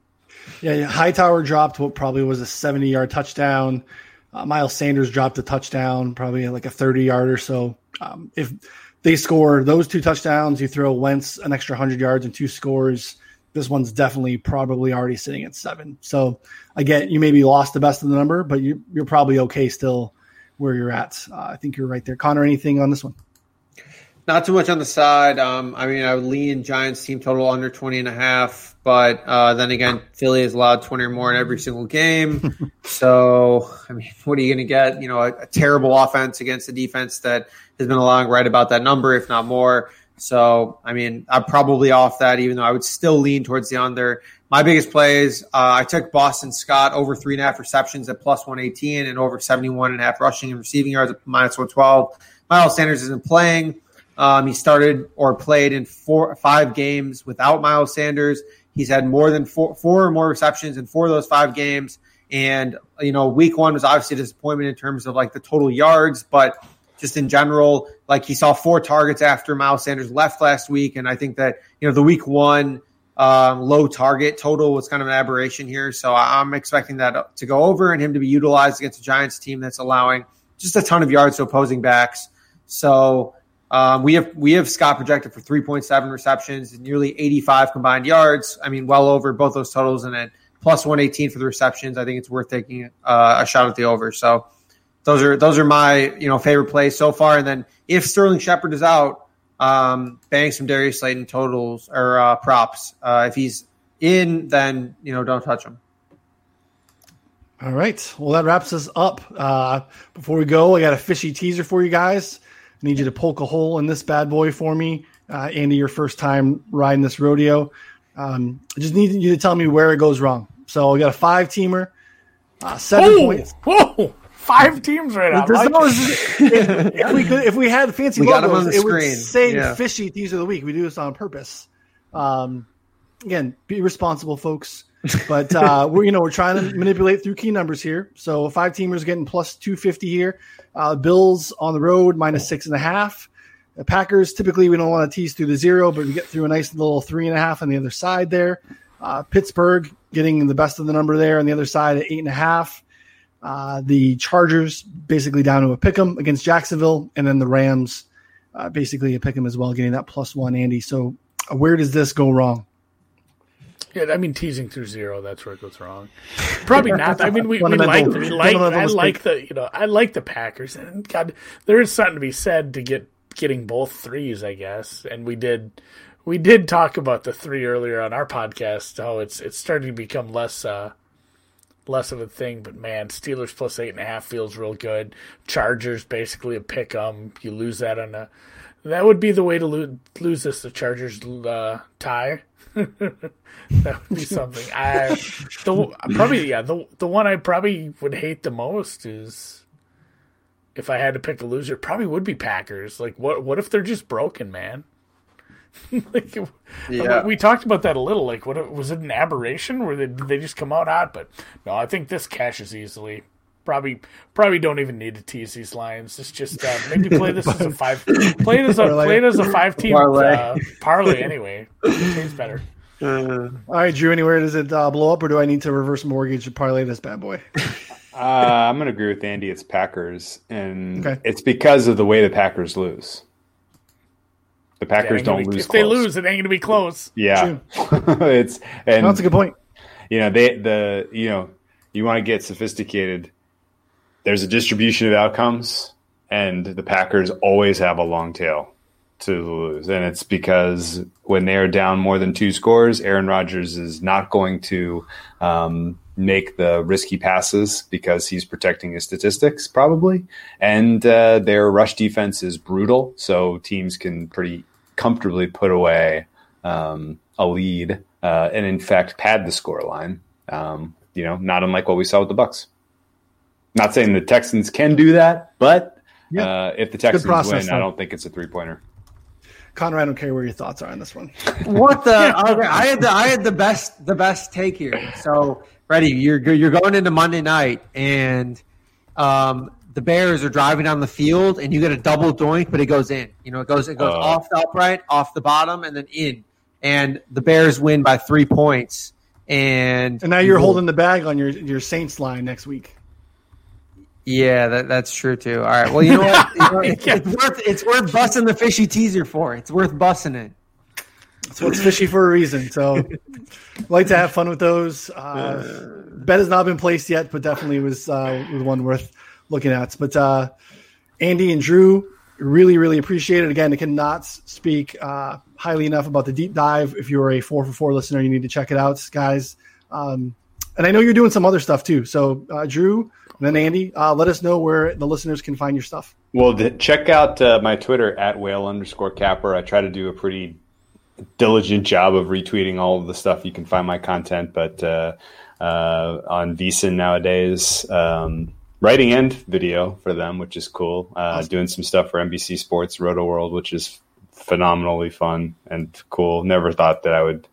Yeah, Hightower dropped what probably was a 70 yard touchdown. Uh, Miles Sanders dropped a touchdown, probably like a 30 yard or so. Um, if they score those two touchdowns, you throw Wentz an extra 100 yards and two scores. This one's definitely probably already sitting at seven. So again, you maybe lost the best of the number, but you, are probably okay still where you're at. Uh, I think you're right there. Connor, anything on this one? Not too much on the side. Um, I mean, I would lean Giants team total under 20 and a half, but uh, then again, Philly has allowed 20 or more in every single game. so, I mean, what are you going to get? You know, a, a, terrible offense against a defense that has been allowing right about that number, if not more. So, I mean, I'm probably off that, even though I would still lean towards the under. My biggest plays, uh, I took Boston Scott over three and a half receptions at plus 118 and over 71 and a half rushing and receiving yards at minus 112. Miles Sanders isn't playing. Um, he started or played in four, five games without Miles Sanders. He's had more than four, four or more receptions in four of those five games. And, you know, week one was obviously a disappointment in terms of like the total yards, but just in general, like he saw four targets after Miles Sanders left last week. And I think that, you know, the week one um, low target total was kind of an aberration here. So I'm expecting that to go over and him to be utilized against a Giants team that's allowing just a ton of yards to opposing backs. So um, we have we have Scott projected for 3.7 receptions nearly 85 combined yards. I mean, well over both those totals, and then plus 118 for the receptions. I think it's worth taking uh, a shot at the over. So those are those are my you know favorite plays so far. And then if Sterling Shepard is out, um, bang some Darius Slayton totals or uh, props. Uh, if he's in, then you know don't touch him. All right. Well, that wraps us up. Uh, before we go, I got a fishy teaser for you guys. I need you to poke a hole in this bad boy for me. Uh, Andy, your first time riding this rodeo. Um, I just need you to tell me where it goes wrong. So we got a five teamer, uh, seven whoa, points. Whoa, five teams right now. Like, if, if, we could, if we had fancy we logos, it screen. would say yeah. fishy teaser of the week. We do this on purpose. Um, again, be responsible, folks. But uh, we're you know we're trying to manipulate through key numbers here. So five teamers getting plus two fifty here. Uh, Bills on the road minus six and a half. The Packers typically we don't want to tease through the zero, but we get through a nice little three and a half on the other side there. Uh, Pittsburgh getting the best of the number there on the other side at eight and a half. Uh, the Chargers basically down to a pick 'em against Jacksonville, and then the Rams uh, basically a pick 'em as well, getting that plus one. Andy, so uh, where does this go wrong? Yeah, I mean teasing through zero. That's where it goes wrong. Probably not. I mean, we, we like we like I like the you know I like the Packers and God, there is something to be said to get getting both threes, I guess. And we did we did talk about the three earlier on our podcast. How it's it's starting to become less uh less of a thing. But man, Steelers plus eight and a half feels real good. Chargers basically a pick 'em. You lose that on a that would be the way to lose, lose this. The Chargers uh, tie. that would be something. I the probably yeah the the one I probably would hate the most is if I had to pick a loser. Probably would be Packers. Like what what if they're just broken, man? like, yeah. we talked about that a little. Like, what was it an aberration? Where they did they just come out hot? But no, I think this cashes easily. Probably, probably don't even need to tease these lines. It's just uh, maybe play this as a five. Play it as a play it as a five team parlay. Uh, parlay anyway. It's better. Uh, all right, Drew. Anywhere does it uh, blow up, or do I need to reverse mortgage and parlay this bad boy? uh, I'm going to agree with Andy. It's Packers, and okay. it's because of the way the Packers lose. The Packers don't lose. If close. they lose, it ain't going to be close. Yeah, it's and that's a good point. You know, they the you know you want to get sophisticated. There's a distribution of outcomes, and the Packers always have a long tail to lose. And it's because when they are down more than two scores, Aaron Rodgers is not going to um, make the risky passes because he's protecting his statistics, probably. And uh, their rush defense is brutal. So teams can pretty comfortably put away um, a lead uh, and, in fact, pad the score line. Um, you know, not unlike what we saw with the Bucs. Not saying the Texans can do that, but uh, if the Texans process, win, though. I don't think it's a three pointer. Connor, I don't care where your thoughts are on this one. What the? Okay, I had the I had the best the best take here. So, ready? You're you're going into Monday night, and um, the Bears are driving down the field, and you get a double doink, but it goes in. You know, it goes it goes uh, off the upright, off the bottom, and then in. And the Bears win by three points. And and now you're holding the bag on your your Saints line next week. Yeah, that, that's true too. All right. Well, you know what? You know, it's, it's, worth it's worth busting the fishy teaser for. It's worth busting it. So it's fishy for a reason. So like to have fun with those. Uh, bet has not been placed yet, but definitely was uh, was one worth looking at. But uh, Andy and Drew really really appreciate it. Again, I cannot speak uh, highly enough about the deep dive. If you're a four for four listener, you need to check it out, guys. Um, and I know you're doing some other stuff too. So uh, Drew then Andy, uh, let us know where the listeners can find your stuff. Well, check out uh, my Twitter at whale underscore capper. I try to do a pretty diligent job of retweeting all of the stuff you can find my content, but uh, uh, on VSiN nowadays, um, writing and video for them, which is cool. Uh, awesome. Doing some stuff for NBC Sports, Rotoworld, which is phenomenally fun and cool. Never thought that I would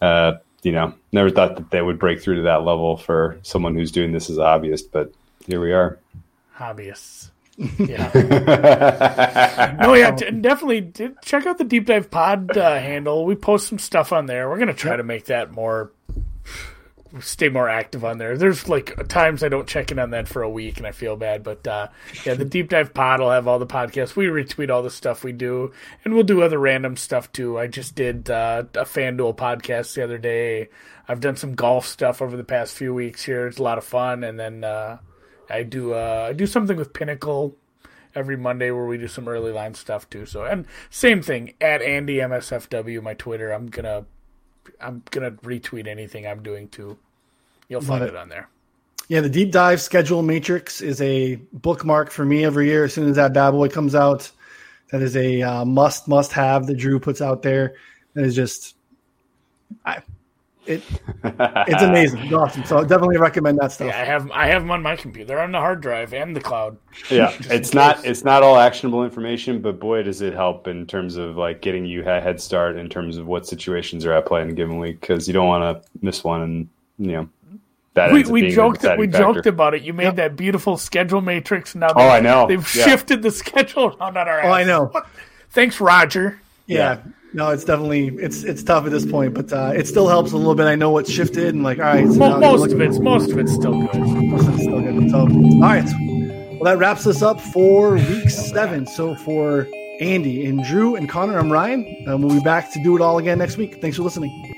uh, you know, never thought that they would break through to that level for someone who's doing this as a hobbyist, but here we are. Hobbyists. Yeah. no, yeah, definitely check out the deep dive pod uh, handle. We post some stuff on there. We're gonna try to make that more stay more active on there. There's like times I don't check in on that for a week and I feel bad, but uh, yeah, the deep dive pod will have all the podcasts. We retweet all the stuff we do, and we'll do other random stuff too. I just did uh, a FanDuel podcast the other day. I've done some golf stuff over the past few weeks here. It's a lot of fun, and then uh, I do uh, I do something with Pinnacle every Monday where we do some early line stuff too. So and same thing at Andy MSFW, my Twitter. I'm gonna I'm gonna retweet anything I'm doing too. You'll find it. it. on there. Yeah, the deep dive schedule matrix is a bookmark for me every year. As soon as that bad boy comes out, that is a uh, must must have that Drew puts out there. That is just, I, it it's amazing. It's awesome. So I definitely recommend that stuff. Yeah, I have I have them on my computer. They're on the hard drive and the cloud. Yeah, it's not it's not all actionable information, but boy, does it help in terms of like getting you a head start in terms of what situations are at play in a given week because you don't want to miss one and you know that we, we joked we factor. joked about it. You made yep. that beautiful schedule matrix. Now oh, I know they've yeah. shifted the schedule around on our. Oh, I know. Thanks, Roger. Yeah. yeah. No, it's definitely it's it's tough at this point, but uh, it still helps a little bit. I know what's shifted and like all right. So most, most of it's most of it's still good. Most of it's still good. So all right. Well, that wraps us up for week seven. So for Andy and Drew and Connor, I'm Ryan. and we'll be back to do it all again next week. Thanks for listening.